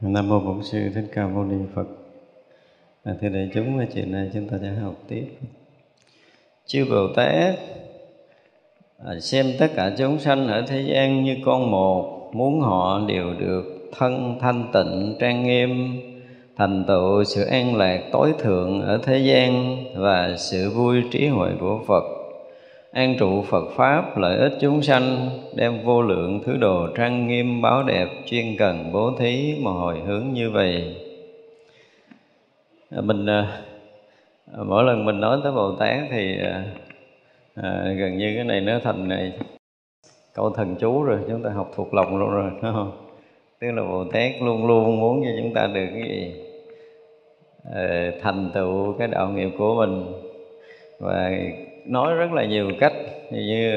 Nam mô Bổn sư Thích Ca Mâu Ni Phật. À, thưa đại chúng, chuyện nay chúng ta sẽ học tiếp. Chư Bồ Tát à, xem tất cả chúng sanh ở thế gian như con một, muốn họ đều được thân thanh tịnh trang nghiêm, thành tựu sự an lạc tối thượng ở thế gian và sự vui trí huệ của Phật. An trụ Phật Pháp lợi ích chúng sanh đem vô lượng thứ đồ trang nghiêm báo đẹp chuyên cần bố thí mà hồi hướng như vậy. À, mình à, à, mỗi lần mình nói tới Bồ Tát thì à, gần như cái này nó thành này câu thần chú rồi chúng ta học thuộc lòng luôn rồi đúng không? Tức là Bồ Tát luôn luôn muốn cho chúng ta được cái gì? Ờ, thành tựu cái đạo nghiệp của mình. Và nói rất là nhiều cách như, như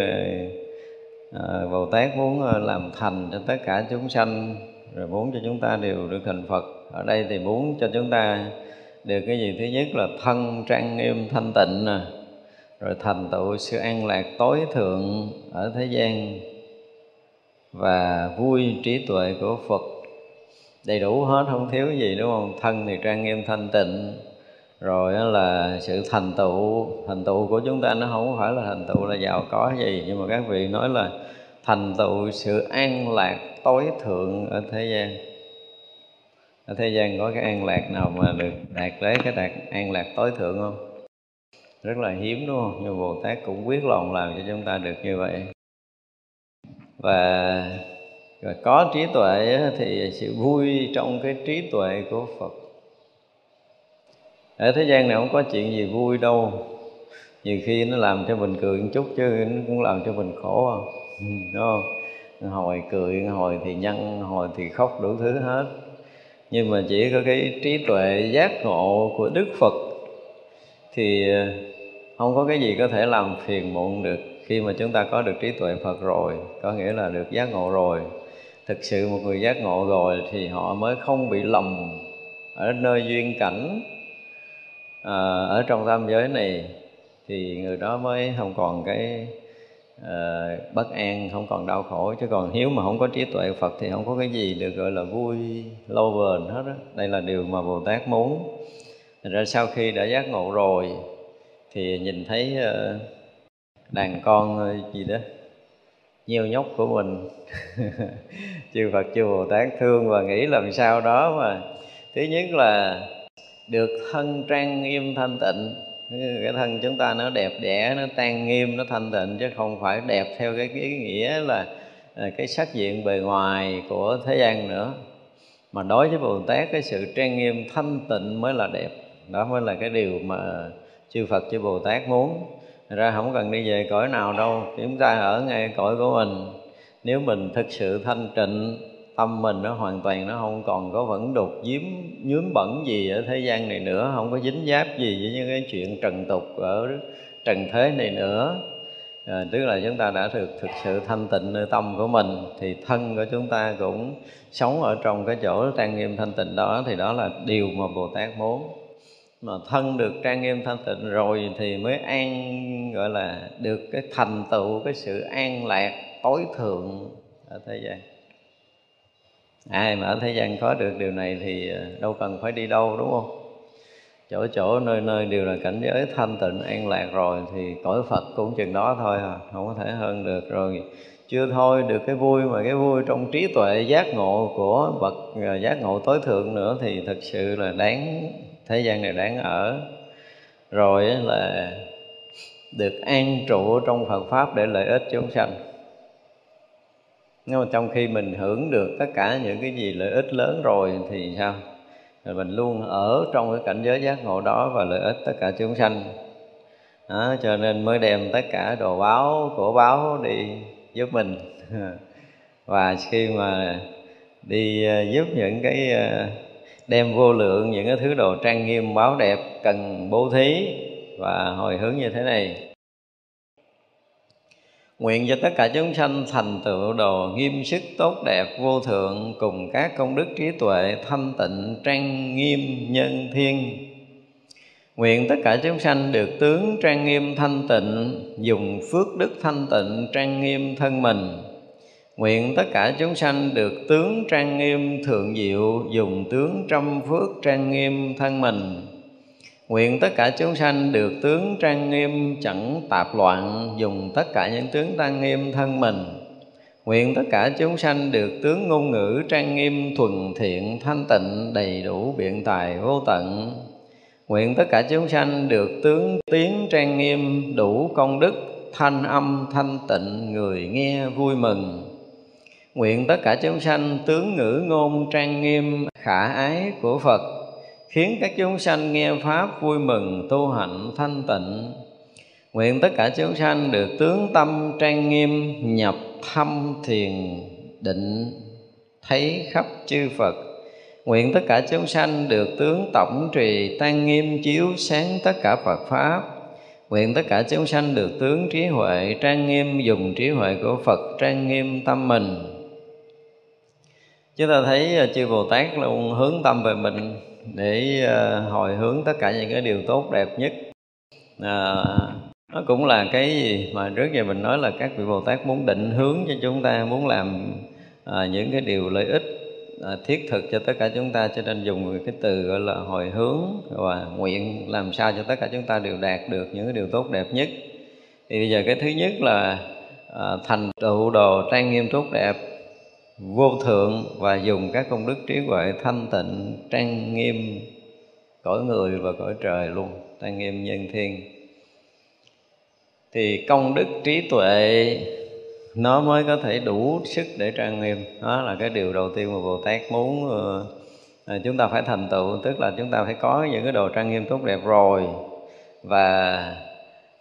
à, Bồ Tát muốn ờ, làm thành cho tất cả chúng sanh rồi muốn cho chúng ta đều được thành Phật. Ở đây thì muốn cho chúng ta được cái gì? Thứ nhất là thân trang nghiêm thanh tịnh nè rồi thành tựu sự an lạc tối thượng ở thế gian và vui trí tuệ của Phật đầy đủ hết, không thiếu gì, đúng không? Thân thì trang nghiêm, thanh tịnh. Rồi là sự thành tựu thành tựu của chúng ta nó không phải là thành tựu là giàu có gì, nhưng mà các vị nói là thành tựu sự an lạc tối thượng ở thế gian. Ở thế gian có cái an lạc nào mà được đạt lấy cái đạt an lạc tối thượng không? Rất là hiếm, đúng không? Nhưng bồ tát cũng quyết lòng làm cho chúng ta được như vậy. Và rồi có trí tuệ thì sự vui trong cái trí tuệ của phật. Ở thế gian này không có chuyện gì vui đâu. Nhiều khi nó làm cho mình cười một chút chứ nó cũng làm cho mình khổ không đúng không? Hồi cười, hồi thì nhăn, hồi thì khóc đủ thứ hết. Nhưng mà chỉ có cái trí tuệ giác ngộ của đức phật thì ờ, không có cái gì có thể làm phiền muộn được. Khi mà chúng ta có được trí tuệ phật rồi, có nghĩa là được giác ngộ rồi thực sự một người giác ngộ rồi thì họ mới không bị lầm ở nơi duyên cảnh à, ở trong tam giới này. Thì người đó mới không còn cái à, bất an không còn đau khổ. Chứ còn hiếu mà không có trí tuệ Phật thì không có cái gì được gọi là vui lâu bền hết đó. đây là điều mà Bồ Tát muốn. Thành ra sau khi đã giác ngộ rồi thì nhìn thấy à, đàn con ờ, gì đó nhiều nhóc của mình. Chư Phật, chư Bồ Tát thương và nghĩ làm sao đó mà. Thứ nhất là được thân trang nghiêm thanh tịnh. Ừ, cái thân chúng ta nó đẹp đẽ, nó trang nghiêm, nó thanh tịnh chứ không phải đẹp theo cái ý nghĩa là à, cái sắc diện bề ngoài của thế gian nữa. Mà đối với Bồ Tát, cái sự trang nghiêm thanh tịnh mới là đẹp. Đó mới là cái điều mà chư Phật, chư Bồ Tát muốn. Thật ra không cần đi về cõi nào đâu chúng ta ở ngay cõi của mình. Nếu mình thực sự thanh tịnh tâm mình nó hoàn toàn nó không còn có vẫn đục giếm nhướng bẩn gì ở thế gian này nữa không có dính giáp gì với những cái chuyện trần tục ở trần thế này nữa. À, tức là chúng ta đã được thực sự thanh tịnh nơi tâm của mình thì thân của chúng ta cũng sống ở trong cái chỗ trang nghiêm thanh tịnh đó thì đó là điều mà bồ tát muốn mà thân được trang nghiêm thanh tịnh rồi thì mới an, gọi là, được cái thành tựu, cái sự an lạc, tối thượng ở thế gian. Ai mà ở thế gian có được điều này thì ờ, đâu cần phải đi đâu, đúng không? Chỗ chỗ, nơi nơi đều là cảnh giới thanh tịnh, an lạc rồi thì cõi phật cũng chừng đó thôi à không có thể hơn được rồi. Chưa thôi, được cái vui mà cái vui trong trí tuệ giác ngộ của bậc ờ, giác ngộ tối thượng nữa thì thật sự là đáng thế gian này đáng ở. Rồi là được an trụ trong Phật pháp để lợi ích chúng sanh. Nhưng mà trong khi mình hưởng được tất cả những cái gì lợi ích lớn rồi thì sao? Rồi mình luôn ở trong cái cảnh giới giác ngộ đó và lợi ích tất cả chúng sanh. Đó, cho nên mới đem tất cả đồ báo của báo đi giúp mình. Và khi mà đi ờ, giúp những cái ờ, đem vô lượng những cái thứ đồ trang nghiêm báo đẹp cần bố thí và hồi hướng như thế này Nguyện cho tất cả chúng sanh thành tựu đồ nghiêm sức tốt đẹp vô thượng cùng các công đức trí tuệ thanh tịnh trang nghiêm nhân thiên. Nguyện tất cả chúng sanh được tướng trang nghiêm thanh tịnh, dùng phước đức thanh tịnh trang nghiêm thân mình. Nguyện tất cả chúng sanh được tướng trang nghiêm thượng diệu, dùng tướng trăm phước trang nghiêm thân mình. Nguyện tất cả chúng sanh được tướng trang nghiêm chẳng tạp loạn Dùng tất cả những tướng trang nghiêm thân mình. Nguyện tất cả chúng sanh được tướng ngôn ngữ trang nghiêm thuần thiện thanh tịnh đầy đủ biện tài vô tận. Nguyện tất cả chúng sanh được tướng tiếng trang nghiêm đủ công đức thanh âm thanh tịnh người nghe vui mừng. Nguyện tất cả chúng sanh tướng ngữ ngôn trang nghiêm, khả ái của Phật, khiến các chúng sanh nghe pháp vui mừng, tu hạnh, thanh tịnh. Nguyện tất cả chúng sanh được tướng tâm trang nghiêm, nhập thâm thiền định, thấy khắp chư phật. Nguyện tất cả chúng sanh được tướng tổng trì tăng nghiêm chiếu sáng tất cả phật pháp. Nguyện tất cả chúng sanh được tướng trí huệ trang nghiêm, dùng trí huệ của phật trang nghiêm tâm mình chúng ta thấy ờ, chư bồ tát luôn hướng tâm về mình để ờ, hồi hướng tất cả những cái điều tốt đẹp nhất. À, nó cũng là cái gì mà trước giờ mình nói là các vị Bồ Tát muốn định hướng cho chúng ta muốn làm à, những cái điều lợi ích à, thiết thực cho tất cả chúng ta cho nên dùng cái từ gọi là hồi hướng và nguyện làm sao cho tất cả chúng ta đều đạt được những cái điều tốt đẹp nhất. Thì bây giờ cái thứ nhất là à, thành tựu đồ trang nghiêm tốt đẹp vô thượng và dùng các công đức trí huệ thanh tịnh, trang nghiêm, cõi người và cõi trời luôn, trang nghiêm nhân thiên. Thì công đức trí tuệ, nó mới có thể đủ sức để trang nghiêm. Đó là cái điều đầu tiên mà bồ tát muốn ờ, ờ, chúng ta phải thành tựu, tức là chúng ta phải có những cái đồ trang nghiêm tốt đẹp rồi. Và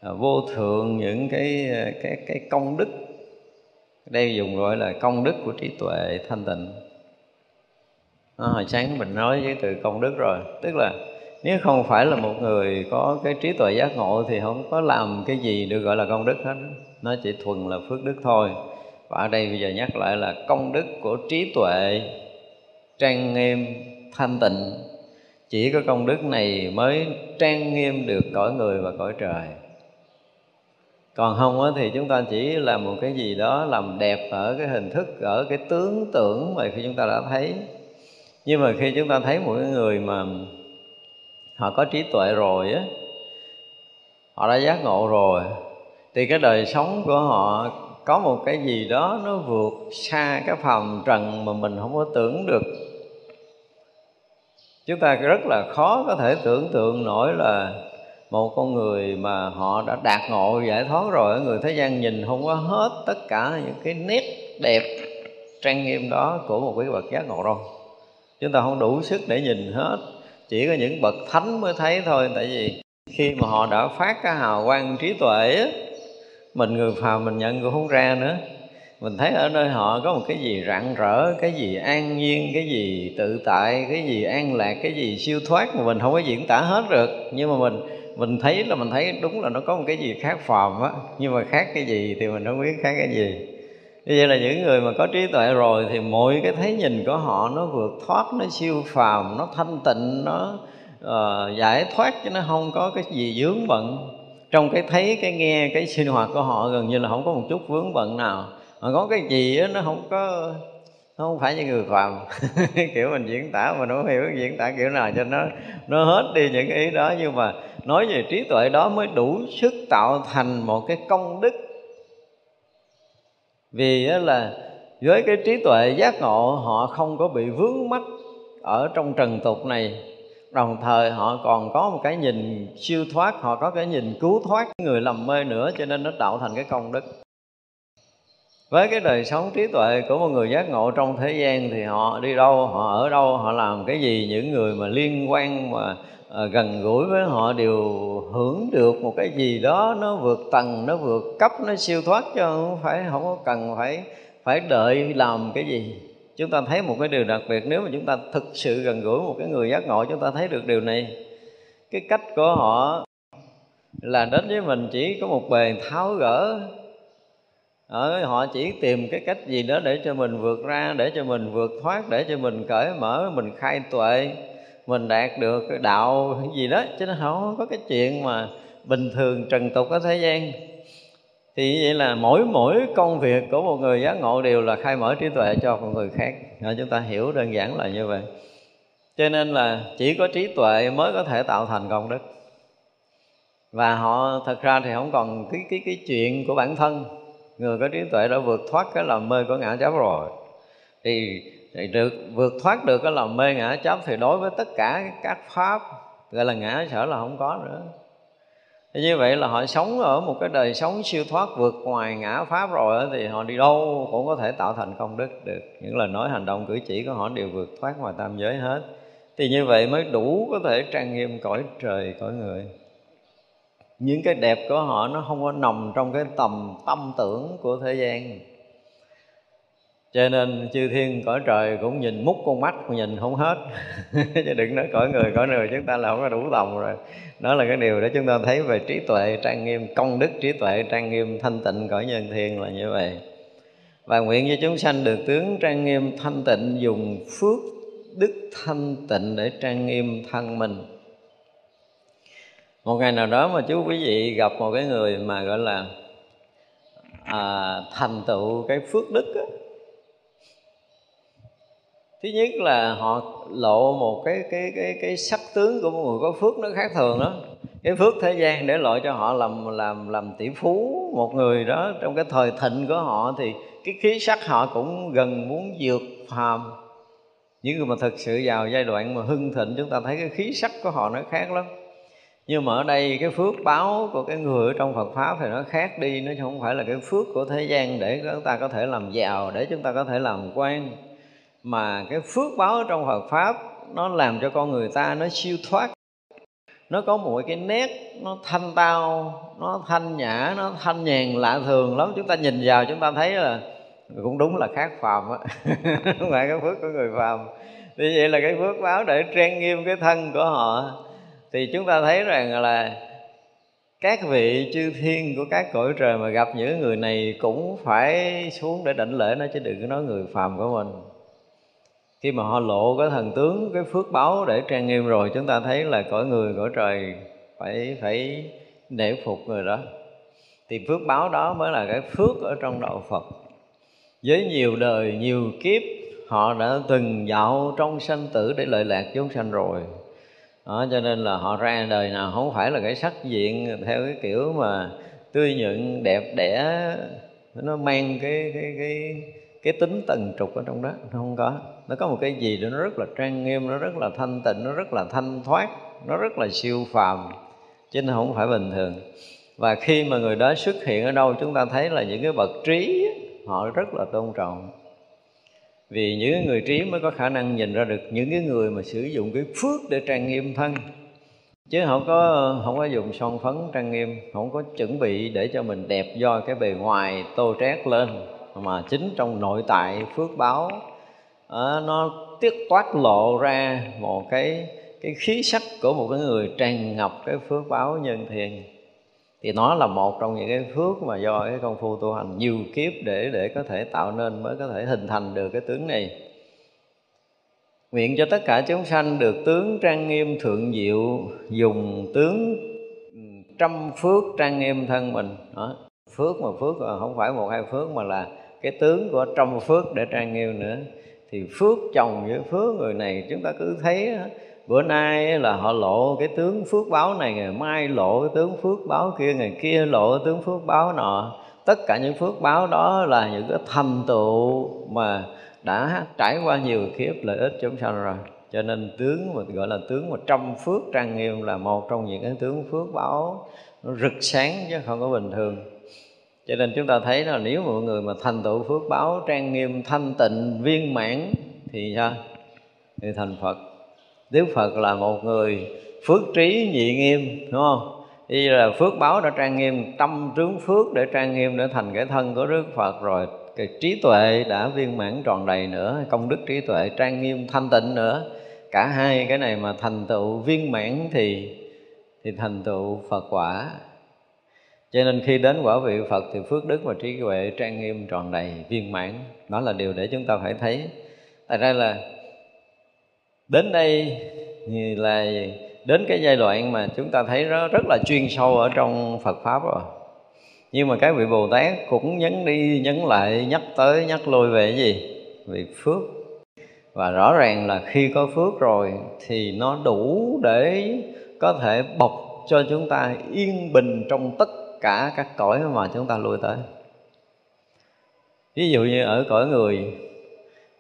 ờ, vô thượng những cái cái cái công đức đây dùng gọi là công đức của trí tuệ thanh tịnh. À, hồi sáng mình nói với từ công đức rồi. Tức là nếu không phải là một người có cái trí tuệ giác ngộ thì không có làm cái gì được gọi là công đức hết. Nó chỉ thuần là phước đức thôi. Và ở đây bây giờ nhắc lại là công đức của trí tuệ trang nghiêm thanh tịnh. Chỉ có công đức này mới trang nghiêm được cõi người và cõi trời còn không thì chúng ta chỉ làm một cái gì đó làm đẹp ở cái hình thức, ở cái tướng tưởng mà khi chúng ta đã thấy. Nhưng mà khi chúng ta thấy một cái người mà họ có trí tuệ rồi á, họ đã giác ngộ rồi, thì cái đời sống của họ có một cái gì đó nó vượt xa cái phòng trần mà mình không có tưởng được. Chúng ta rất là khó có thể tưởng tượng nổi là một con người mà họ đã đạt ngộ giải thoát rồi người thế gian nhìn không có hết tất cả những cái nét đẹp, trang nghiêm đó của một cái bậc giác ngộ đâu. Chúng ta không đủ sức để nhìn hết, chỉ có những bậc thánh mới thấy thôi. Tại vì khi mà họ đã phát cái hào quang trí tuệ á, mình người phàm mình nhận cũng không ra nữa. Mình thấy ở nơi họ có một cái gì rạng rỡ, cái gì an nhiên, cái gì tự tại, cái gì an lạc, cái gì siêu thoát mà mình không có diễn tả hết được. Nhưng mà mình mình thấy là mình thấy đúng là nó có một cái gì khác phàm á nhưng mà khác cái gì thì mình không biết khác cái gì. Như vậy là những người mà có trí tuệ rồi thì mọi cái thấy nhìn của họ nó vượt thoát nó siêu phàm nó thanh tịnh nó uh, giải thoát chứ nó không có cái gì vướng bận. Trong cái thấy cái nghe cái sinh hoạt của họ gần như là không có một chút vướng bận nào. Mà có cái gì đó, nó không có nó không phải như người phàm. Kiểu mình diễn tả mà nó hiểu diễn tả kiểu nào cho nó nó hết đi những cái ý đó. Nhưng mà nói về trí tuệ đó mới đủ sức tạo thành một cái công đức. Vì là với cái trí tuệ giác ngộ, họ không có bị vướng mắc ở trong trần tục này. Đồng thời họ còn có một cái nhìn siêu thoát, họ có cái nhìn cứu thoát người lầm mê nữa, cho nên nó tạo thành cái công đức với cái đời sống trí tuệ của một người giác ngộ trong thế gian thì họ đi đâu, họ ở đâu, họ làm cái gì, những người mà liên quan mà ờ, gần gũi với họ đều hưởng được một cái gì đó nó vượt tầng, nó vượt cấp, nó siêu thoát cho không phải, không có cần phải phải đợi làm cái gì. Chúng ta thấy một cái điều đặc biệt, nếu mà chúng ta thực sự gần gũi một cái người giác ngộ, chúng ta thấy được điều này. Cái cách của họ là đến với mình chỉ có một bề tháo gỡ ở họ chỉ tìm cái cách gì đó để cho mình vượt ra, để cho mình vượt thoát, để cho mình cởi mở, mình khai tuệ, mình đạt được cái đạo gì đó. Chứ nó không có cái chuyện mà bình thường trần tục ở thế gian. Thì vậy là mỗi mỗi công việc của một người giác ngộ đều là khai mở trí tuệ cho một người khác. Rồi chúng ta hiểu đơn giản là như vậy. Cho nên là chỉ có trí tuệ mới có thể tạo thành công đức. Và họ, thật ra thì không còn cái cái cái chuyện của bản thân người có trí tuệ đã vượt thoát cái lòng mê của ngã chấp rồi. Thì, thì được vượt thoát được cái lòng mê ngã chấp thì đối với tất cả các pháp gọi là ngã sở là không có nữa. Thì như vậy là họ sống ở một cái đời sống siêu thoát vượt ngoài ngã pháp rồi thì họ đi đâu cũng có thể tạo thành công đức được. Những lời nói hành động cử chỉ của họ đều vượt thoát ngoài tam giới hết. Thì như vậy mới đủ có thể trang nghiêm cõi trời cõi người những cái đẹp của họ nó không có nằm trong cái tầm tâm tưởng của thế gian. Cho nên chư thiên cõi trời cũng nhìn mút con mắt nhìn không hết. Chứ đừng nói cõi người cõi người chúng ta là không có đủ tầm rồi. Đó là cái điều để chúng ta thấy về trí tuệ, trang nghiêm, công đức trí tuệ, trang nghiêm, thanh tịnh cõi nhân thiên là như vậy. Và nguyện cho chúng sanh được tướng trang nghiêm thanh tịnh, dùng phước đức thanh tịnh để trang nghiêm thân mình một ngày nào đó mà chú quý vị gặp một cái người mà gọi là à, thành tựu cái phước đức á, thứ nhất là họ lộ một cái cái cái cái sắc tướng của một người có phước nó khác thường đó. Cái phước thế gian để lộ cho họ làm làm làm tỷ phú một người đó trong cái thời thịnh của họ thì cái khí sắc họ cũng gần muốn vượt phàm. Những người mà thực sự vào giai đoạn mà hưng thịnh chúng ta thấy cái khí sắc của họ nó khác lắm nhưng mà ở đây cái phước báo của cái người ở trong Phật pháp thì nó khác đi, nó không phải là cái phước của thế gian để chúng ta có thể làm giàu, để chúng ta có thể làm quan mà cái phước báo ở trong Phật pháp nó làm cho con người ta nó siêu thoát. Nó có một cái nét nó thanh tao, nó thanh nhã, nó thanh nhàn lạ thường lắm. Chúng ta nhìn vào chúng ta thấy là cũng đúng là khác phàm á. Không phải cái phước của người phàm. Vì vậy là cái phước báo để trang nghiêm cái thân của họ thì chúng ta thấy rằng là các vị chư thiên của các cõi trời mà gặp những người này cũng phải xuống để đảnh lễ nó, chứ đừng có nói người phàm của mình. Khi mà họ lộ cái thần tướng, cái phước báo để trang nghiêm rồi, chúng ta thấy là cõi người, cõi trời phải phải nể phục người đó. Thì phước báo đó mới là cái phước ở trong đạo Phật. Với nhiều đời, nhiều kiếp, họ đã từng dạo trong sanh tử để lợi lạc chúng sanh rồi đó, cho nên là họ ra đời nào không phải là cái sắc diện theo cái kiểu mà tươi nhuận đẹp đẽ. Nó mang cái cái cái cái tính tần trục ở trong đó nó không có. Nó có một cái gì đó nó rất là trang nghiêm nó rất là thanh tịnh nó rất là thanh thoát nó rất là siêu phàm chứ nó không phải bình thường. Và khi mà người đó xuất hiện ở đâu chúng ta thấy là những cái bậc trí họ rất là tôn trọng vì những người trí mới có khả năng nhìn ra được những cái người mà sử dụng cái phước để trang nghiêm thân. Chứ không có không có dùng son phấn trang nghiêm không có chuẩn bị để cho mình đẹp do cái bề ngoài tô trét lên mà chính trong nội tại phước báo à, nó tiết toát lộ ra một cái cái khí sắc của một cái người tràn ngập cái phước báo nhân thiện thì nó là một trong những cái phước mà do cái công phu tu hành nhiều kiếp để để có thể tạo nên mới có thể hình thành được cái tướng này. Nguyện cho tất cả chúng sanh được tướng trang nghiêm thượng diệu, dùng tướng ừ, trăm phước trang nghiêm thân mình. Đó, phước mà phước à, không phải một hai phước mà là cái tướng của trăm phước để trang nghiêm nữa. Thì phước chồng với phước người này chúng ta cứ thấy bữa nay là họ lộ cái tướng phước báo này, ngày mai lộ cái tướng phước báo kia, ngày kia lộ cái tướng phước báo nọ. Tất cả những phước báo đó là những cái thành tựu mà đã trải qua nhiều kiếp lợi ích chúng sanh rồi. Cho nên tướng mà gọi là tướng mà trăm phước trang nghiêm là một trong những cái tướng phước báo nó rực sáng chứ không có bình thường. Cho nên chúng ta thấy là nếu mọi người mà thành tựu phước báo trang nghiêm, thanh tịnh, viên mãn thì sao? Thì thành phật đức phật là một người phước trí nhị nghiêm, đúng không? Như là phước báo đã trang nghiêm, tâm trướng phước để trang nghiêm để thành cái thân của đức phật rồi. Cái trí tuệ đã viên mãn tròn đầy nữa, công đức trí tuệ trang nghiêm thanh tịnh nữa. Cả hai cái này mà thành tựu viên mãn thì thì thành tựu phật quả. Cho nên khi đến quả vị phật thì phước đức và trí tuệ trang nghiêm tròn đầy, viên mãn. Đó là điều để chúng ta phải thấy. Tại ra là đến đây thì là đến cái giai đoạn mà chúng ta thấy nó rất là chuyên sâu ở trong Phật pháp rồi. Nhưng mà các vị Bồ Tát cũng nhấn đi nhấn lại nhắc tới nhắc lui về cái gì? Về phước. Và rõ ràng là khi có phước rồi thì nó đủ để có thể bọc cho chúng ta yên bình trong tất cả các cõi mà chúng ta lui tới. Ví dụ như ở cõi người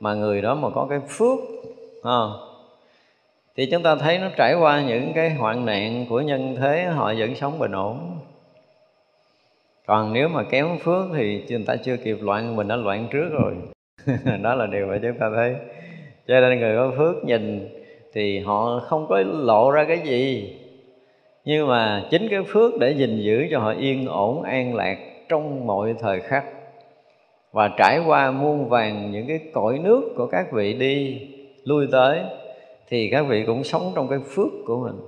mà người đó mà có cái phước à, thì chúng ta thấy nó trải qua những cái hoạn nạn của nhân thế, họ vẫn sống bình ổn. Còn nếu mà kém phước thì người ta chưa kịp loạn, mình đã loạn trước rồi. Đó là điều mà chúng ta thấy. Cho nên người có phước nhìn thì họ không có lộ ra cái gì. Nhưng mà chính cái phước để gìn giữ cho họ yên ổn, an lạc trong mọi thời khắc và trải qua muôn vàng những cái cõi nước của các vị đi lui tới thì các vị cũng sống trong cái phước của mình.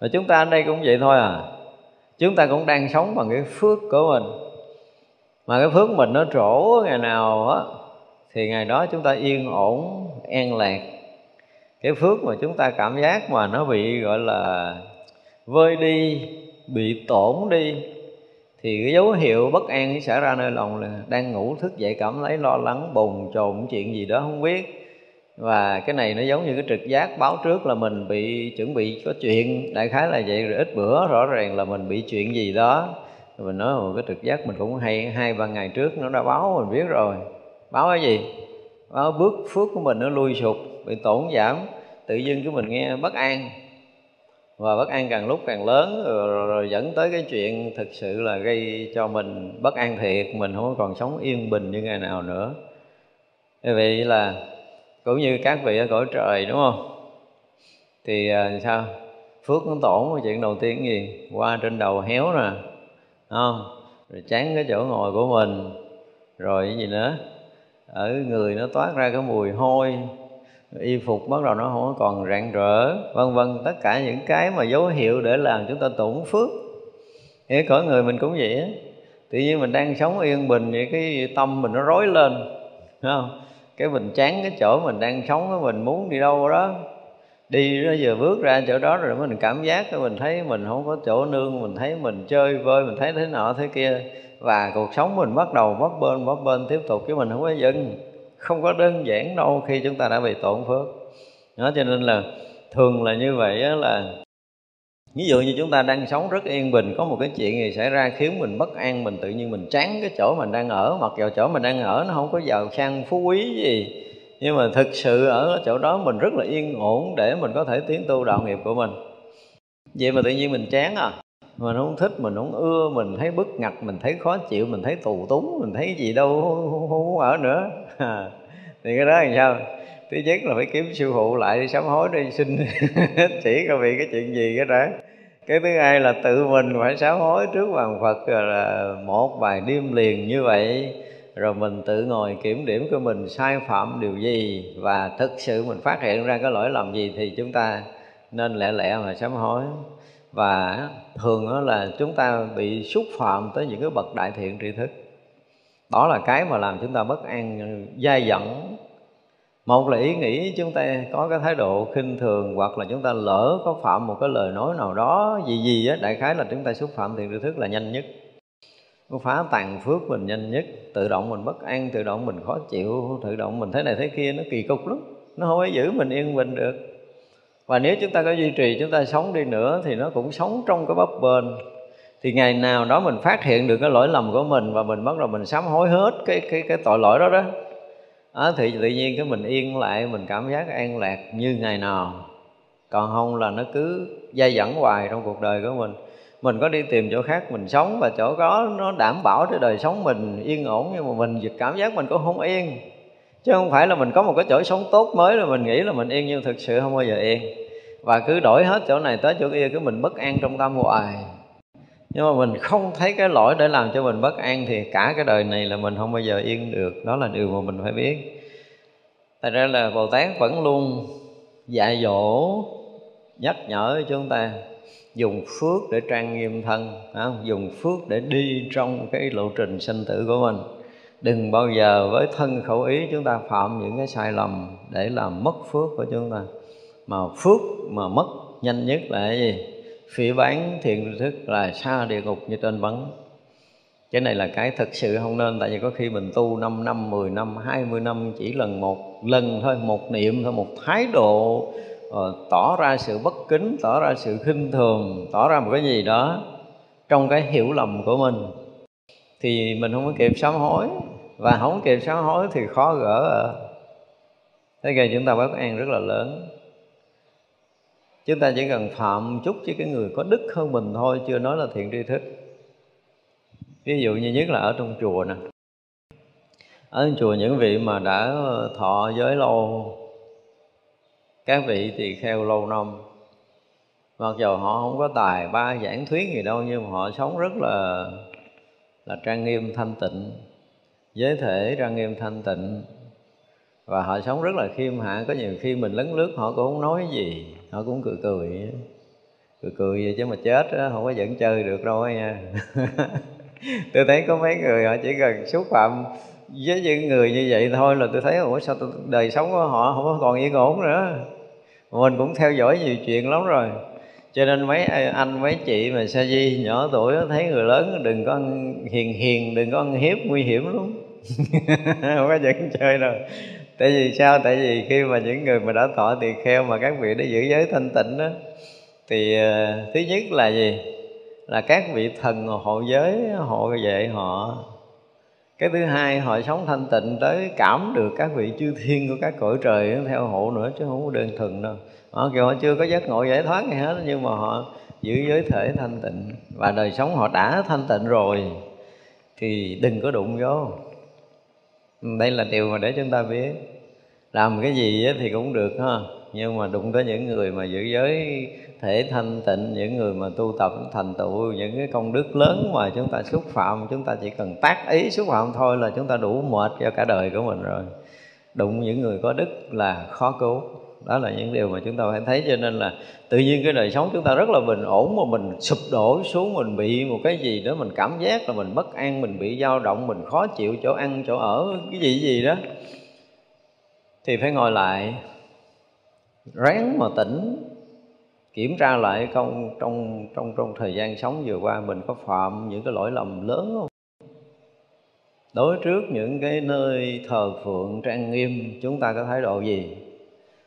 Và chúng ta ở đây cũng vậy thôi à. Chúng ta cũng đang sống bằng cái phước của mình. Mà cái phước mình nó trổ ngày nào á, thì ngày đó chúng ta yên ổn, an lạc. Cái phước mà chúng ta cảm giác mà nó bị, gọi là, vơi đi, bị tổn đi, thì cái dấu hiệu bất an xảy ra nơi lòng là đang ngủ thức dậy cảm thấy lo lắng, bồn chồn, chuyện gì đó không biết và cái này nó giống như cái trực giác báo trước là mình bị chuẩn bị có chuyện. Đại khái là vậy rồi ít bữa rõ ràng là mình bị chuyện gì đó. Rồi mình nói một cái trực giác mình cũng hay hai ba ngày trước nó đã báo mình biết rồi. Báo cái gì? Báo bước phước của mình nó lui sụp bị tổn giảm tự dưng cái mình nghe bất an. Và bất an càng lúc càng lớn rồi, rồi, rồi dẫn tới cái chuyện thực sự là gây cho mình bất an thiệt mình không còn sống yên bình như ngày nào nữa. Như vậy là cũng như các vị ở cõi trời đúng không? Thì à, sao? Phước nó tổn cái chuyện đầu tiên gì? Qua trên đầu héo nè không? Rồi chán cái chỗ ngồi của mình rồi cái gì nữa? Ở người nó toát ra cái mùi hôi y phục bắt đầu nó không còn rạng rỡ vân vân. Tất cả những cái mà dấu hiệu để làm chúng ta tổn phước. Thế cõi người mình cũng vậy á. Tự nhiên mình đang sống yên bình vậy cái tâm mình nó rối lên Đúng không? Cái mình chán cái chỗ mình đang sống cái mình muốn đi đâu đó. Đi nó vừa bước ra chỗ đó rồi mình cảm giác cái mình thấy mình không có chỗ nương, mình thấy mình chơi vơi, mình thấy thế nọ thế kia. Và cuộc sống mình bắt đầu bấp bên bấp bên tiếp tục chứ mình không có dừng không có đơn giản đâu khi chúng ta đã bị tổn phước. Đó, cho nên là thường là như vậy là ví dụ như chúng ta đang sống rất yên bình có một cái chuyện gì xảy ra khiến mình bất an mình tự nhiên mình chán cái chỗ mình đang ở mặc dù chỗ mình đang ở nó không có giàu sang phú quý gì nhưng mà thực sự ở chỗ đó mình rất là yên ổn để mình có thể tiến tu đạo nghiệp của mình. Vậy mà tự nhiên mình chán à? Mình không thích mình không ưa mình thấy bức ngặt mình thấy khó chịu mình thấy tù túng mình thấy gì đâu không, không ở nữa. Thì cái đó làm sao? Thứ nhất là phải kiếm sư phụ lại đi sám hối, đi xin chỉ có vì cái chuyện gì cái đó. Cái thứ hai là tự mình phải sám hối trước hoàng phật là một vài đêm liền như vậy. Rồi mình tự ngồi kiểm điểm của mình sai phạm điều gì và thực sự mình phát hiện ra cái lỗi lầm gì thì chúng ta nên lẹ lẹ mà sám hối. Và thường đó là chúng ta bị xúc phạm tới những cái bậc đại thiện tri thức. Đó là cái mà làm chúng ta bất an, dai dẳng một là ý nghĩ chúng ta có cái thái độ khinh thường, hoặc là chúng ta lỡ có phạm một cái lời nói nào đó gì gì á, đại khái là chúng ta xúc phạm thiện tri thức là nhanh nhất. Nó phá tàn phước mình nhanh nhất, tự động mình bất an, tự động mình khó chịu, tự động mình thế này thế kia, nó kỳ cục lắm, nó không có giữ mình yên bình được. Và nếu chúng ta có duy trì, chúng ta sống đi nữa thì nó cũng sống trong cái bấp bênh. Thì ngày nào đó mình phát hiện được cái lỗi lầm của mình và mình bắt đầu mình sám hối hết cái cái cái tội lỗi đó đó đó, thì tự nhiên cái mình yên lại mình cảm giác an lạc như ngày nào. Còn không là nó cứ dây dẫn hoài trong cuộc đời của mình. Mình có đi tìm chỗ khác mình sống và chỗ đó nó đảm bảo cho đời sống mình yên ổn nhưng mà mình cảm giác mình cũng không yên. Chứ không phải là mình có một cái chỗ sống tốt mới là mình nghĩ là mình yên nhưng thực sự không bao giờ yên. Và cứ đổi hết chỗ này tới chỗ kia cứ mình bất an trong tâm hoài nhưng mà mình không thấy cái lỗi để làm cho mình bất an thì cả cái đời này là mình không bao giờ yên được. Đó là điều mà mình phải biết. Thật ra là bồ tát vẫn luôn dạy dỗ, nhắc nhở chúng ta dùng phước để trang nghiêm thân không? dùng phước để đi trong cái lộ trình sinh tử của mình. Đừng bao giờ với thân khẩu ý chúng ta phạm những cái sai lầm để làm mất phước của chúng ta. Mà phước mà mất nhanh nhất là cái gì? Phỉ bán thiện thức là xa địa ngục như trên vắng cái này là cái thực sự không nên tại vì có khi mình tu 5 năm, 10 năm, 20 năm chỉ lần một lần thôi, một niệm thôi, một thái độ uh, tỏ ra sự bất kính, tỏ ra sự khinh thường, tỏ ra một cái gì đó trong cái hiểu lầm của mình. Thì mình không có kịp sám hối và không kịp sám hối thì khó gỡ. À. thế gây chúng ta bất an rất là lớn chúng ta chỉ cần phạm chút với cái người có đức hơn mình thôi, chưa nói là thiện tri thức. Ví dụ như nhất là ở trong chùa nè. Ở trong chùa những vị mà đã ờ, thọ giới lâu, các vị tỳ kheo lâu năm. Mặc dù họ không có tài ba giảng thuyết gì đâu, nhưng mà họ sống rất là là trang nghiêm, thanh tịnh, giới thể trang nghiêm, thanh tịnh. Và họ sống rất là khiêm hạ. Có nhiều khi mình lấn lướt, họ cũng không nói gì họ cũng cười cười cười cười vậy chứ mà chết đó, không có dẫn chơi được đâu nha. Tôi thấy có mấy người họ chỉ cần xúc phạm với những người như vậy thôi là tôi thấy ủa sao tôi, đời sống của họ không có còn yên ổn nữa? Mình cũng theo dõi nhiều chuyện lắm rồi. Cho nên mấy à, anh mấy chị mà sa di nhỏ tuổi thấy người lớn đừng có ăn hiền hiền đừng có ăn hiếp nguy hiểm lắm. Không có dẫn chơi đâu tại vì sao? Tại vì khi mà những người mà đã thọ tỳ kheo mà các vị đã giữ giới thanh tịnh đó thì uh, thứ nhất là gì? Là các vị thần hộ giới hộ vệ họ. Cái thứ hai họ sống thanh tịnh tới cảm được các vị chư thiên của các cõi trời theo hộ nữa chứ không có đơn thuần đâu. Họ kêu họ chưa có giác ngộ giải thoát gì hết nhưng mà họ giữ giới thể thanh tịnh. Và đời sống họ đã thanh tịnh rồi thì đừng có đụng vô đây là điều mà để chúng ta biết. Làm cái gì thì cũng được ha. Nhưng mà đụng tới những người mà giữ giới thể thanh tịnh, những người mà tu tập thành tựu, những cái công đức lớn mà chúng ta xúc phạm, chúng ta chỉ cần tác ý xúc phạm thôi là chúng ta đủ mệt cho cả đời của mình rồi. Đụng những người có đức là khó cứu đó là những điều mà chúng ta phải thấy, cho nên là tự nhiên cái đời sống chúng ta rất là bình ổn mà mình sụp đổ xuống, mình bị một cái gì đó mình cảm giác là mình bất an, mình bị dao động, mình khó chịu, chỗ ăn, chỗ ở, cái gì gì đó. Thì phải ngồi lại, ráng mà tỉnh, kiểm tra lại không trong trong trong thời gian sống vừa qua mình có phạm những cái lỗi lầm lớn không? Đối trước những cái nơi thờ phượng trang nghiêm, chúng ta có thái độ gì?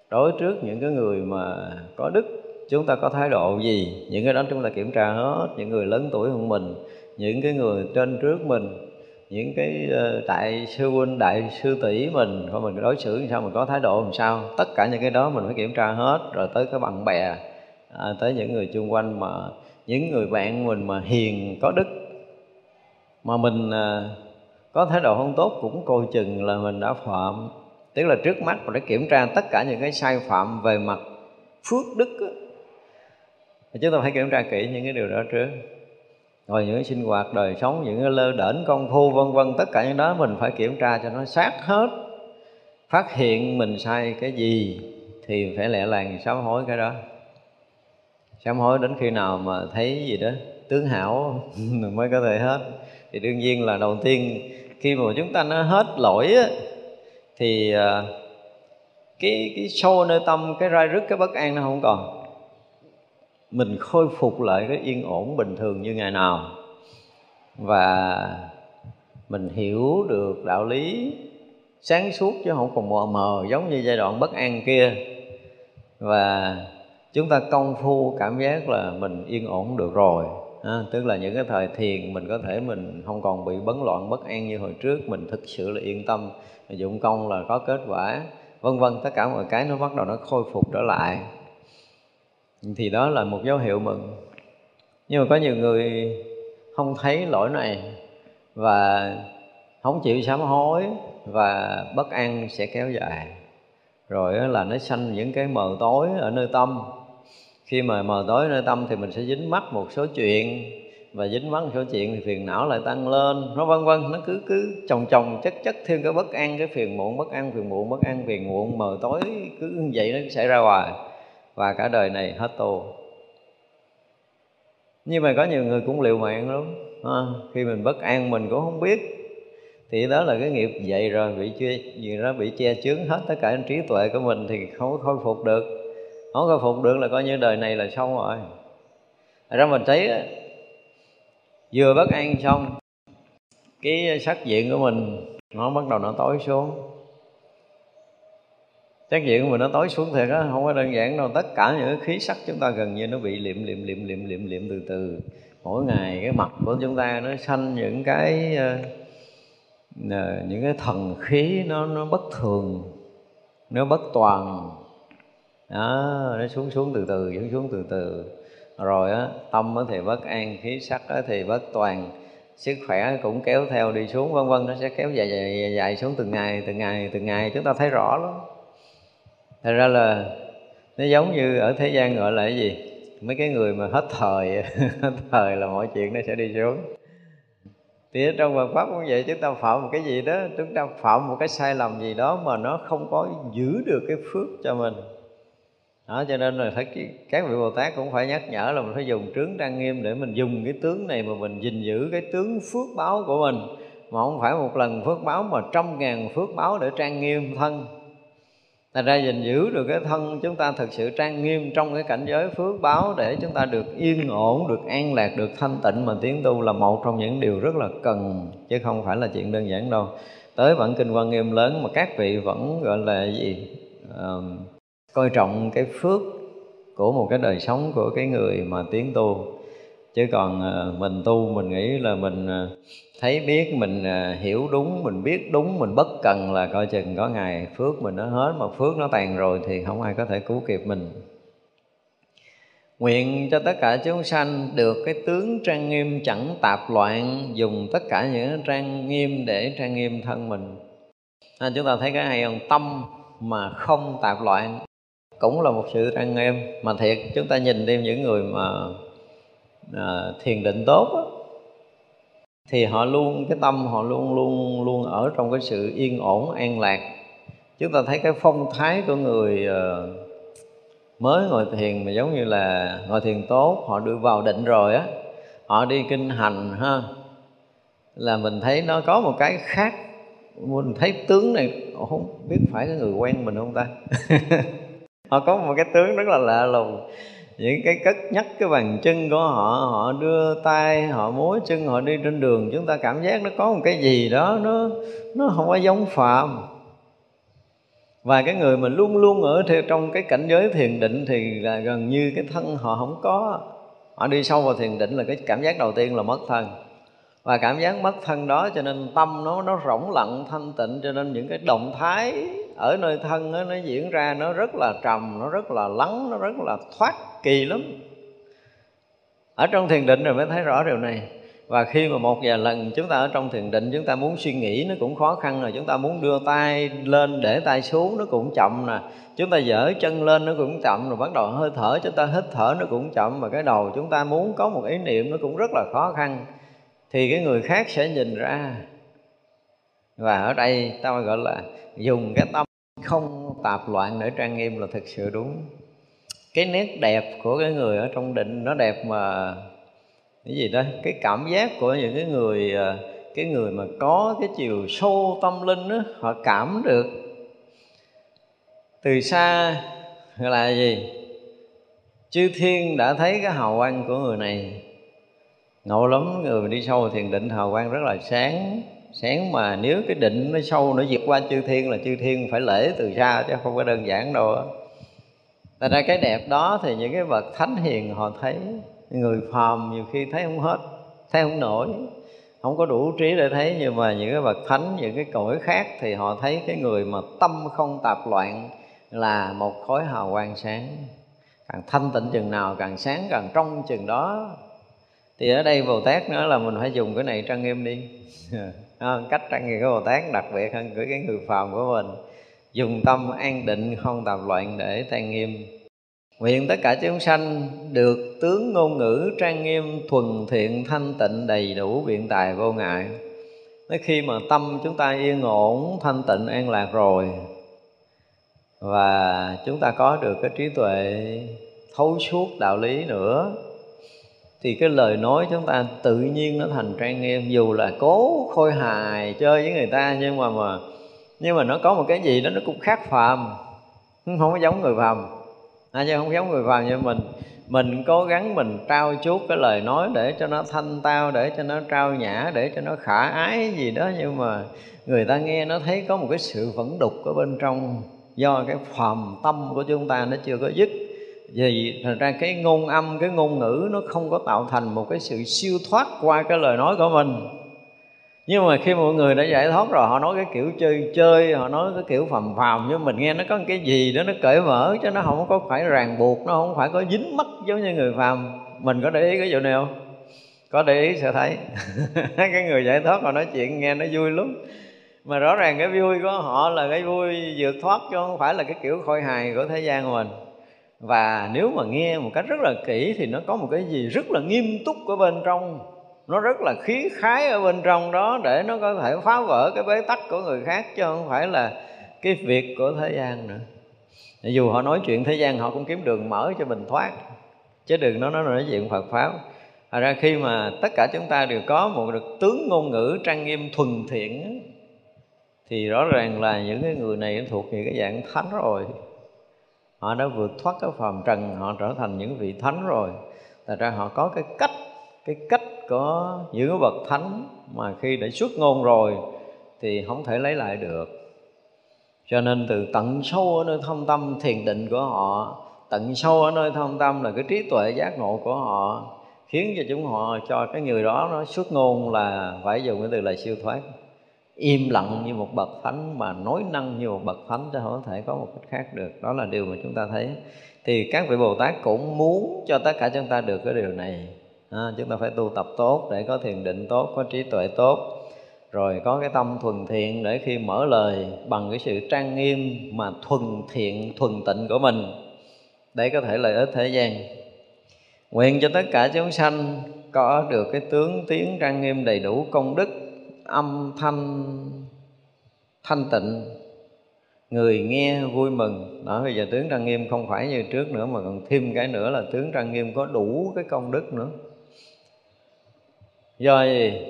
Đối trước những cái người mà có đức chúng ta có thái độ gì? Những cái đó chúng ta kiểm tra hết những người lớn tuổi hơn mình những cái người trên trước mình những cái ờ, đại sư huynh đại sư tỷ mình. Coi mình đối xử làm sao mình có thái độ làm sao? Tất cả những cái đó mình phải kiểm tra hết rồi tới cái bạn bè à, tới những người chung quanh mà những người bạn mình mà hiền có đức mà mình à, có thái độ không tốt cũng coi chừng là mình đã phạm tức là trước mắt mình đã kiểm tra tất cả những cái sai phạm về mặt phước đức đó. chúng ta phải kiểm tra kỹ những cái điều đó trước. Rồi những cái sinh hoạt đời sống những cái lơ đễnh công phu vân vân tất cả những đó mình phải kiểm tra cho nó sát hết. Phát hiện mình sai cái gì thì phải lẹ làng sám hối cái đó. Sám hối đến khi nào mà thấy gì đó tướng hảo mới có thể hết. Thì đương nhiên là đầu tiên khi mà chúng ta nó hết lỗi á, thì ờ, cái cái sâu nơi tâm cái rai rứt cái bất an nó không còn. Mình khôi phục lại cái yên ổn bình thường như ngày nào. Và mình hiểu được đạo lý sáng suốt chứ không còn mờ mờ giống như giai đoạn bất an kia. Và chúng ta công phu cảm giác là mình yên ổn được rồi à, tức là những cái thời thiền mình có thể mình không còn bị bấn loạn bất an như hồi trước mình thực sự là yên tâm dụng công là có kết quả. Vân vân, tất cả mọi cái nó bắt đầu nó khôi phục trở lại. Thì đó là một dấu hiệu mừng. Nhưng mà có nhiều người không thấy lỗi này và không chịu sám hối và bất an sẽ kéo dài. Rồi là nó sanh những cái mờ tối ở nơi tâm. Khi mà mờ tối nơi tâm thì mình sẽ dính mắc một số chuyện và dính mắc một số chuyện thì phiền não lại tăng lên. Nó vân vân nó cứ cứ chồng chồng chất chất thêm cái bất an cái phiền muộn bất an phiền muộn bất an phiền muộn mờ tối cứ như vậy nó xảy ra hoài. Và cả đời này hết tu nhưng mà có nhiều người cũng liều mạng lắm à, khi mình bất an mình cũng không biết. Thì đó là cái nghiệp vậy rồi bị che gì đó bị che chướng hết tất cả trí tuệ của mình thì không có khôi phục được. Không khôi phục được là coi như đời này là xong rồi. Ra mình thấy vừa bất an xong, cái sắc diện của mình nó bắt đầu nó tối xuống. Sắc diện của mình nó tối xuống thiệt á, không có đơn giản đâu, tất cả những khí sắc chúng ta gần như nó bị liệm liệm liệm liệm liệm liệm từ từ. Mỗi ngày cái mặt của chúng ta nó sanh những cái ờ, ờ, những cái thần khí nó nó bất thường, nó bất toàn. Đó, nó xuống xuống từ từ, xuống xuống từ từ rồi á tâm thì bất an khí sắc thì bất toàn. Sức khỏe cũng kéo theo đi xuống vân vân nó sẽ kéo dài dài, dài, dài xuống từng ngày từng ngày từng ngày. Chúng ta thấy rõ lắm. Thật ra là nó giống như ở thế gian gọi là cái gì? Mấy cái người mà hết thời hết thời là mọi chuyện nó sẽ đi xuống. Thì ở trong Phật pháp cũng vậy chúng ta phạm một cái gì đó chúng ta phạm một cái sai lầm gì đó mà nó không có giữ được cái phước cho mình đó cho nên là phải các vị bồ tát cũng phải nhắc nhở là mình phải dùng trướng trang nghiêm để mình dùng cái tướng này mà mình gìn giữ cái tướng phước báo của mình mà không phải một lần phước báo mà trăm ngàn phước báo để trang nghiêm thân Thành ra gìn giữ được cái thân chúng ta thực sự trang nghiêm trong cái cảnh giới phước báo để chúng ta được yên ổn, được an lạc, được thanh tịnh mà tiến tu là một trong những điều rất là cần chứ không phải là chuyện đơn giản đâu. Tới bản kinh quan nghiêm lớn mà các vị vẫn gọi là gì? Uh, coi trọng cái phước của một cái đời sống của cái người mà tiến tu. Chứ còn ờ, mình tu mình nghĩ là mình ờ, thấy biết mình ờ, hiểu đúng mình biết đúng mình bất cần là coi chừng có ngày phước mình nó hết. Mà phước nó tàn rồi thì không ai có thể cứu kịp mình. Nguyện cho tất cả chúng sanh được cái tướng trang nghiêm chẳng tạp loạn Dùng tất cả những trang nghiêm để trang nghiêm thân mình. À, Chúng ta thấy cái hay không? Tâm mà không tạp loạn. Cũng là một sự trang nghiêm Mà thiệt chúng ta nhìn thêm những người mà à, thiền định tốt á, thì họ luôn cái tâm họ luôn luôn luôn ở trong cái sự yên ổn an lạc. Chúng ta thấy cái phong thái của người à, mới ngồi thiền mà giống như là ngồi thiền tốt họ đưa vào định rồi á họ đi kinh hành ha là mình thấy nó có một cái khác. Mình thấy tướng này không biết phải cái người quen mình không ta? họ có một cái tướng rất là lạ lùng. Những cái cất nhắc cái bàn chân của họ họ đưa tay, họ múa chân, họ đi trên đường. Chúng ta cảm giác nó có một cái gì đó, nó nó không có giống phạm. Và cái người mà luôn luôn ở theo trong cái cảnh giới thiền định thì là gần như cái thân họ không có. Họ đi sâu vào thiền định là cái cảm giác đầu tiên là mất thân và cảm giác mất thân đó cho nên tâm nó nó rỗng lặng thanh tịnh cho nên những cái động thái ở nơi thân đó, nó diễn ra nó rất là trầm nó rất là lắng nó rất là thoát kỳ lắm. Ở trong thiền định rồi mới thấy rõ điều này. Và khi mà một vài lần chúng ta ở trong thiền định chúng ta muốn suy nghĩ nó cũng khó khăn rồi chúng ta muốn đưa tay lên để tay xuống nó cũng chậm nè. Chúng ta dở chân lên nó cũng chậm rồi bắt đầu hơi thở chúng ta hít thở nó cũng chậm. Và cái đầu chúng ta muốn có một ý niệm nó cũng rất là khó khăn thì cái người khác sẽ nhìn ra. Và ở đây ta gọi là dùng cái tâm không tạp loạn để trang nghiêm là thực sự đúng. Cái nét đẹp của cái người ở trong định nó đẹp mà cái gì đó cái cảm giác của những cái người ờ, cái người mà có cái chiều sâu tâm linh đó, họ cảm được. Từ xa là gì? Chư thiên đã thấy cái hào quang của người này ngộ lắm người mình đi sâu thiền định hào quang rất là sáng. Sáng mà nếu cái định nó sâu nó vượt qua chư thiên là chư thiên phải lễ từ xa chứ không có đơn giản đâu Tại ra cái đẹp đó thì những cái vật thánh hiền họ thấy. Người phàm nhiều khi thấy không hết Thấy không nổi. Không có đủ trí để thấy Nhưng mà những cái vật thánh, những cái cõi khác Thì họ thấy cái người mà tâm không tạp loạn Là một khối hào quang sáng. Càng thanh tịnh chừng nào càng sáng càng trong chừng đó. Thì ở đây Bồ Tát nữa là mình phải dùng cái này trang nghiêm đi. Ờ, cách trang nghiêm của Bồ Tát đặc biệt hơn cái người phàm của mình. Dùng tâm an định, không tạp loạn để trang nghiêm. Nguyện tất cả chúng sanh được tướng ngôn ngữ trang nghiêm, thuần thiện, thanh tịnh, đầy đủ biện tài vô ngại. Nói khi mà tâm chúng ta yên ổn, thanh tịnh, an lạc rồi, và chúng ta có được cái trí tuệ thấu suốt đạo lý nữa thì cái lời nói chúng ta tự nhiên nó thành trang nghiêm dù là cố khôi hài chơi với người ta nhưng mà mà nhưng mà nó có một cái gì đó nó cũng khác phàm. Không có giống người phàm. À, chứ không giống người phàm như mình mình cố gắng mình trao chuốt cái lời nói để cho nó thanh tao để cho nó trao nhã để cho nó khả ái gì đó nhưng mà người ta nghe nó thấy có một cái sự vẫn đục ở bên trong do cái phàm tâm của chúng ta nó chưa có dứt vì thật ra cái ngôn âm, cái ngôn ngữ nó không có tạo thành một cái sự siêu thoát qua cái lời nói của mình. Nhưng mà khi mọi người đã giải thoát rồi, họ nói cái kiểu chơi chơi, họ nói cái kiểu phàm phàm, nhưng mình nghe nó có cái gì đó nó cởi mở, chứ nó không có phải ràng buộc, nó không phải có dính mắt giống như người phàm. Mình có để ý cái vụ này không? Có để ý, sẽ thấy. Cái người giải thoát họ nói chuyện nghe nó vui lắm. Mà rõ ràng cái vui của họ là cái vui vượt thoát, chứ không phải là cái kiểu khôi hài của thế gian của mình và nếu mà nghe một cách rất là kỹ thì nó có một cái gì rất là nghiêm túc ở bên trong. Nó rất là khí khái ở bên trong đó để nó có thể phá vỡ cái bế tắc của người khác chứ không phải là cái việc của thế gian nữa. Dù họ nói chuyện thế gian họ cũng kiếm đường mở cho mình thoát, chứ đừng nói nó nói chuyện Phật pháp. Thật ra khi mà tất cả chúng ta đều có một được tướng ngôn ngữ trang nghiêm thuần thiện thì rõ ràng là những cái người này thuộc về cái dạng thánh rồi họ đã vượt thoát cái phàm trần, họ trở thành những vị thánh rồi. Thật ra họ có cái cách cái cách có những bậc thánh mà khi đã xuất ngôn rồi thì không thể lấy lại được. Cho nên từ tận sâu ở nơi thâm tâm, thiền định của họ, tận sâu ở nơi thâm tâm là cái trí tuệ giác ngộ của họ, khiến cho chúng họ, cho cái người đó nó xuất ngôn là phải dùng cái từ là siêu thoát im lặng như một bậc thánh mà nói năng như một bậc thánh chứ không có thể có một cách khác được. Đó là điều mà chúng ta thấy. Thì các vị bồ tát cũng muốn cho tất cả chúng ta được cái điều này. À, chúng ta phải tu tập tốt để có thiền định tốt có trí tuệ tốt rồi có cái tâm thuần thiện để khi mở lời bằng cái sự trang nghiêm mà thuần thiện thuần tịnh của mình để có thể lợi ích thế gian. Nguyện cho tất cả chúng sanh có được cái tướng tiếng trang nghiêm đầy đủ công đức âm thanh thanh tịnh. Người nghe vui mừng. Đó, bây giờ tướng trang nghiêm không phải như trước nữa, mà còn thêm cái nữa là tướng trang nghiêm có đủ cái công đức nữa. Do gì?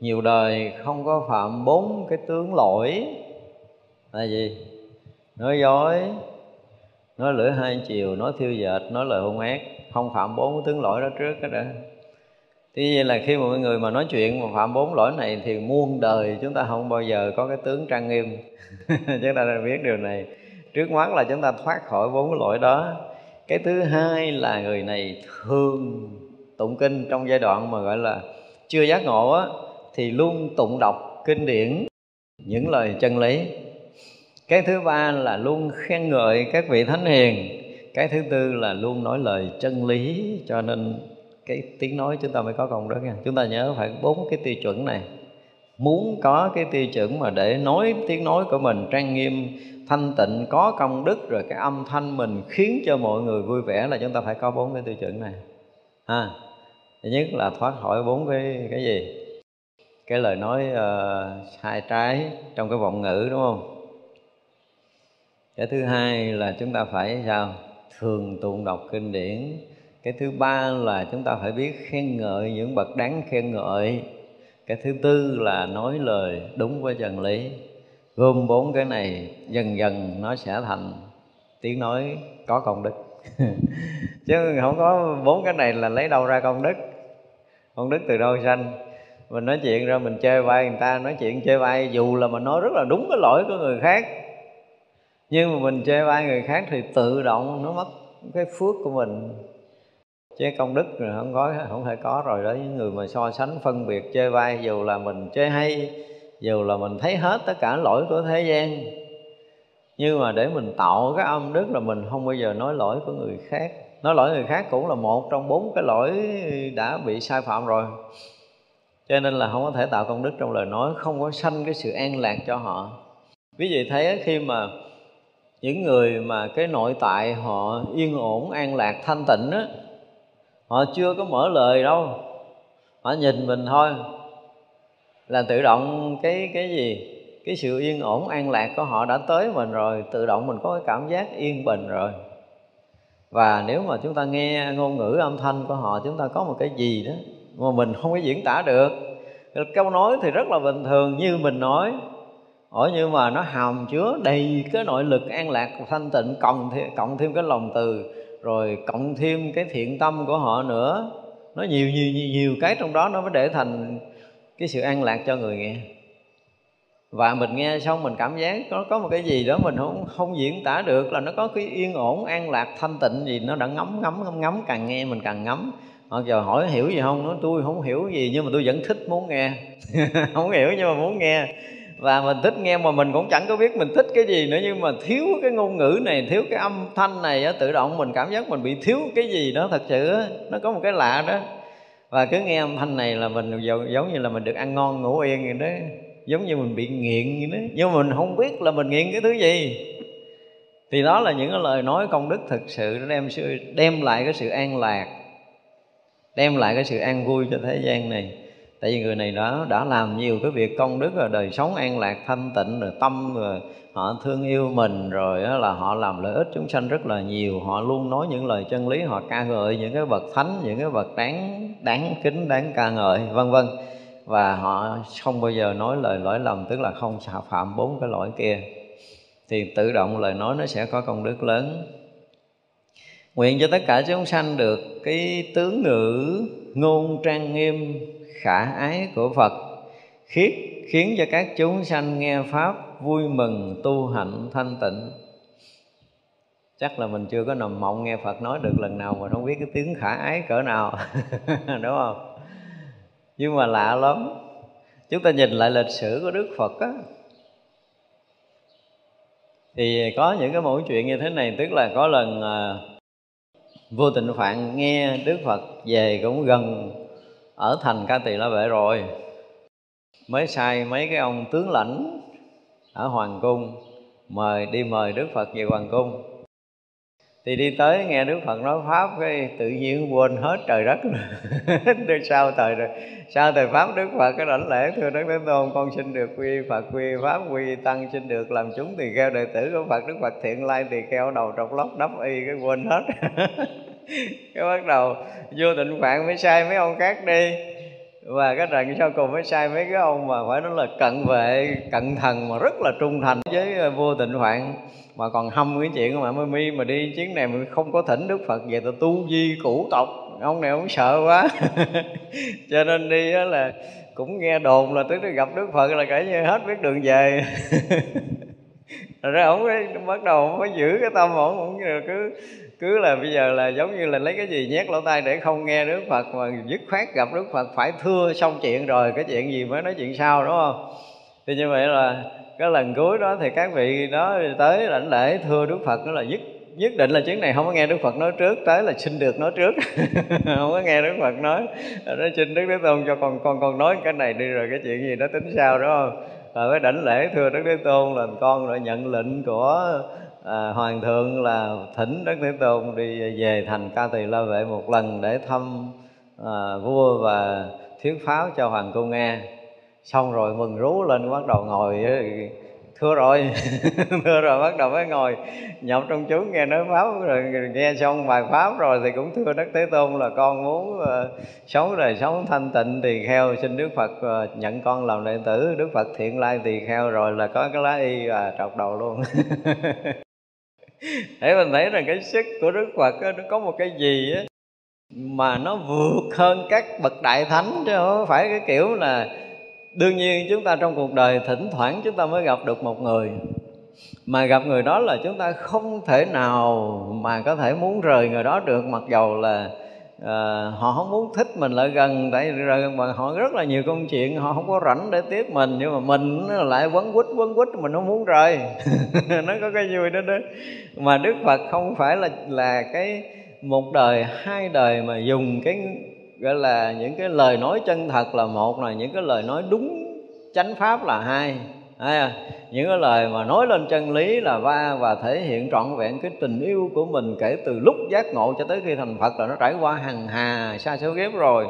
Nhiều đời không có phạm bốn cái tướng lỗi. Là gì? Nói dối, nói lưỡi hai chiều, nói thiêu dệt, nói lời hung ác. Không phạm bốn cái tướng lỗi đó trước cái đã. Tuy nhiên là khi mà mọi người mà nói chuyện mà phạm bốn lỗi này thì muôn đời chúng ta không bao giờ có cái tướng trang nghiêm. Chúng ta đã biết điều này. Trước mắt là chúng ta thoát khỏi bốn lỗi đó. Cái thứ hai là người này thường tụng kinh trong giai đoạn mà gọi là chưa giác ngộ á, thì luôn tụng đọc kinh điển những lời chân lý. Cái thứ ba là luôn khen ngợi các vị thánh hiền. Cái thứ tư là luôn nói lời chân lý cho nên cái tiếng nói chúng ta mới có công đức nha. Chúng ta nhớ phải bốn cái tiêu chuẩn này. Muốn có cái tiêu chuẩn mà để nói tiếng nói của mình trang nghiêm thanh tịnh có công đức rồi cái âm thanh mình khiến cho mọi người vui vẻ là chúng ta phải có bốn cái tiêu chuẩn này. Ha. Thứ nhất là thoát khỏi bốn cái cái gì? Cái lời nói uh, sai trái trong cái vọng ngữ đúng không? Cái thứ hai là chúng ta phải sao? Thường tụng đọc kinh điển cái thứ ba là chúng ta phải biết khen ngợi những bậc đáng khen ngợi. Cái thứ tư là nói lời đúng với chân lý. Gồm bốn cái này, dần dần nó sẽ thành tiếng nói có công đức. Chứ không có bốn cái này là lấy đâu ra công đức. Công đức từ đâu sanh? Mình nói chuyện ra mình chơi vai người ta, nói chuyện chơi vai, dù là mình nói rất là đúng cái lỗi của người khác, nhưng mà mình chơi vai người khác thì tự động nó mất cái phước của mình chứ công đức rồi không có, không thể có rồi đó. Những người mà so sánh, phân biệt chơi vai dù là mình chơi hay, dù là mình thấy hết tất cả lỗi của thế gian, nhưng mà để mình tạo cái âm đức là mình không bao giờ nói lỗi của người khác. Nói lỗi người khác cũng là một trong bốn cái lỗi đã bị sai phạm rồi. Cho nên là không có thể tạo công đức trong lời nói, không có sanh cái sự an lạc cho họ. Ví dụ thấy khi mà những người mà cái nội tại họ yên ổn, an lạc, thanh tịnh á họ chưa có mở lời đâu. Họ nhìn mình thôi. Là tự động cái cái gì? Cái sự yên ổn an lạc của họ đã tới mình rồi. Tự động mình có cái cảm giác yên bình rồi. Và nếu mà chúng ta nghe ngôn ngữ âm thanh của họ chúng ta có một cái gì đó mà mình không có diễn tả được. Câu nói thì rất là bình thường như mình nói. Ở nhưng mà nó hàm chứa đầy cái nội lực an lạc thanh tịnh cộng thêm, cộng thêm cái lòng từ rồi cộng thêm cái thiện tâm của họ nữa. Nó nhiều nhiều nhiều, nhiều cái trong đó nó mới để thành cái sự an lạc cho người nghe. Và mình nghe xong mình cảm giác có có một cái gì đó mình không không diễn tả được là nó có cái yên ổn an lạc thanh tịnh gì nó đã ngấm ngấm ngấm ngấm càng nghe mình càng ngấm. Họ giờ hỏi hiểu gì không? Nói tôi không hiểu gì nhưng mà tôi vẫn thích muốn nghe. Không hiểu nhưng mà muốn nghe và mình thích nghe mà mình cũng chẳng có biết mình thích cái gì nữa. Nhưng mà thiếu cái ngôn ngữ này, thiếu cái âm thanh này tự động mình cảm giác mình bị thiếu cái gì đó. Thật sự nó có một cái lạ đó. Và cứ nghe âm thanh này là mình giống như là mình được ăn ngon, ngủ yên vậy đó. Giống như mình bị nghiện vậy đó. Nhưng mà mình không biết là mình nghiện cái thứ gì. Thì đó là những cái lời nói công đức thực sự nó đem sự, đem lại cái sự an lạc, đem lại cái sự an vui cho thế gian này tại vì người này đó đã làm nhiều cái việc công đức rồi, đời sống an lạc, thanh tịnh rồi, tâm rồi, họ thương yêu mình rồi là họ làm lợi ích chúng sanh rất là nhiều. Họ luôn nói những lời chân lý, họ ca ngợi những cái bậc thánh, những cái bậc đáng đáng kính, đáng ca ngợi, vân vân. Và họ không bao giờ nói lời lỗi lầm, tức là không xả phạm bốn cái lỗi kia. Thì tự động lời nói nó sẽ có công đức lớn. Nguyện cho tất cả chúng sanh được cái tướng ngữ ngôn trang nghiêm khả ái của Phật khiết khiến cho các chúng sanh nghe pháp vui mừng tu hạnh thanh tịnh. Chắc là mình chưa có nằm mộng nghe Phật nói được lần nào mà không biết cái tiếng khả ái cỡ nào đúng không? Nhưng mà lạ lắm chúng ta nhìn lại lịch sử của Đức Phật á thì có những cái mẫu chuyện như thế này tức là có lần à, vô tình phạn nghe Đức Phật về cũng gần ở thành ca tỳ la vệ rồi. Mới sai mấy cái ông tướng lãnh ở hoàng cung mời, đi mời đức phật về hoàng cung. Thì đi tới nghe đức phật nói pháp, cái tự nhiên quên hết trời đất. Từ sau thời rồi sau thời pháp, đức phật cái đảnh lễ, thưa đức thế tôn, con xin được quy phật, quy pháp, quy tăng, xin được làm chúng tỳ kheo đệ tử của phật. Đức phật thiện lai tỳ kheo, đầu trọc lóc đắp y, cái quên hết. cái bắt đầu vô tình phạn mới sai mấy ông khác đi. Và cái trận sau cùng mới sai mấy cái ông mà phải nói là cận vệ, cận thần mà rất là trung thành với ờ, vô tịnh hoạn mà còn hâm cái chuyện mà mới mi mà đi chuyến này mình không có thỉnh đức phật về, tao tu di cũ tộc. Ông này ông sợ quá. Cho nên đi đó là cũng nghe đồn là tới gặp đức phật là cả như hết biết đường về. Rồi ra ổng bắt đầu ông phải giữ cái tâm ổng ổng cứ cứ là bây giờ là giống như là lấy cái gì nhét lỗ tai để không nghe Đức Phật mà dứt khoát gặp Đức Phật phải thưa xong chuyện rồi, cái chuyện gì mới nói chuyện sau, đúng không? Thì như vậy là cái lần cuối đó thì các vị đó tới lãnh lễ thưa Đức Phật đó là dứt nhất định là chuyến này không có nghe Đức Phật nói trước, tới là xin được nói trước. Không có nghe Đức Phật nói. Nó xin Đức Thế Tôn cho con con con nói cái này đi rồi cái chuyện gì nó tính sao đúng không? Rồi mới đảnh lễ thưa Đức Thế Tôn là con đã nhận lệnh của à, hoàng thượng là thỉnh Đức Thế Tôn đi về thành Ca Tỳ La Vệ một lần để thăm à, vua và thuyết pháo cho hoàng cung nghe xong rồi mừng rú lên bắt đầu ngồi thưa rồi thưa rồi bắt đầu mới ngồi. Nhập trong chúng nghe nói pháp rồi nghe xong bài pháp rồi thì cũng thưa Đức thế tôn là con muốn uh, sống đời sống thanh tịnh tỳ kheo xin đức phật uh, nhận con làm đệ tử. Đức phật thiện lai tỳ kheo rồi là có cái lá y và trọc đầu luôn. để mình thấy rằng cái sức của đức phật đó, nó có một cái gì á mà nó vượt hơn các bậc đại thánh chứ không phải cái kiểu là đương nhiên chúng ta trong cuộc đời thỉnh thoảng chúng ta mới gặp được một người. Mà gặp người đó là chúng ta không thể nào mà có thể muốn rời người đó được mặc dầu là à, họ không muốn thích mình lại gần tại rồi mà họ rất là nhiều công chuyện họ không có rảnh để tiếp mình nhưng mà mình lại quấn quýt quấn quýt mình không muốn rời. Nó có cái vui đó đó. Mà đức phật không phải là là cái một đời hai đời mà dùng cái gọi là những cái lời nói chân thật là một là những cái lời nói đúng chánh pháp là hai. À, những cái lời mà nói lên chân lý là ba và thể hiện trọn vẹn cái tình yêu của mình kể từ lúc giác ngộ cho tới khi thành Phật là nó trải qua hằng hà xa số ghép rồi.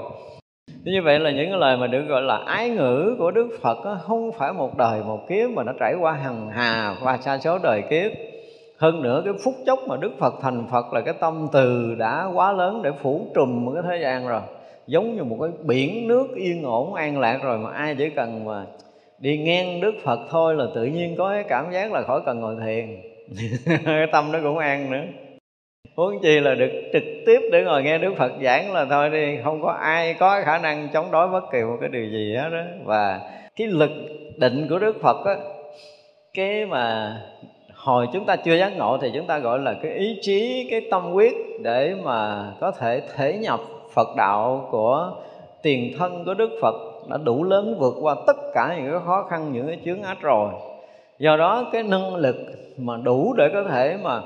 Như vậy là những cái lời mà được gọi là ái ngữ của Đức Phật đó, không phải một đời một kiếp mà nó trải qua hằng hà và xa số đời kiếp. Hơn nữa cái phút chốc mà Đức Phật thành Phật là cái tâm từ đã quá lớn để phủ trùm một cái thế gian rồi. Giống như một cái biển nước yên ổn an lạc rồi mà ai chỉ cần mà đi ngang đức phật thôi là tự nhiên có cái cảm giác là khỏi cần ngồi thiền. Cái tâm nó cũng an nữa. Huống chi là được trực tiếp để ngồi nghe đức phật giảng là thôi đi, không có ai có khả năng chống đối bất kỳ một cái điều gì hết đó và cái lực định của đức phật á, cái mà hồi chúng ta chưa giác ngộ thì chúng ta gọi là cái ý chí, cái tâm quyết để mà có thể thể nhập phật đạo của tiền thân của đức phật đã đủ lớn vượt qua tất cả những cái khó khăn những cái chướng ách rồi do đó cái năng lực mà đủ để có thể mà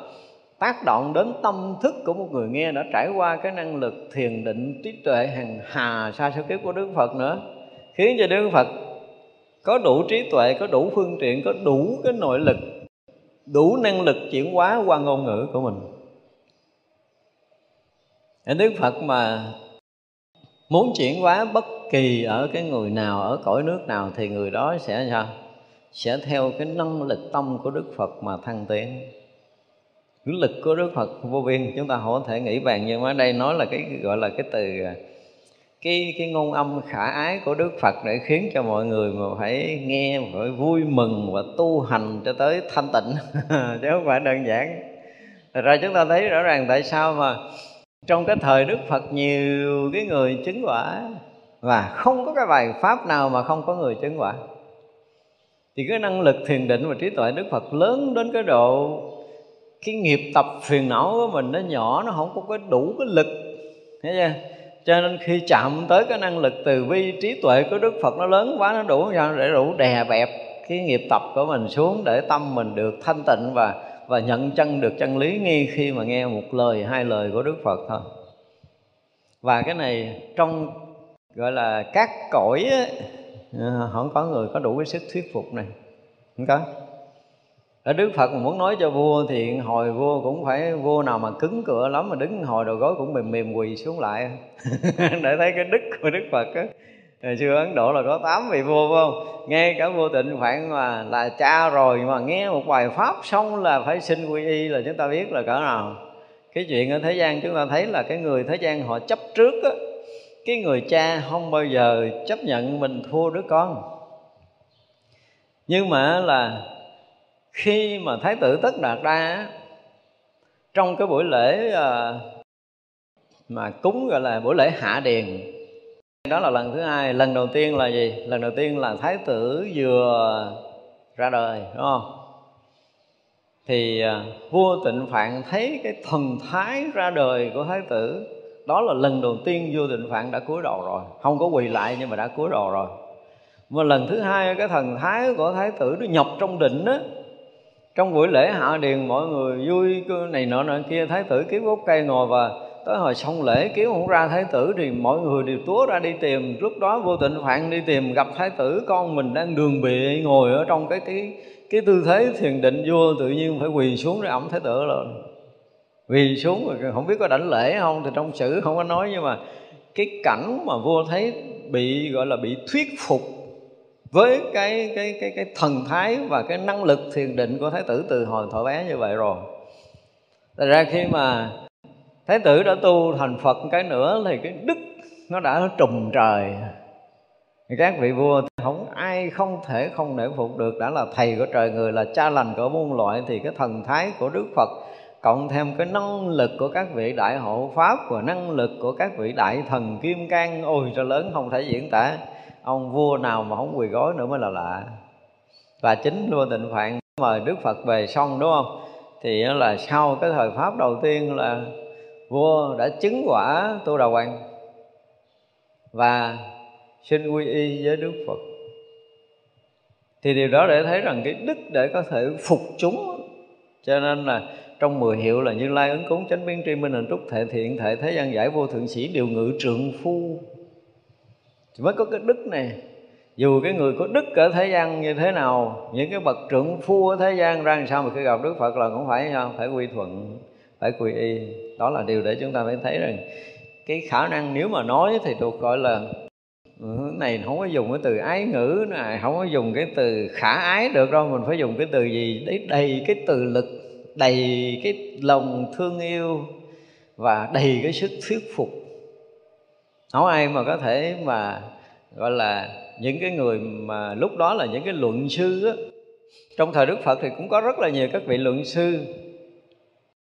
tác động đến tâm thức của một người nghe đã trải qua cái năng lực thiền định trí tuệ hàng hà xa số kiếp của Đức Phật nữa khiến cho Đức Phật có đủ trí tuệ, có đủ phương tiện, có đủ cái nội lực, đủ năng lực chuyển hóa qua ngôn ngữ của mình. Đức Phật mà muốn chuyển hóa bất kỳ ở cái người nào, ở cõi nước nào thì người đó sẽ sao? Sẽ theo cái năng lực tâm của đức phật mà thăng tiến. Cái lực của đức phật vô biên, chúng ta không thể nghĩ bàn nhưng mà ở đây nói là cái gọi là cái từ à, cái cái ngôn âm khả ái của Đức Phật để khiến cho mọi người mà phải nghe, phải vui mừng và tu hành cho tới thanh tịnh. Chứ không phải đơn giản. Thật ra chúng ta thấy rõ ràng tại sao mà trong cái thời Đức Phật nhiều cái người chứng quả và không có cái bài pháp nào mà không có người chứng quả. Thì cái năng lực thiền định và trí tuệ Đức Phật lớn đến cái độ cái nghiệp tập phiền não của mình nó nhỏ, nó không có cái đủ cái lực. Thấy chưa? Cho nên khi chạm tới cái năng lực từ bi, trí tuệ của Đức Phật nó lớn quá, nó đủ sao? Để đủ đè bẹp cái nghiệp tập của mình xuống để tâm mình được thanh tịnh và và nhận chân được chân lý ngay khi mà nghe một lời, hai lời của Đức Phật thôi. Và cái này trong, gọi là, các cõi à, không có người có đủ cái sức thuyết phục này. Không có. Ở Đức Phật mà muốn nói cho vua thì hồi vua cũng phải, vua nào mà cứng cửa lắm mà đứng hồi đầu gối cũng mềm mềm quỳ xuống lại. Để thấy cái đức của Đức Phật á. Ngày xưa Ấn Độ là có tám vị vua, phải không? Nghe cả vua tịnh khoảng mà là cha rồi mà nghe một bài Pháp xong là phải xin quy y là chúng ta biết là cỡ nào Cái chuyện ở thế gian chúng ta thấy là cái người thế gian họ chấp trước á, Cái người cha không bao giờ chấp nhận mình thua đứa con Nhưng mà là khi mà Thái tử Tất Đạt Đa Trong cái buổi lễ à, mà cúng gọi là buổi lễ hạ điền đó là lần thứ hai. Lần đầu tiên là gì? Lần đầu tiên là thái tử vừa ra đời, đúng không? Thì à, vua tịnh phạn thấy cái thần thái ra đời của thái tử, đó là lần đầu tiên vua tịnh phạn đã cúi đầu rồi. Không có quỳ lại nhưng mà đã cúi đầu rồi. Mà lần thứ hai cái thần thái của thái tử nó nhập trong định á. Trong buổi lễ hạ điền, mọi người vui này nọ nọ kia, thái tử kiếm gốc cây ngồi và tới hồi xong lễ kiếm không ra thái tử thì mọi người đều túa ra đi tìm. Lúc đó vô tịnh phạn đi tìm, gặp thái tử con mình đang đường bị ngồi ở trong cái cái cái tư thế thiền định vua, tự nhiên phải quỳ xuống để ổng thái tử lên. Quỳ xuống rồi không biết có đảnh lễ không? Thì trong sử không có nói, nhưng mà cái cảnh mà vua thấy bị, gọi là bị thuyết phục với cái cái cái cái thần thái và cái năng lực thiền định của thái tử từ hồi thọ bé như vậy rồi. Thật ra khi mà Thái tử đã tu thành Phật cái nữa thì cái đức nó đã trùng trời. Các vị vua không ai không thể không nể phục được, đã là thầy của trời, người là cha lành của muôn loại thì cái thần thái của Đức Phật, cộng thêm cái năng lực của các vị đại hộ pháp và năng lực của các vị đại thần kim cang, ôi cho lớn không thể diễn tả. Ông vua nào mà không quỳ gối nữa mới là lạ. Và chính vua tịnh phạn mời đức phật về xong, đúng không? Thì là sau cái thời pháp đầu tiên là vua đã chứng quả tu đà hoàng và xin quy y với đức phật. Thì điều đó để thấy rằng cái đức để có thể phục chúng cho nên là trong mười hiệu là như lai ứng cúng chánh biến tri minh hạnh trúc thệ thiện thệ thế gian giải vô thượng sĩ điều ngự trượng phu. Thì mới có cái đức này. Dù cái người có đức ở thế gian như thế nào, những cái bậc trượng phu ở thế gian ra làm sao mà khi gặp đức phật là cũng phải phải quy thuận, phải quy y đó là điều để chúng ta phải thấy rằng cái khả năng nếu mà nói thì thuộc gọi là ừ, này không có dùng cái từ ái ngữ này không có dùng cái từ khả ái được đâu, mình phải dùng cái từ gì? Đấy đầy cái từ lực, đầy cái lòng thương yêu và đầy cái sức thuyết phục. Không ai mà có thể mà gọi là những cái người mà lúc đó là những cái luận sư á. Trong thời đức phật thì cũng có rất là nhiều các vị luận sư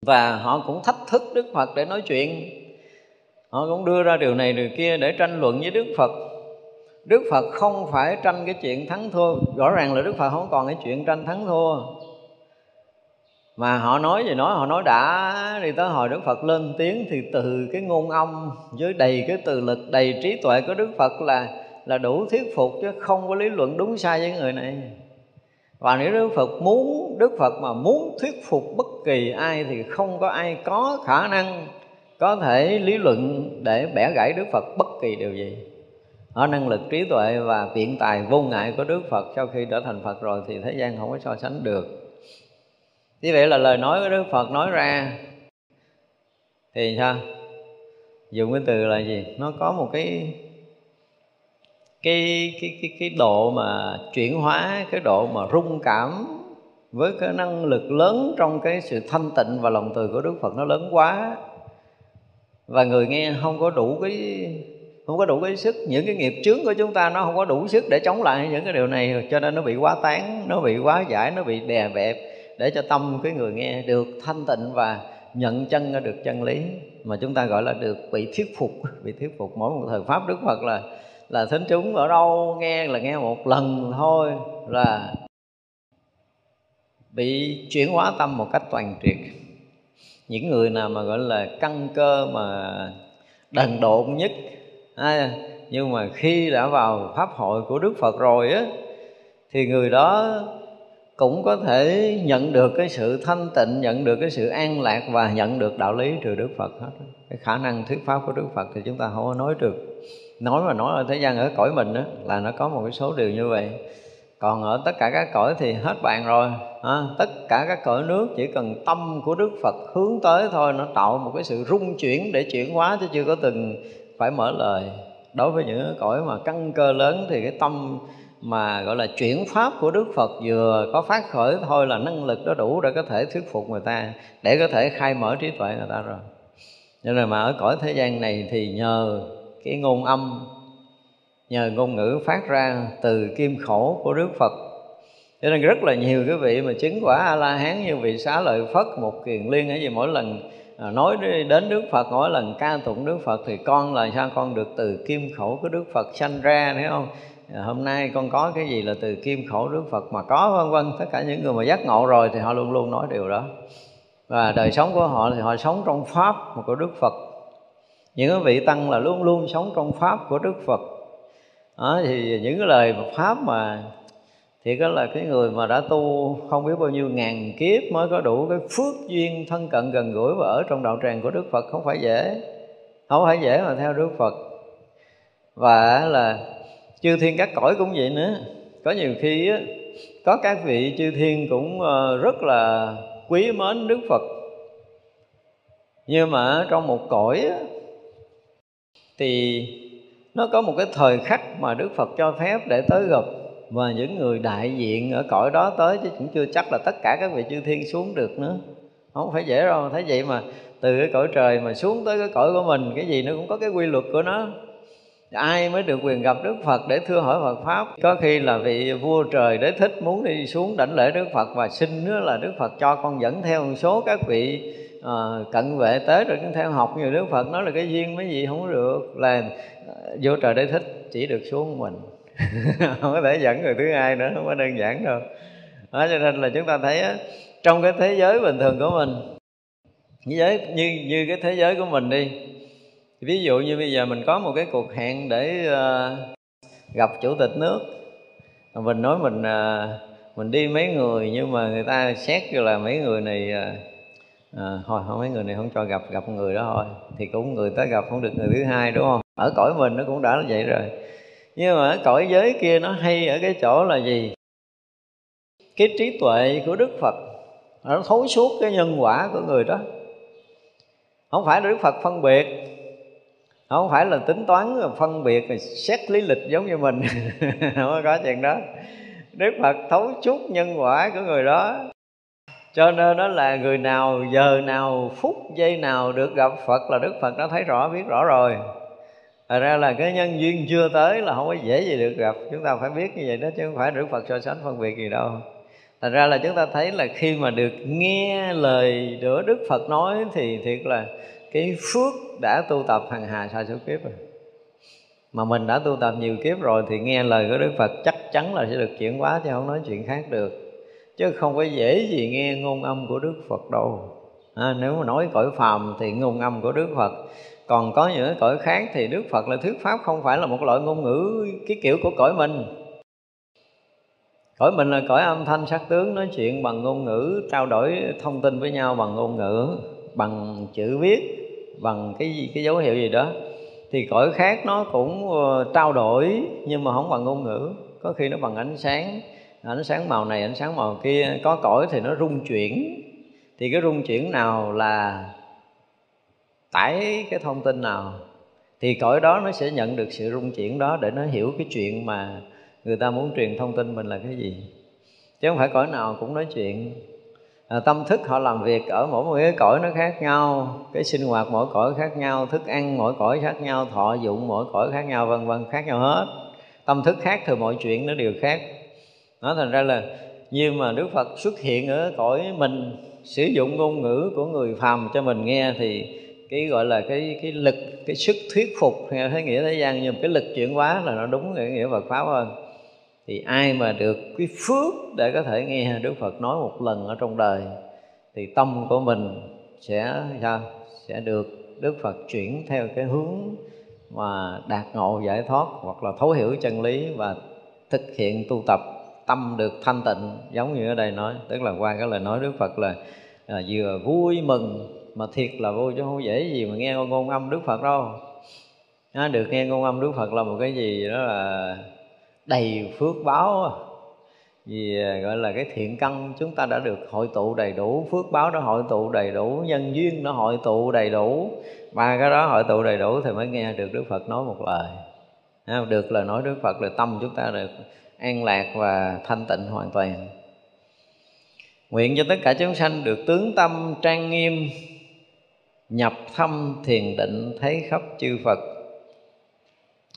và họ cũng thách thức đức phật để nói chuyện. Họ cũng đưa ra điều này, điều kia để tranh luận với đức phật. Đức phật không phải tranh cái chuyện thắng thua. Rõ ràng là đức phật không còn cái chuyện tranh thắng thua. Mà họ nói gì nói, họ nói đã đi tới hồi đức phật lên tiếng thì từ cái ngôn âm với đầy cái từ lực, đầy trí tuệ của đức phật là là đủ thuyết phục chứ không có lý luận đúng sai với người này và nếu Đức Phật muốn, Đức Phật mà muốn thuyết phục bất kỳ ai thì không có ai có khả năng, có thể lý luận để bẻ gãy Đức Phật bất kỳ điều gì. Ở năng lực trí tuệ và biện tài vô ngại của Đức Phật sau khi trở thành Phật rồi thì thế gian không có so sánh được. Như vậy là lời nói của Đức Phật nói ra thì sao? Dùng cái từ là gì? Nó có một cái cái cái cái cái độ mà chuyển hóa, cái độ mà rung cảm với cái năng lực lớn trong cái sự thanh tịnh và lòng từ của Đức Phật nó lớn quá. Và người nghe không có đủ cái, không có đủ cái sức. Những cái nghiệp chướng của chúng ta nó không có đủ sức để chống lại những cái điều này, cho nên nó bị quá tán, nó bị quá giải, nó bị đè bẹp để cho tâm cái người nghe được thanh tịnh và nhận chân ra được chân lý. Mà chúng ta gọi là được bị thuyết phục, bị thuyết phục. Mỗi một thời pháp đức phật là là thính chúng ở đâu? Nghe là nghe một lần thôi là bị chuyển hóa tâm một cách toàn triệt. Những người nào mà gọi là căn cơ mà đần độn nhất à, nhưng mà khi đã vào pháp hội của đức phật rồi á thì người đó cũng có thể nhận được cái sự thanh tịnh nhận được cái sự an lạc và nhận được đạo lý từ đức phật hết. Cái khả năng thuyết pháp của đức phật thì chúng ta không có nói được nói mà nói ở thế gian ở cõi mình đó, là nó có một cái số điều như vậy. Còn ở tất cả các cõi thì hết bạn rồi à, tất cả các cõi nước chỉ cần tâm của đức phật hướng tới thôi nó tạo một cái sự rung chuyển để chuyển hóa chứ chưa có từng phải mở lời. Đối với những cõi mà căn cơ lớn thì cái tâm mà gọi là chuyển pháp của Đức Phật vừa có phát khởi thôi là năng lực đó đủ để có thể thuyết phục người ta để có thể khai mở trí tuệ người ta rồi. Nên là mà ở cõi thế gian này thì nhờ cái ngôn âm nhờ ngôn ngữ phát ra từ kim khổ của Đức Phật. Cho nên rất là nhiều quý vị mà chứng quả a la hán như vị xá lợi phất, một kiền liên hay gì mỗi lần à, nói đến Đức Phật, mỗi lần ca tụng Đức Phật thì con là sao? Con được từ kim khổ của Đức Phật sanh ra, thấy không? À, hôm nay con có cái gì là từ kim khổ Đức Phật mà có, vân vân. Tất cả những người mà giác ngộ rồi thì họ luôn luôn nói điều đó. Và đời sống của họ thì họ sống trong pháp của Đức Phật những vị tăng là luôn luôn sống trong pháp của đức phật. Đó, thì những cái lời pháp mà thì có là cái người mà đã tu không biết bao nhiêu ngàn kiếp mới có đủ cái phước duyên thân cận gần gũi và ở trong đạo tràng của đức phật không phải dễ. Không phải dễ mà theo đức phật. Và là chư thiên các cõi cũng vậy nữa. Có nhiều khi á, có các vị chư thiên cũng ờ, rất là quý mến đức phật. Nhưng mà trong một cõi á, thì nó có một cái thời khắc mà Đức Phật cho phép để tới gặp và những người đại diện ở cõi đó tới, chứ cũng chưa chắc là tất cả các vị chư thiên xuống được nữa. Không phải dễ đâu, thấy vậy mà từ cái cõi trời mà xuống tới cái cõi của mình, cái gì nó cũng có cái quy luật của nó. Ai mới được quyền gặp Đức Phật để thưa hỏi Phật pháp? Có khi là vị vua trời đế thích muốn đi xuống đảnh lễ Đức Phật và xin nữa là Đức Phật cho con dẫn theo một số các vị à, cận vệ tới rồi cũng theo học nhiều đức phật nói là cái duyên mấy gì không được là ờ, vô trời để thích chỉ được xuống mình. Không có thể dẫn người thứ hai nữa không có đơn giản đâu. Đó cho nên là chúng ta thấy á, trong cái thế giới bình thường của mình thế giới như như cái thế giới của mình đi ví dụ như bây giờ mình có một cái cuộc hẹn để uh, gặp chủ tịch nước. Mình nói mình uh, mình đi mấy người nhưng mà người ta xét cho là mấy người này uh, à, thôi không mấy người này không cho gặp gặp người đó thôi. Thì cũng người tới gặp không được người thứ hai đúng không? Ở cõi mình nó cũng đã là vậy rồi. Nhưng mà ở cõi giới kia nó hay ở cái chỗ là gì? Cái trí tuệ của đức phật nó thấu suốt cái nhân quả của người đó. Không phải là đức phật phân biệt không phải là tính toán phân biệt rồi xét lý lịch giống như mình. Không có chuyện đó. Đức phật thấu suốt nhân quả của người đó cho nên đó là người nào giờ nào, phút giây nào được gặp phật là đức phật đã thấy rõ, biết rõ rồi. Thật ra là cái nhân duyên chưa tới là không có dễ gì được gặp. Chúng ta phải biết như vậy đó, chứ không phải Đức Phật so sánh phân biệt gì đâu. Thật ra là chúng ta thấy là khi mà được nghe lời của Đức Phật nói Thì thiệt là cái phước đã tu tập hàng hà sa số kiếp rồi. Mà mình đã tu tập nhiều kiếp rồi Thì nghe lời của Đức Phật chắc chắn là sẽ được chuyển hóa Chứ không nói chuyện khác được. Chứ không có dễ gì nghe ngôn âm của Đức Phật đâu. À, Nếu mà nói cõi phàm thì ngôn âm của Đức Phật. Còn có những cõi khác thì đức phật là thuyết pháp không phải là một loại ngôn ngữ cái kiểu của cõi mình. Cõi mình là cõi âm thanh sắc tướng nói chuyện bằng ngôn ngữ trao đổi thông tin với nhau bằng ngôn ngữ bằng chữ viết bằng cái gì cái dấu hiệu gì đó. Thì cõi khác nó cũng ờ, trao đổi nhưng mà không bằng ngôn ngữ có khi nó bằng ánh sáng ánh sáng màu này ánh sáng màu kia có cõi thì nó rung chuyển. Thì cái rung chuyển nào là tải cái thông tin nào thì cõi đó nó sẽ nhận được sự rung chuyển đó để nó hiểu cái chuyện mà người ta muốn truyền thông tin mình là cái gì. Chứ không phải cõi nào cũng nói chuyện. À, tâm thức họ làm việc ở mỗi một cái cõi nó khác nhau cái sinh hoạt mỗi cõi khác nhau thức ăn mỗi cõi khác nhau thọ dụng mỗi cõi khác nhau vân vân khác nhau hết. Tâm thức khác thì mọi chuyện nó đều khác nó thành ra là như mà đức phật xuất hiện ở cõi mình, sử dụng ngôn ngữ của người phàm cho mình nghe thì cái gọi là cái cái lực, cái sức thuyết phục theo thế nghĩa thế gian nhưng cái lực chuyển hóa là nó đúng cái nghĩa Phật pháp hơn. Thì ai mà được cái phước để có thể nghe Đức Phật nói một lần ở trong đời, thì tâm của mình sẽ, sao? Sẽ được Đức Phật chuyển theo cái hướng mà đạt ngộ, giải thoát hoặc là thấu hiểu chân lý và thực hiện tu tập tâm được thanh tịnh giống như ở đây nói tức là qua cái lời nói Đức Phật là, là vừa vui mừng mà thiệt là vui chứ không dễ gì mà nghe ngôn âm đức phật đâu. À, được nghe ngôn âm đức phật là một cái gì đó là đầy phước báo à. vì à, gọi là cái thiện căn chúng ta đã được hội tụ đầy đủ phước báo nó hội tụ đầy đủ nhân duyên nó hội tụ đầy đủ. Ba cái đó hội tụ đầy đủ thì mới nghe được đức phật nói một lời. Được lời nói đức phật là tâm chúng ta được an lạc và thanh tịnh hoàn toàn. Nguyện cho tất cả chúng sanh được tướng tâm trang nghiêm, nhập thâm thiền định thấy khắp chư Phật.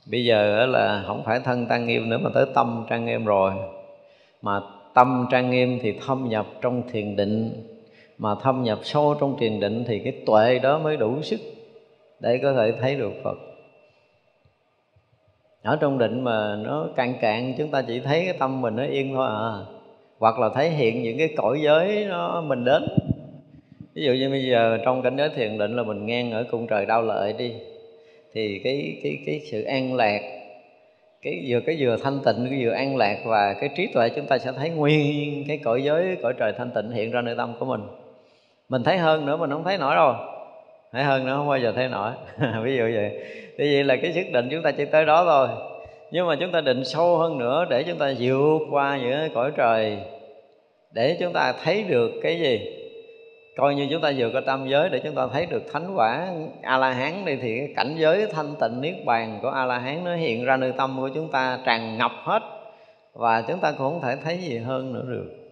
Bây giờ là không phải thân trang nghiêm nữa mà tới tâm trang nghiêm rồi. Mà tâm trang nghiêm thì thâm nhập trong thiền định, Mà thâm nhập sâu trong thiền định thì cái tuệ đó mới đủ sức Để có thể thấy được Phật. Ở trong định mà nó cạn cạn, chúng ta chỉ thấy cái tâm mình nó yên thôi à. Hoặc là thấy hiện những cái cõi giới nó mình đến. Ví dụ như bây giờ trong cảnh giới thiền định là mình ngang ở cung trời đau lợi đi, thì cái cái cái sự an lạc, cái vừa cái vừa thanh tịnh, cái vừa an lạc và cái trí tuệ chúng ta sẽ thấy nguyên cái cõi giới, cõi trời thanh tịnh hiện ra nơi tâm của mình. Mình thấy hơn nữa mình không thấy nổi đâu thấy hơn nữa không bao giờ thấy nổi. Ví dụ vậy. Thì vậy là cái sức định chúng ta chỉ tới đó thôi. Nhưng mà chúng ta định sâu hơn nữa để chúng ta vượt qua những cõi trời, để chúng ta thấy được cái gì? Coi như chúng ta vừa có tâm giới để chúng ta thấy được thánh quả a la hán đi, thì cái cảnh giới thanh tịnh niết bàn của a la hán nó hiện ra nơi tâm của chúng ta, tràn ngập hết. Và chúng ta cũng không thể thấy gì hơn nữa được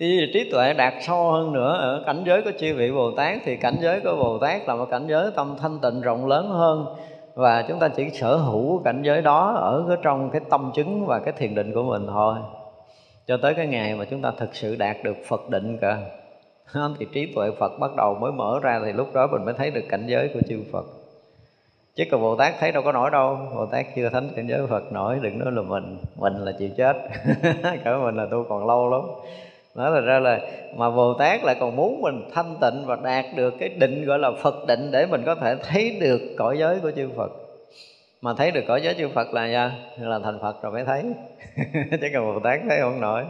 thì trí tuệ đạt sâu hơn nữa ở cảnh giới của chư vị Bồ Tát, thì cảnh giới của Bồ Tát là một cảnh giới tâm thanh tịnh rộng lớn hơn. Và chúng ta chỉ sở hữu cảnh giới đó ở cái trong cái tâm chứng và cái thiền định của mình thôi. Cho tới cái ngày mà chúng ta thực sự đạt được Phật định cả thì trí tuệ Phật bắt đầu mới mở ra, thì lúc đó mình mới thấy được cảnh giới của chư Phật. Chứ còn Bồ Tát thấy đâu có nổi đâu. Bồ Tát chưa thánh cảnh giới Phật nổi, đừng nói là mình mình là chịu chết. Cả mình là tu còn lâu lắm nói là ra là mà Bồ Tát lại còn muốn mình thanh tịnh và đạt được cái định gọi là Phật định để mình có thể thấy được cõi giới của chư Phật. Mà thấy được cõi giới chư Phật là gì? là thành Phật rồi mới thấy. Chứ còn Bồ Tát thấy không nổi.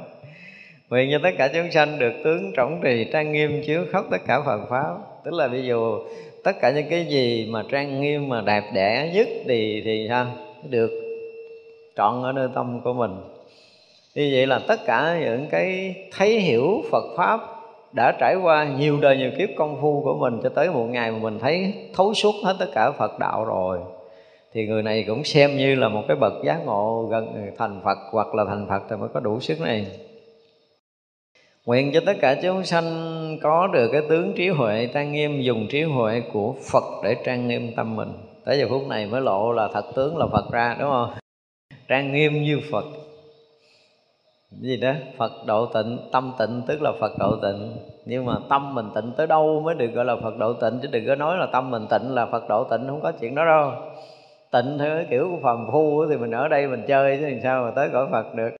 Nguyện cho tất cả chúng sanh được tướng trọng trì, trang nghiêm, chiếu khóc tất cả Phật Pháp. Tức là ví dụ, tất cả những cái gì mà trang nghiêm mà đẹp đẽ nhất thì thì sao? Được trọn ở nơi tâm của mình như vậy là tất cả những cái thấy hiểu Phật Pháp đã trải qua nhiều đời nhiều kiếp công phu của mình cho tới một ngày mà mình thấy thấu suốt hết tất cả Phật đạo rồi, thì người này cũng xem như là một cái bậc giác ngộ gần thành Phật hoặc là thành Phật thì mới có đủ sức này Nguyện cho tất cả chúng sanh có được cái tướng trí huệ trang nghiêm dùng trí huệ của Phật để trang nghiêm tâm mình. Tới giờ phút này mới lộ là thật tướng là Phật ra, đúng không? Trang nghiêm như Phật. Gì đó? Phật độ tịnh, tâm tịnh tức là Phật độ tịnh. Nhưng mà tâm mình tịnh tới đâu mới được gọi là Phật độ tịnh chứ đừng có nói là tâm mình tịnh là Phật độ tịnh không có chuyện đó đâu. Tịnh theo cái kiểu của phàm phu thì mình ở đây mình chơi chứ làm sao mà tới cõi Phật được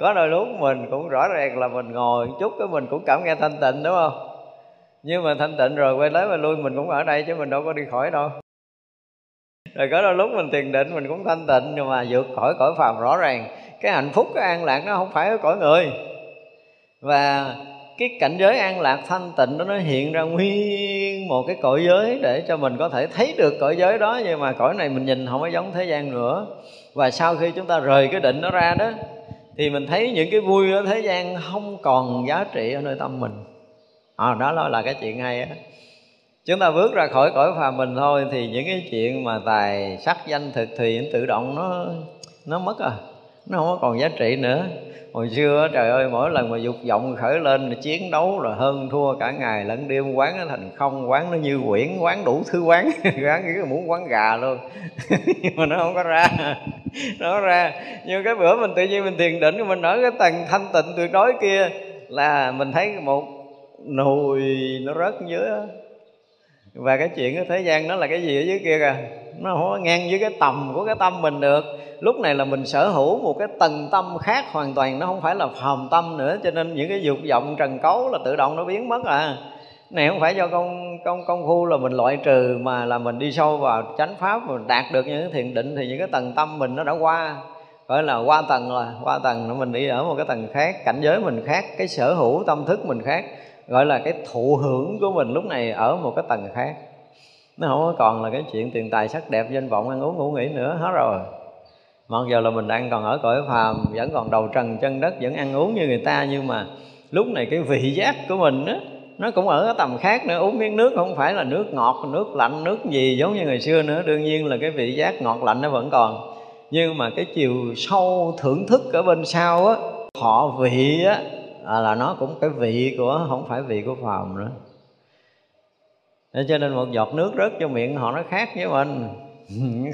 có đôi lúc mình cũng rõ ràng là mình ngồi một chút cái mình cũng cảm nghe thanh tịnh đúng không nhưng mà thanh tịnh rồi quay lấy và lui mình cũng ở đây chứ mình đâu có đi khỏi đâu rồi có đôi lúc mình thiền định mình cũng thanh tịnh nhưng mà vượt khỏi cõi phàm rõ ràng cái hạnh phúc cái an lạc nó không phải ở cõi người. Và cái cảnh giới an lạc thanh tịnh đó nó hiện ra nguyên một cái cõi giới để cho mình có thể thấy được cõi giới đó. Nhưng mà cõi này mình nhìn không có giống thế gian nữa. Và sau khi chúng ta rời cái định nó ra đó thì mình thấy những cái vui ở thế gian không còn giá trị ở nơi tâm mình. À, đó là cái chuyện hay á. Chúng ta bước ra khỏi cõi phàm mình thôi thì những cái chuyện mà tài sắc danh thực thì tự động nó nó mất à nó không có còn giá trị nữa. Hồi xưa trời ơi, mỗi lần mà dục vọng khởi lên là chiến đấu rồi hơn thua cả ngày, lẫn đêm quán nó thành không, quán nó như quyển, quán đủ thứ quán. Quán cái muốn quán gà luôn nhưng mà nó không có ra. Nó ra. Nhưng cái bữa mình tự nhiên mình thiền định, mình ở cái tầng thanh tịnh tuyệt đối kia là mình thấy một nồi nó rớt dưới và cái chuyện ở thế gian nó là cái gì ở dưới kia kìa? Nó không có ngang với cái tầm của cái tâm mình được lúc này là mình sở hữu một cái tầng tâm khác hoàn toàn, nó không phải là phàm tâm nữa, cho nên những cái dục vọng trần cấu là tự động nó biến mất à. Này không phải do công công công phu là mình loại trừ, mà là mình đi sâu vào chánh pháp mình đạt được những thiền định thì những cái tầng tâm mình nó đã qua. Gọi là qua tầng là, qua tầng mình đi ở một cái tầng khác, cảnh giới mình khác, cái sở hữu tâm thức mình khác. Gọi là cái thụ hưởng của mình lúc này ở một cái tầng khác. Nó không còn là cái chuyện tiền tài sắc đẹp, danh vọng ăn uống ngủ nghỉ nữa, hết rồi mặc giờ là mình đang còn ở cõi phàm vẫn còn đầu trần chân đất vẫn ăn uống như người ta nhưng mà lúc này cái vị giác của mình á nó cũng ở cái tầm khác nữa. Uống miếng nước không phải là nước ngọt nước lạnh nước gì giống như ngày xưa nữa. Đương nhiên là cái vị giác ngọt lạnh nó vẫn còn. Nhưng mà cái chiều sâu thưởng thức ở bên sau á họ vị á à, là nó cũng cái vị của không phải vị của phàm nữa. Thế cho nên một giọt nước rớt cho miệng họ nó khác với mình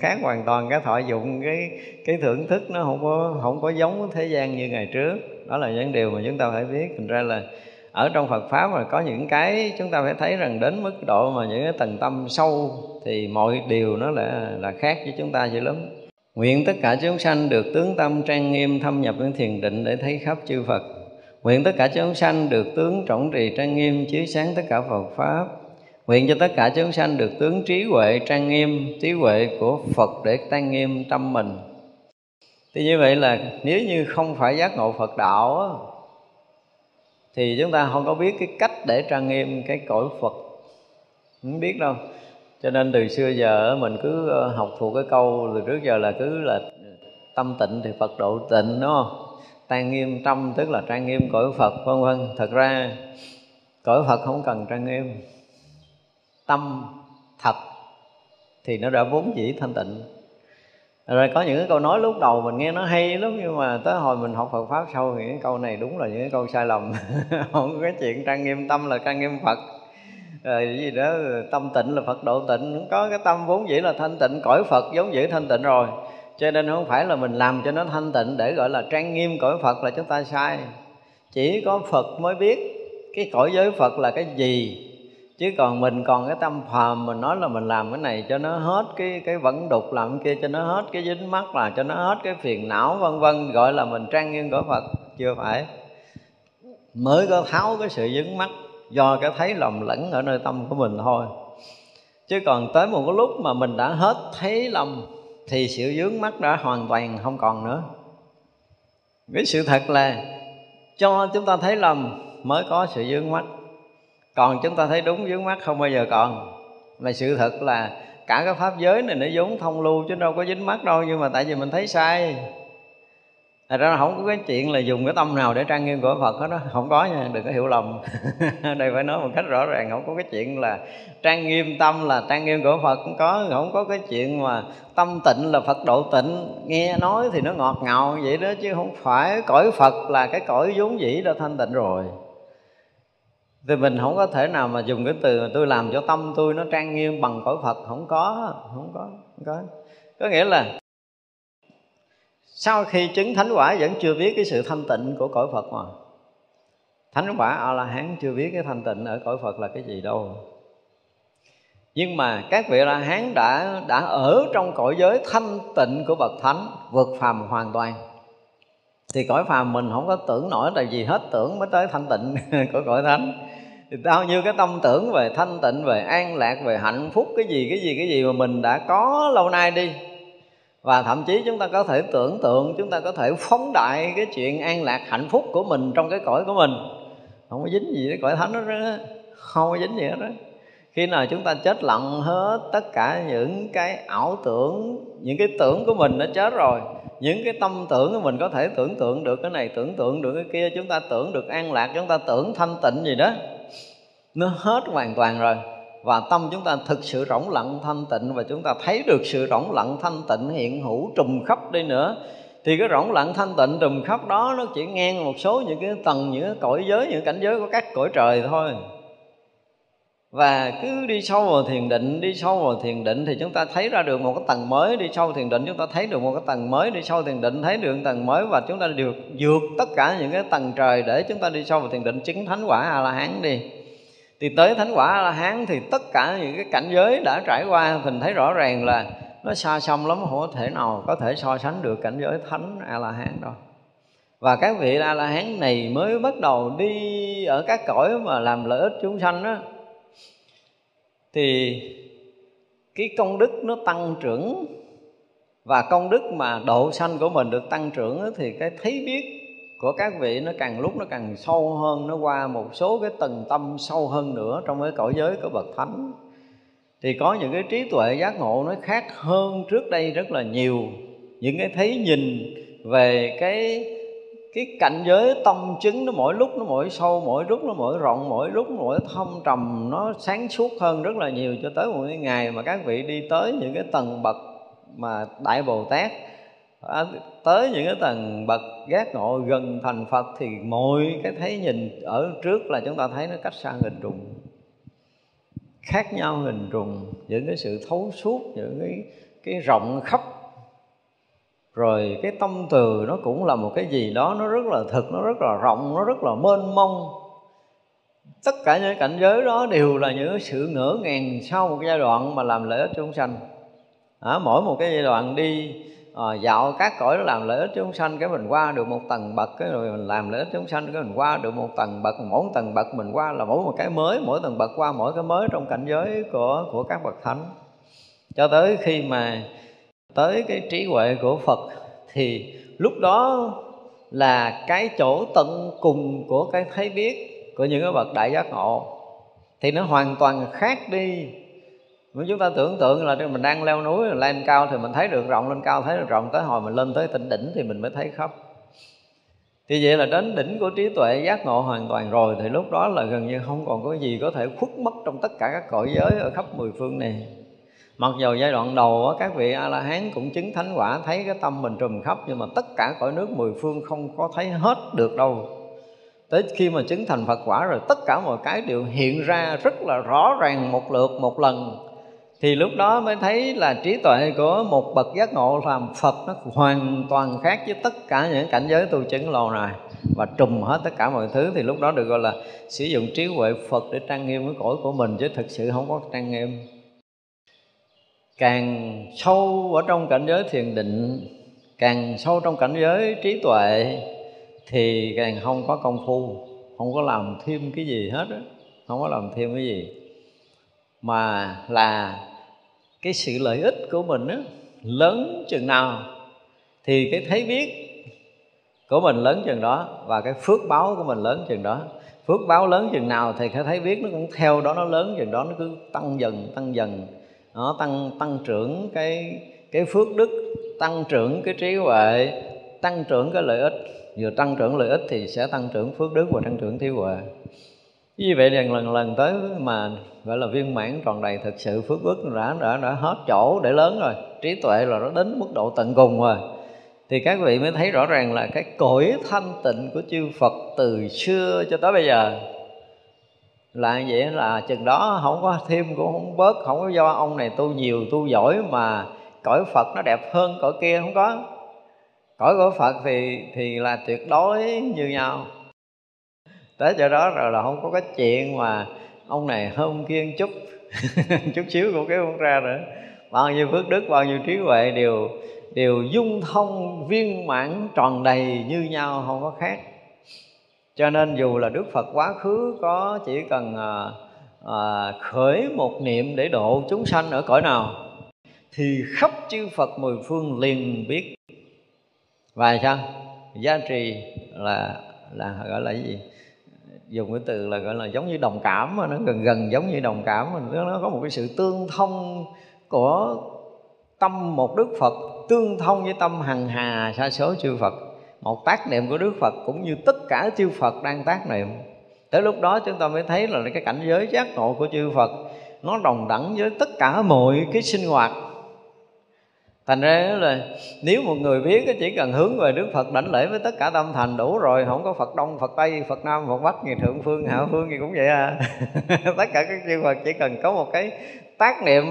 khác hoàn toàn, cái thọ dụng, cái cái thưởng thức nó không có không có giống thế gian như ngày trước. Đó là những điều mà chúng ta phải biết. Thành ra là ở trong Phật pháp mà có những cái chúng ta phải thấy rằng đến mức độ mà những cái tầng tâm sâu thì mọi điều nó là là khác với chúng ta dữ lắm. Nguyện tất cả chúng sanh được tướng tâm trang nghiêm thâm nhập đến thiền định để thấy khắp chư Phật. Nguyện tất cả chúng sanh được tướng trọng trì trang nghiêm chiếu sáng tất cả Phật pháp. Nguyện cho tất cả chúng sanh được tướng trí huệ trang nghiêm, trí huệ của Phật để trang nghiêm tâm mình. Thì như vậy là nếu như không phải giác ngộ Phật đạo á, thì chúng ta không có biết cái cách để trang nghiêm cái cõi Phật. Không biết đâu. Cho nên từ xưa giờ mình cứ ờ, học thuộc cái câu từ trước giờ là cứ là tâm tịnh thì Phật độ tịnh đúng không? Trang nghiêm tâm tức là trang nghiêm cõi Phật vân vân. Thật ra cõi Phật không cần trang nghiêm tâm thật, thì nó đã vốn dĩ thanh tịnh. Rồi có những cái câu nói lúc đầu mình nghe nó hay lắm, nhưng mà tới hồi mình học Phật pháp sau thì cái câu này đúng là những cái câu sai lầm. Không có cái chuyện trang nghiêm tâm là trang nghiêm Phật. Rồi gì đó, tâm tịnh là Phật độ tịnh có cái tâm vốn dĩ là thanh tịnh, cõi Phật vốn dĩ thanh tịnh rồi. Cho nên không phải là mình làm cho nó thanh tịnh để gọi là trang nghiêm cõi Phật là chúng ta sai. Chỉ có Phật mới biết cái cõi giới phật là cái gì chứ còn mình còn cái tâm phàm mình nói là mình làm cái này cho nó hết cái cái vẫn đục làm cái kia, cho nó hết cái dính mắt là cho nó hết cái phiền não, vân vân, gọi là mình trang nghiêm của phật, chưa phải. Mới có tháo cái sự dính mắt do cái thấy lầm lẫn ở nơi tâm của mình thôi. Chứ còn tới một cái lúc mà mình đã hết thấy lầm, thì sự dướng mắt đã hoàn toàn không còn nữa. Cái sự thật là, cho chúng ta thấy lầm, mới có sự dướng mắt còn chúng ta thấy đúng vướng mắt không bao giờ còn. Mà sự thật là cả cái pháp giới này nó vốn thông lưu chứ đâu có dính mắt đâu nhưng mà tại vì mình thấy sai. Thật ra không có cái chuyện là dùng cái tâm nào để trang nghiêm của Phật hết đó. Không có nha, đừng có hiểu lầm. Đây phải nói một cách rõ ràng Không có cái chuyện là trang nghiêm tâm là trang nghiêm của Phật Không có, không có cái chuyện mà tâm tịnh là Phật độ tịnh. Nghe nói thì nó ngọt ngào vậy đó Chứ không phải cõi Phật là cái cõi vốn dĩ đã thanh tịnh rồi thì mình không có thể nào mà dùng cái từ tôi làm cho tâm tôi nó trang nghiêm bằng cõi Phật không có không có không có. Có nghĩa là sau khi chứng thánh quả vẫn chưa biết cái sự thanh tịnh của cõi Phật mà. Thánh quả a la hán chưa biết cái thanh tịnh ở cõi Phật là cái gì đâu. Nhưng mà các vị la hán đã đã ở trong cõi giới thanh tịnh của bậc thánh, vượt phàm hoàn toàn. Thì cõi phàm mình không có tưởng nổi là gì hết, tưởng mới tới thanh tịnh của cõi thánh thì bao nhiêu cái tâm tưởng về thanh tịnh về an lạc về hạnh phúc cái gì cái gì cái gì mà mình đã có lâu nay đi. Và thậm chí chúng ta có thể tưởng tượng chúng ta có thể phóng đại cái chuyện an lạc hạnh phúc của mình trong cái cõi của mình. Không có dính gì cái cõi thánh đó, đó không có dính gì hết đó khi nào chúng ta chết lặng hết tất cả những cái ảo tưởng những cái tưởng của mình nó chết rồi những cái tâm tưởng của mình có thể tưởng tượng được cái này tưởng tượng được cái kia chúng ta tưởng được an lạc chúng ta tưởng thanh tịnh gì đó nó hết hoàn toàn rồi. Và tâm chúng ta thực sự rỗng lặng thanh tịnh và chúng ta thấy được sự rỗng lặng thanh tịnh hiện hữu trùm khắp đi nữa. Thì cái rỗng lặng thanh tịnh trùm khắp đó nó chỉ ngang một số những cái tầng, những cái cõi giới, những cảnh giới của các cõi trời thôi. Và cứ đi sâu vào thiền định, đi sâu vào thiền định thì chúng ta thấy ra được một cái tầng mới. Đi sâu thiền định chúng ta thấy được một cái tầng mới. Đi sâu thiền định thấy được một tầng mới và chúng ta được vượt tất cả những cái tầng trời để chúng ta đi sâu vào thiền định chứng thánh quả a la hán đi thì tới thánh quả a la hán thì tất cả những cái cảnh giới đã trải qua, mình thấy rõ ràng là nó xa xăm lắm, không có thể nào có thể so sánh được cảnh giới thánh a la hán đâu. Và các vị a la hán này mới bắt đầu đi ở các cõi mà làm lợi ích chúng sanh đó thì cái công đức nó tăng trưởng và công đức mà độ sanh của mình được tăng trưởng thì cái thấy biết của các vị nó càng lúc nó càng sâu hơn, nó qua một số cái tầng tâm sâu hơn nữa trong cái cõi giới của bậc thánh. Thì có những cái trí tuệ giác ngộ nó khác hơn trước đây rất là nhiều. Những cái thấy nhìn về cái cái cảnh giới tâm chứng nó mỗi lúc nó mỗi sâu, mỗi lúc nó mỗi rộng, mỗi lúc nó mỗi thâm trầm, nó sáng suốt hơn rất là nhiều cho tới một cái ngày mà các vị đi tới những cái tầng bậc mà đại bồ tát à, tới những cái tầng bậc giác ngộ gần thành phật thì mọi cái thấy nhìn ở trước là chúng ta thấy nó cách xa hình trùng khác nhau hình trùng những cái sự thấu suốt những cái cái rộng khắp. Rồi cái tâm từ nó cũng là một cái gì đó nó rất là thực nó rất là rộng nó rất là mênh mông. Tất cả những cảnh giới đó đều là những sự ngỡ ngàng sau một giai đoạn mà làm lợi ích chúng sanh. À, mỗi một cái giai đoạn đi à, dạo các cõi nó làm lợi ích chúng sanh cái mình qua được một tầng bậc cái rồi mình làm lợi ích chúng sanh cái mình qua được một tầng bậc mỗi một tầng bậc mình qua là mỗi một cái mới mỗi tầng bậc qua mỗi cái mới trong cảnh giới của của các bậc thánh. Cho tới khi mà tới cái trí huệ của Phật thì lúc đó là cái chỗ tận cùng của cái thấy biết của những cái bậc đại giác ngộ. Thì nó hoàn toàn khác đi nếu chúng ta tưởng tượng là mình đang leo núi lên cao thì mình thấy được rộng, lên cao thấy được rộng, tới hồi mình lên tới tỉnh đỉnh thì mình mới thấy khắp thì vậy là đến đỉnh của trí tuệ giác ngộ hoàn toàn rồi, thì lúc đó là gần như không còn có gì có thể khuất mất trong tất cả các cõi giới ở khắp mười phương này. Mặc dù giai đoạn đầu các vị a la hán cũng chứng thánh quả, thấy cái tâm mình trùm khắp, nhưng mà tất cả cõi nước mười phương không có thấy hết được đâu. Tới khi mà chứng thành phật quả rồi, tất cả mọi cái đều hiện ra rất là rõ ràng một lượt, một lần thì lúc đó mới thấy là trí tuệ của một bậc giác ngộ làm Phật nó hoàn toàn khác với tất cả những cảnh giới tu chứng lầu này và trùm hết tất cả mọi thứ. Thì lúc đó được gọi là sử dụng trí huệ Phật để trang nghiêm cái cõi của mình chứ thực sự không có trang nghiêm. Càng sâu ở trong cảnh giới thiền định, càng sâu trong cảnh giới trí tuệ thì càng không có công phu, không có làm thêm cái gì hết á, không có làm thêm cái gì. Mà là cái sự lợi ích của mình á, lớn chừng nào, thì cái thấy biết của mình lớn chừng đó và cái phước báo của mình lớn chừng đó. Phước báo lớn chừng nào thì cái thấy biết nó cũng theo đó, nó lớn chừng đó, nó cứ tăng dần tăng dần. Nó tăng tăng trưởng cái cái phước đức, tăng trưởng cái trí huệ, tăng trưởng cái lợi ích. Vừa tăng trưởng lợi ích thì sẽ tăng trưởng phước đức và tăng trưởng trí huệ như vậy lần lần lần tới mà gọi là viên mãn tròn đầy thực sự phước đức đã đã đã hết chỗ để lớn rồi, trí tuệ là nó đến mức độ tận cùng rồi, thì các vị mới thấy rõ ràng là cái cõi thanh tịnh của chư Phật từ xưa cho tới bây giờ. Là vậy là chừng đó không có thêm, cũng không bớt, không có do ông này tu nhiều, tu giỏi mà cõi Phật nó đẹp hơn cõi kia không có. Cõi của Phật thì thì là tuyệt đối như nhau tới chỗ đó rồi là không có cái chuyện mà ông này hôm kia một chút chút xíu cũng kéo không ra nữa. Bao nhiêu phước đức bao nhiêu trí huệ đều đều dung thông viên mãn tròn đầy như nhau không có khác. Cho nên dù là đức phật quá khứ có chỉ cần à, à, khởi một niệm để độ chúng sanh ở cõi nào thì khắp chư phật mười phương liền biết. Và sao? Giá trị là là gọi là cái gì? Dùng cái từ là gọi là giống như đồng cảm mà, nó gần gần giống như đồng cảm mà, nó có một cái sự tương thông của tâm một đức phật, tương thông với tâm hằng hà sa số chư phật. Một tác niệm của đức phật cũng như tất cả chư phật đang tác niệm. Tới lúc đó chúng ta mới thấy là cái cảnh giới giác ngộ của chư phật nó đồng đẳng với tất cả mọi cái sinh hoạt thành ra là nếu một người biết chỉ cần hướng về đức phật, đảnh lễ với tất cả tâm thành, đủ rồi, không có phật đông, phật tây, phật nam, phật bắc gì, thượng phương, hạ phương gì cũng vậy à. Tất cả các chư phật chỉ cần có một cái tác niệm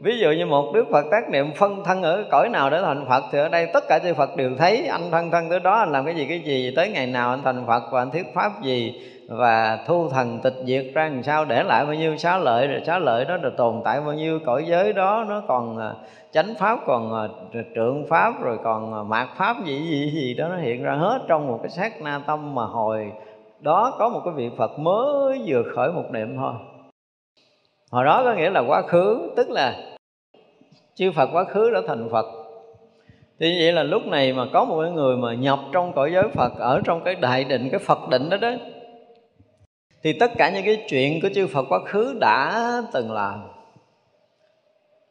ví dụ như một đức phật tác niệm phân thân ở cõi nào để thành phật, thì ở đây tất cả chư phật đều thấy anh phân thân tới đó, anh làm cái gì cái gì, tới ngày nào anh thành phật và anh thuyết pháp gì, và thu thần tịch diệt ra làm sao để lại bao nhiêu xá lợi, rồi xá lợi đó được tồn tại bao nhiêu cõi giới đó, nó còn à, chánh pháp, còn à, trượng pháp, rồi còn à, mạt pháp gì gì gì đó nó hiện ra hết trong một cái sát na tâm mà hồi đó có một cái vị phật mới vừa khởi một niệm thôi hồi đó có nghĩa là quá khứ, tức là chư phật quá khứ đã thành phật. Thì như vậy là lúc này mà có một người mà nhập trong cõi giới phật, ở trong cái đại định, cái phật định đó đó, thì tất cả những cái chuyện của chư Phật quá khứ đã từng làm.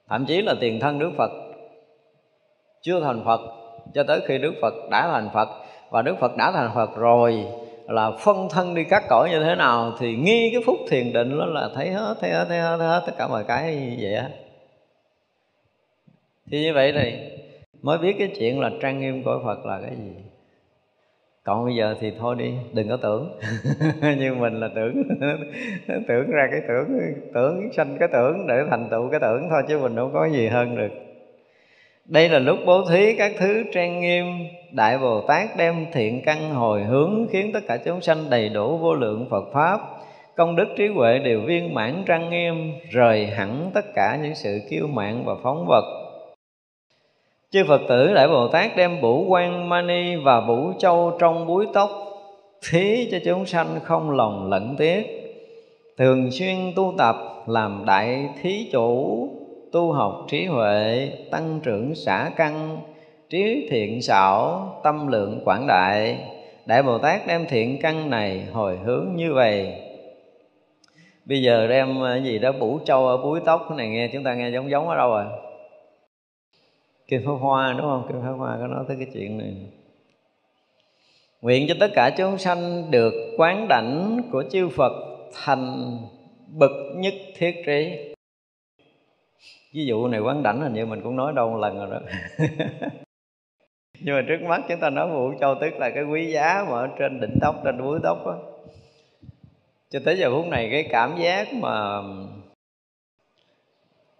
Thậm chí là tiền thân Đức Phật chưa thành Phật, cho tới khi Đức Phật đã thành Phật, và Đức Phật đã thành Phật rồi là phân thân đi các cõi như thế nào thì nghi cái phút thiền định đó là thấy hết thấy hết thấy hết, thấy hết tất cả mọi cái như vậy á. Thì như vậy thì mới biết cái chuyện là trang nghiêm của Phật là cái gì. Còn bây giờ thì thôi đi đừng có tưởng. Như mình là tưởng tưởng ra cái tưởng tưởng sanh cái tưởng để thành tựu cái tưởng thôi chứ mình đâu có gì hơn được. Đây là lúc bố thí các thứ trang nghiêm đại bồ tát đem thiện căn hồi hướng khiến tất cả chúng sanh đầy đủ vô lượng phật pháp. Công đức trí huệ đều viên mãn trang nghiêm, rời hẳn tất cả những sự kiêu mạn và phóng vật. Chư phật tử, đại bồ tát đem bủ quan mani và bủ châu trong búi tóc, thí cho chúng sanh không lòng lẫn tiếc. Thường xuyên tu tập, làm đại thí chủ, tu học trí huệ, tăng trưởng xả căn trí thiện xảo tâm lượng quảng đại. Đại bồ tát đem thiện căn này hồi hướng như vậy. Bây giờ đem à, gì đó, bủ trâu ở búi tóc cái này nghe, chúng ta nghe giống giống ở đâu rồi? Kinh Pháp Hoa, đúng không? Kinh Pháp Hoa có nói tới cái chuyện này. Nguyện cho tất cả chúng sanh được quán đảnh của chư Phật thành bậc nhất thiết trí. Ví dụ này quán đảnh hình như mình cũng nói đâu một lần rồi đó. Nhưng mà trước mắt chúng ta nói Vũ Châu tức là cái quý giá mà ở trên đỉnh tóc, trên búi tóc đó. Cho tới giờ phút này cái cảm giác mà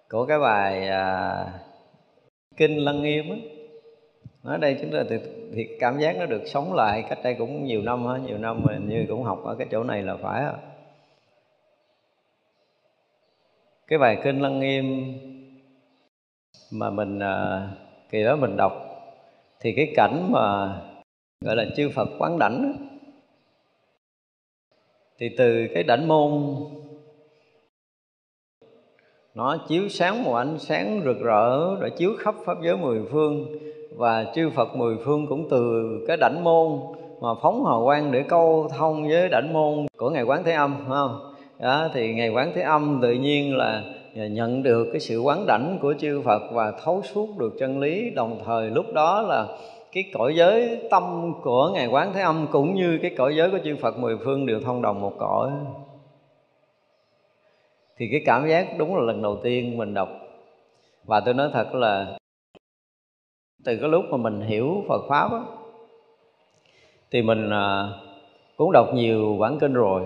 của cái bài à, kinh lăng nghiêm á ở đây chúng ta thì, thì cảm giác nó được sống lại cách đây cũng nhiều năm á nhiều năm mà như cũng học ở cái chỗ này là phải á cái bài kinh lăng nghiêm mà mình à, kỳ đó mình đọc thì cái cảnh mà gọi là chư Phật quán đảnh thì từ cái đảnh môn, nó chiếu sáng một ánh sáng rực rỡ, rồi chiếu khắp pháp giới mười phương. Và chư Phật mười phương cũng từ cái đảnh môn mà phóng hào quang để câu thông với đảnh môn của ngài quán thế âm, phải không? Đó, thì ngài quán thế âm tự nhiên là nhận được cái sự quán đảnh của chư Phật và thấu suốt được chân lý đồng thời lúc đó là cái cõi giới tâm của ngài quán thế âm cũng như cái cõi giới của chư Phật mười phương đều thông đồng một cõi. Thì cái cảm giác đúng là lần đầu tiên mình đọc. Và tôi nói thật là từ cái lúc mà mình hiểu Phật pháp á, thì mình à, cũng đọc nhiều bản kinh rồi.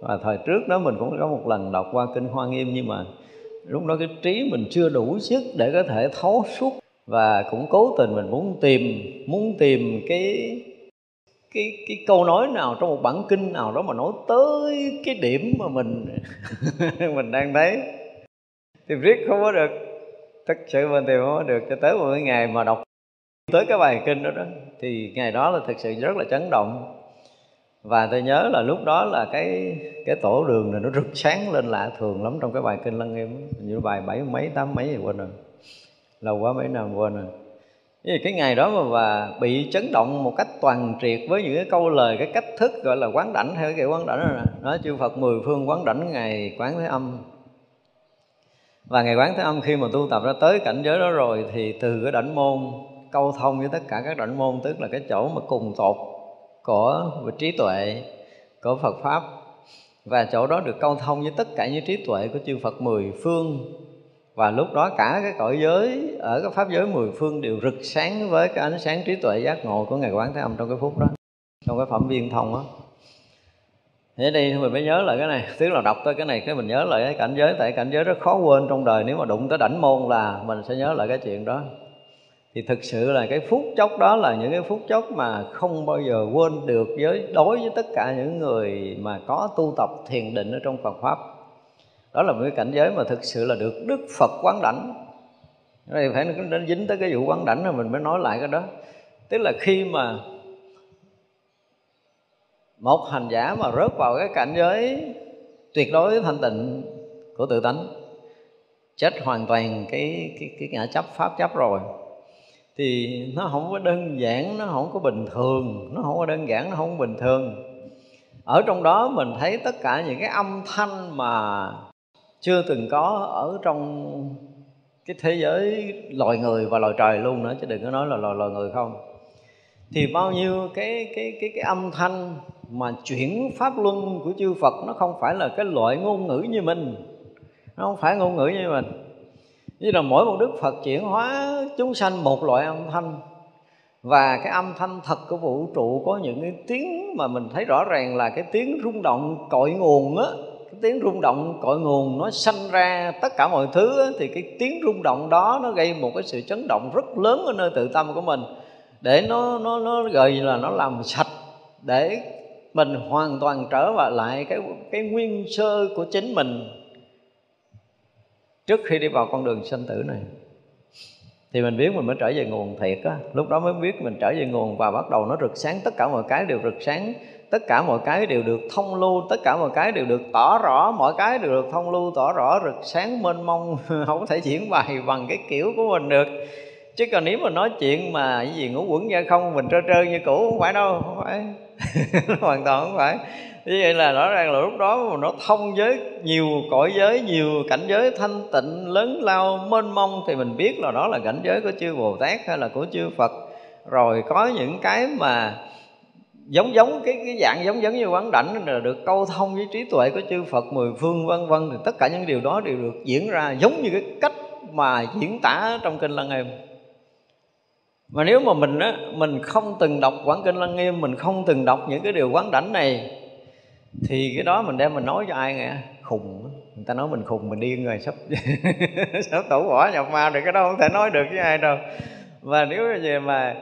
Và thời trước đó mình cũng có một lần đọc qua kinh Hoa Nghiêm nhưng mà lúc đó cái trí mình chưa đủ sức để có thể thấu suốt và cũng cố tình mình muốn tìm muốn tìm cái cái cái câu nói nào trong một bản kinh nào đó mà nói tới cái điểm mà mình mình đang thấy. Tìm riết không có được thật sự mình tìm không có được cho tới một cái ngày mà đọc tới cái bài kinh đó đó, thì ngày đó là thực sự rất là chấn động và tôi nhớ là lúc đó là cái cái tổ đường này nó rực sáng lên lạ thường lắm trong cái bài kinh lăng nghiêm như bài bảy mấy, tám mấy gì quên rồi. Lâu quá mấy năm quên rồi. Vì cái ngày đó mà bà bị chấn động một cách toàn triệt với những cái câu lời, cái cách thức gọi là quán đảnh theo cái kiểu quán đảnh đó nè. Chư Phật mười phương quán đảnh ngày quán thế âm. Và ngày quán thế âm khi mà tu tập ra tới cảnh giới đó rồi thì từ cái đảnh môn câu thông với tất cả các đảnh môn, tức là cái chỗ mà cùng tột của trí tuệ, của Phật pháp. Và chỗ đó được câu thông với tất cả những trí tuệ của chư Phật mười phương. Và lúc đó cả cái cõi giới, ở cái pháp giới mười phương đều rực sáng với cái ánh sáng trí tuệ giác ngộ của ngài quán thế âm trong cái phút đó, trong cái phẩm viên thông đó. Thế đây mình mới nhớ lại cái này, tức là đọc tới cái này, cái mình nhớ lại cái cảnh giới, tại cảnh giới rất khó quên trong đời. Nếu mà đụng tới đảnh môn là mình sẽ nhớ lại cái chuyện đó thì thực sự là cái phút chốc đó là những cái phút chốc mà không bao giờ quên được với, đối với tất cả những người mà có tu tập thiền định ở trong Phật pháp. Đó là một cái cảnh giới mà thực sự là được Đức Phật quán đảnh đây phải đến dính tới cái vụ quán đảnh rồi mình mới nói lại cái đó. Tức là khi mà một hành giả mà rớt vào cái cảnh giới tuyệt đối thanh tịnh của tự tánh, chết hoàn toàn cái cái cái ngã chấp, pháp chấp rồi thì nó không có đơn giản, nó không có bình thường, nó không có đơn giản, nó không có bình thường. Ở trong đó mình thấy tất cả những cái âm thanh mà chưa từng có ở trong cái thế giới loài người và loài trời luôn nữa, chứ đừng có nói là loài loài người không. Thì bao nhiêu cái cái cái cái âm thanh mà chuyển pháp luân của chư Phật nó không phải là cái loại ngôn ngữ như mình. Nó không phải ngôn ngữ như mình như là mỗi một đức Phật chuyển hóa chúng sanh một loại âm thanh. Và cái âm thanh thật của vũ trụ có những cái tiếng mà mình thấy rõ ràng là cái tiếng rung động cội nguồn á. Cái tiếng rung động cội nguồn nó sanh ra tất cả mọi thứ á, thì cái tiếng rung động đó nó gây một cái sự chấn động rất lớn ở nơi tự tâm của mình. Để nó nó nó gợi là nó làm sạch để mình hoàn toàn trở vào lại cái cái nguyên sơ của chính mình trước khi đi vào con đường sanh tử này, thì mình biết mình mới trở về nguồn thiệt á. Lúc đó mới biết mình trở về nguồn và bắt đầu nó rực sáng. Tất cả mọi cái đều rực sáng. Tất cả mọi cái đều được thông lưu. Tất cả mọi cái đều được tỏ rõ. Mọi cái đều được thông lưu, tỏ rõ, rực sáng, mênh mông. Không thể diễn bài bằng cái kiểu của mình được. Chứ còn nếu mà nói chuyện mà cái gì ngủ quẩn ra không, mình trơ trơ như cũ, không phải đâu, không phải. Hoàn toàn không phải như vậy là rõ ràng là lúc đó nó thông với nhiều cõi giới, nhiều cảnh giới thanh tịnh, lớn lao, mênh mông, thì mình biết là đó là cảnh giới của chư bồ tát hay là của chư phật. Rồi có những cái mà giống giống, cái cái dạng giống giống như quán đảnh là được câu thông với trí tuệ của chư Phật, mười phương vân vân, thì tất cả những điều đó đều được diễn ra giống như cái cách mà diễn tả trong kinh Lăng Nghiêm. Mà nếu mà mình á, mình không từng đọc quán kinh Lăng Nghiêm, mình không từng đọc những cái điều quán đảnh này thì cái đó mình đem mình nói cho ai nghe. Khùng người ta nói mình khùng mình điên rồi. Sắp sắp tẩu bỏ nhập ma rồi cái đó không thể nói được với ai đâu. Và nếu như mà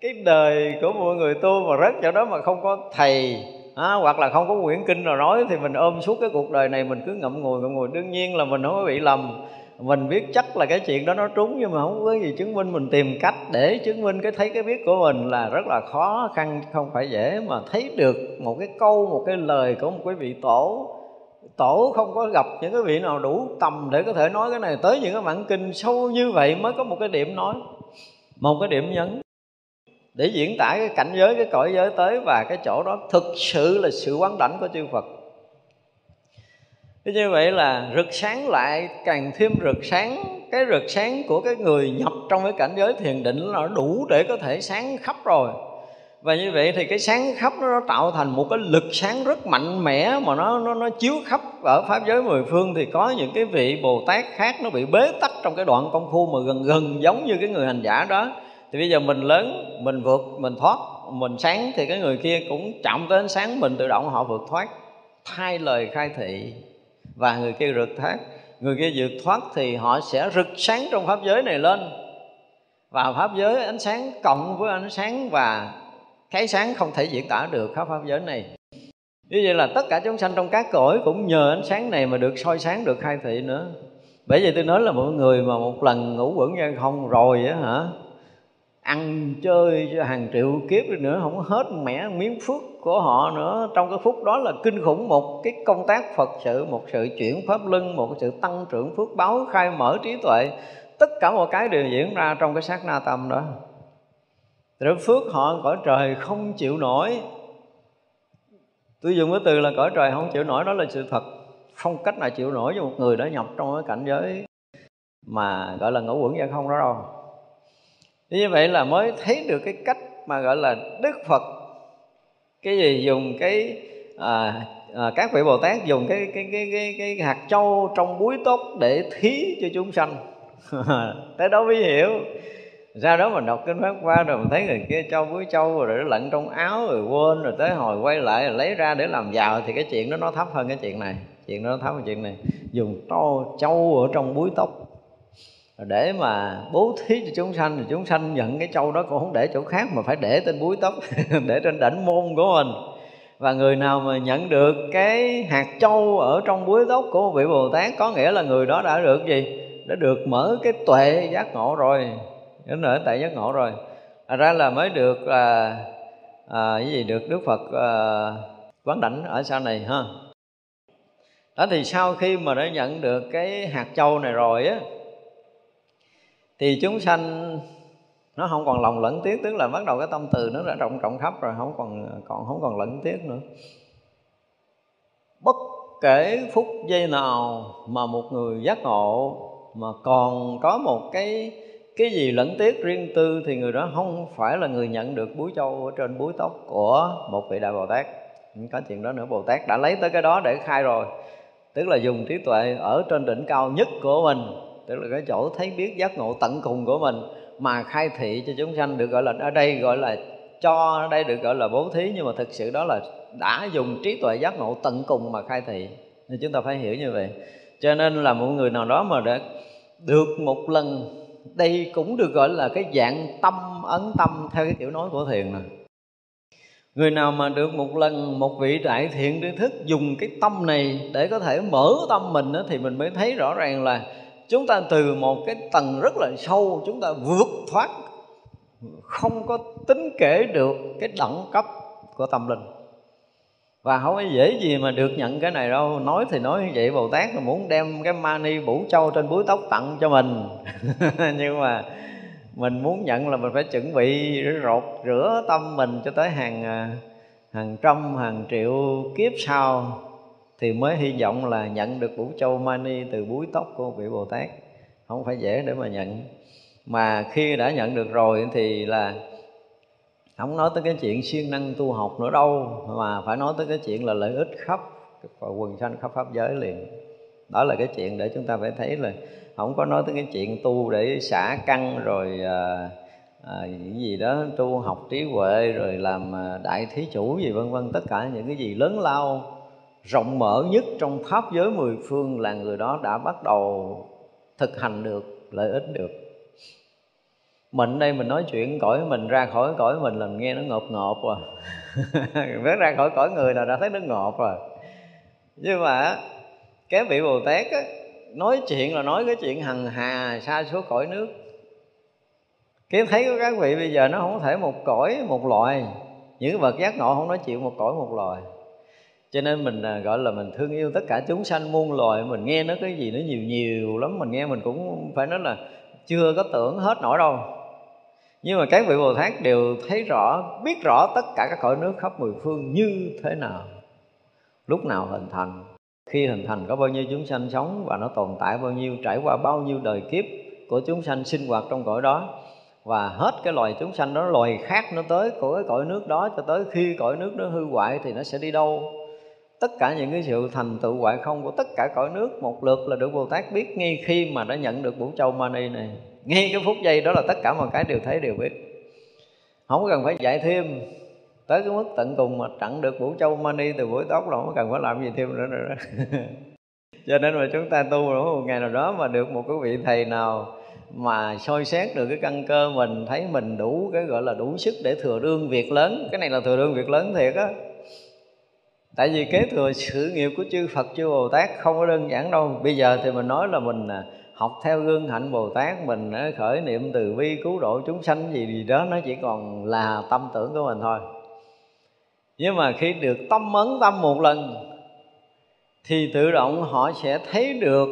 cái đời của mọi người tu mà rớt chỗ đó mà không có thầy à, hoặc là không có quyển kinh nào nói thì mình ôm suốt cái cuộc đời này mình cứ ngậm ngùi ngậm ngùi. Đương nhiên là mình không có bị lầm mình biết chắc là cái chuyện đó nó trúng, nhưng mà không có gì chứng minh. Mình tìm cách để chứng minh cái thấy cái biết của mình là rất là khó khăn, không phải dễ, mà thấy được một cái câu, một cái lời của một cái vị tổ. Tổ không có gặp những cái vị nào đủ tầm để có thể nói cái này. Tới những cái bản kinh sâu như vậy mới có một cái điểm nói, một cái điểm nhấn. Để diễn tả cái cảnh giới, cái cõi giới tới và cái chỗ đó thực sự là sự quán đảnh của chư Phật. Thế như vậy là rực sáng lại càng thêm rực sáng. Cái rực sáng của cái người nhập trong cái cảnh giới thiền định là đủ để có thể sáng khắp rồi. Và như vậy thì cái sáng khắp nó, nó tạo thành một cái lực sáng rất mạnh mẽ mà nó nó nó chiếu khắp ở pháp giới mười phương. Thì có những cái vị bồ tát khác nó bị bế tắc trong cái đoạn công phu mà gần gần giống như cái người hành giả đó. Thì bây giờ mình lớn mình vượt mình thoát mình sáng thì cái người kia cũng chạm tới ánh sáng mình tự động họ vượt thoát. Thay lời khai thị và người kia rực thoát. Người kia vượt thoát thì họ sẽ rực sáng trong pháp giới này lên. Và pháp giới ánh sáng cộng với ánh sáng và cái sáng không thể diễn tả được khắp pháp giới này. Như vậy là tất cả chúng sanh trong các cõi cũng nhờ ánh sáng này mà được soi sáng, được khai thị nữa. Bởi vậy tôi nói là mọi người mà một lần ngủ quẩn gian không rồi á hả? Ăn chơi cho hàng triệu kiếp nữa, không hết mẻ miếng phước của họ nữa. Trong cái phút đó là kinh khủng một cái công tác phật sự, một sự chuyển pháp luân, một sự tăng trưởng phước báo, khai mở trí tuệ. Tất cả mọi cái đều diễn ra trong cái sát na tâm đó. Rồi phước họ cõi trời không chịu nổi. Tôi dùng cái từ là cõi trời không chịu nổi, đó là sự thật. Không cách nào chịu nổi cho một người đã nhập trong cái cảnh giới mà gọi là ngũ quẩn gian không đó đâu như vậy là mới thấy được cái cách mà gọi là đức phật cái gì dùng cái à, à, các vị bồ tát dùng cái cái cái cái cái hạt châu trong búi tóc để thí cho chúng sanh. Tới đó mới hiểu. Ra đó mình đọc kinh pháp qua rồi mình thấy người kia châu búi châu rồi nó lẫn trong áo rồi quên rồi tới hồi quay lại rồi lấy ra để làm giàu thì cái chuyện đó nó thấp hơn cái chuyện này. Chuyện đó nó thấp hơn chuyện này. Dùng to châu ở trong búi tóc để mà bố thí cho chúng sanh thì chúng sanh nhận cái châu đó cũng không để chỗ khác mà phải để trên búi tóc để trên đảnh môn của mình. Và người nào mà nhận được cái hạt châu ở trong búi tóc của vị Bồ Tát có nghĩa là người đó đã được gì? Đã được mở cái tuệ giác ngộ rồi. Đến ở tại giác ngộ rồi. À, ra là mới được là à, cái gì? Được Đức Phật à, quán đảnh ở sau này ha. Đó thì sau khi mà đã nhận được cái hạt châu này rồi á thì chúng sanh, nó không còn lòng lẫn tiếc, tức là bắt đầu cái tâm từ nó đã rộng rộng khắp rồi, không còn còn không còn lẫn tiếc nữa. Bất kể phút giây nào mà một người giác ngộ mà còn có một cái cái gì lẫn tiếc riêng tư thì người đó không phải là người nhận được búi châu ở trên búi tóc của một vị đại bồ tát. Có chuyện đó nữa, bồ tát đã lấy tới cái đó để khai rồi. Tức là dùng trí tuệ ở trên đỉnh cao nhất của mình tức là cái chỗ thấy biết giác ngộ tận cùng của mình mà khai thị cho chúng sanh được gọi là ở đây gọi là cho ở đây được gọi là bố thí nhưng mà thực sự đó là đã dùng trí tuệ giác ngộ tận cùng mà khai thị. Nên chúng ta phải hiểu như vậy. Cho nên là một người nào đó mà đã được một lần đây cũng được gọi là cái dạng tâm ấn tâm theo cái kiểu nói của thiền này Người nào mà được một lần một vị đại thiện tri thức dùng cái tâm này để có thể mở tâm mình đó, thì mình mới thấy rõ ràng là chúng ta từ một cái tầng rất là sâu, chúng ta vượt thoát, không có tính kể được cái đẳng cấp của tâm linh. Và không có dễ gì mà được nhận cái này đâu. Nói thì nói như vậy, bồ tát là muốn đem cái mani bủ châu trên búi tóc tặng cho mình. Nhưng mà mình muốn nhận là mình phải chuẩn bị rột rửa tâm mình cho tới hàng à, hàng trăm, hàng triệu kiếp sau thì mới hy vọng là nhận được vũ châu mani từ búi tóc của vị bồ tát. Không phải dễ để mà nhận. Mà khi đã nhận được rồi thì là không nói tới cái chuyện siêng năng tu học nữa đâu mà phải nói tới cái chuyện là lợi ích khắp quần sanh khắp pháp giới liền. Đó là cái chuyện để chúng ta phải thấy là không có nói tới cái chuyện tu để xả căn rồi à, à, những gì đó tu học trí huệ rồi làm à, đại thí chủ gì vân vân. Tất cả những cái gì lớn lao rộng mở nhất trong pháp giới mười phương là người đó đã bắt đầu thực hành được lợi ích được. Mình đây mình nói chuyện cõi mình ra khỏi cõi mình là mình nghe nó ngộp ngộp rồi bước ra khỏi cõi người là đã thấy nó ngộp rồi. Nhưng mà cái vị bồ tát á, nói chuyện là nói cái chuyện hằng hà xa số cõi nước. Cái thấy của các vị bây giờ nó không thể một cõi một loài. Những vật giác ngộ không nói chuyện một cõi một loài cho nên mình à, gọi là mình thương yêu tất cả chúng sanh muôn loài, mình nghe nó cái gì nó nhiều nhiều lắm, mình nghe mình cũng phải nói là chưa có tưởng hết nổi đâu nhưng mà các vị bồ tát đều thấy rõ, biết rõ tất cả các cõi nước khắp mười phương như thế nào. Lúc nào hình thành, khi hình thành có bao nhiêu chúng sanh sống và nó tồn tại bao nhiêu, trải qua bao nhiêu đời kiếp của chúng sanh sinh hoạt trong cõi đó. Và hết cái loài chúng sanh đó, loài khác nó tới của cái cõi nước đó cho tới khi cõi nước nó hư hoại thì nó sẽ đi đâu tất cả những cái sự thành tựu hoại không của tất cả cõi nước, một lượt là được Bồ Tát biết ngay khi mà đã nhận được Vũ Châu Mani này. Ngay cái phút giây đó là tất cả mọi cái đều thấy, đều biết. Không cần phải dạy thêm. Tới cái mức tận cùng mà tặng được Vũ Châu Mani từ buổi tóc là không cần phải làm gì thêm nữa rồi đó. Cho nên mà chúng ta tu một ngày nào đó mà được một cái vị thầy nào mà soi xét được cái căn cơ mình, thấy mình đủ cái gọi là đủ sức để thừa đương việc lớn. Cái này là thừa đương việc lớn thiệt á tại vì kế thừa sự nghiệp của chư Phật, chư Bồ Tát không có đơn giản đâu. Bây giờ thì mình nói là mình à, học theo gương hạnh Bồ Tát, mình à, khởi niệm từ bi, cứu độ chúng sanh gì gì đó, nó chỉ còn là tâm tưởng của mình thôi. Nhưng mà khi được tâm ấn tâm một lần, thì tự động họ sẽ thấy được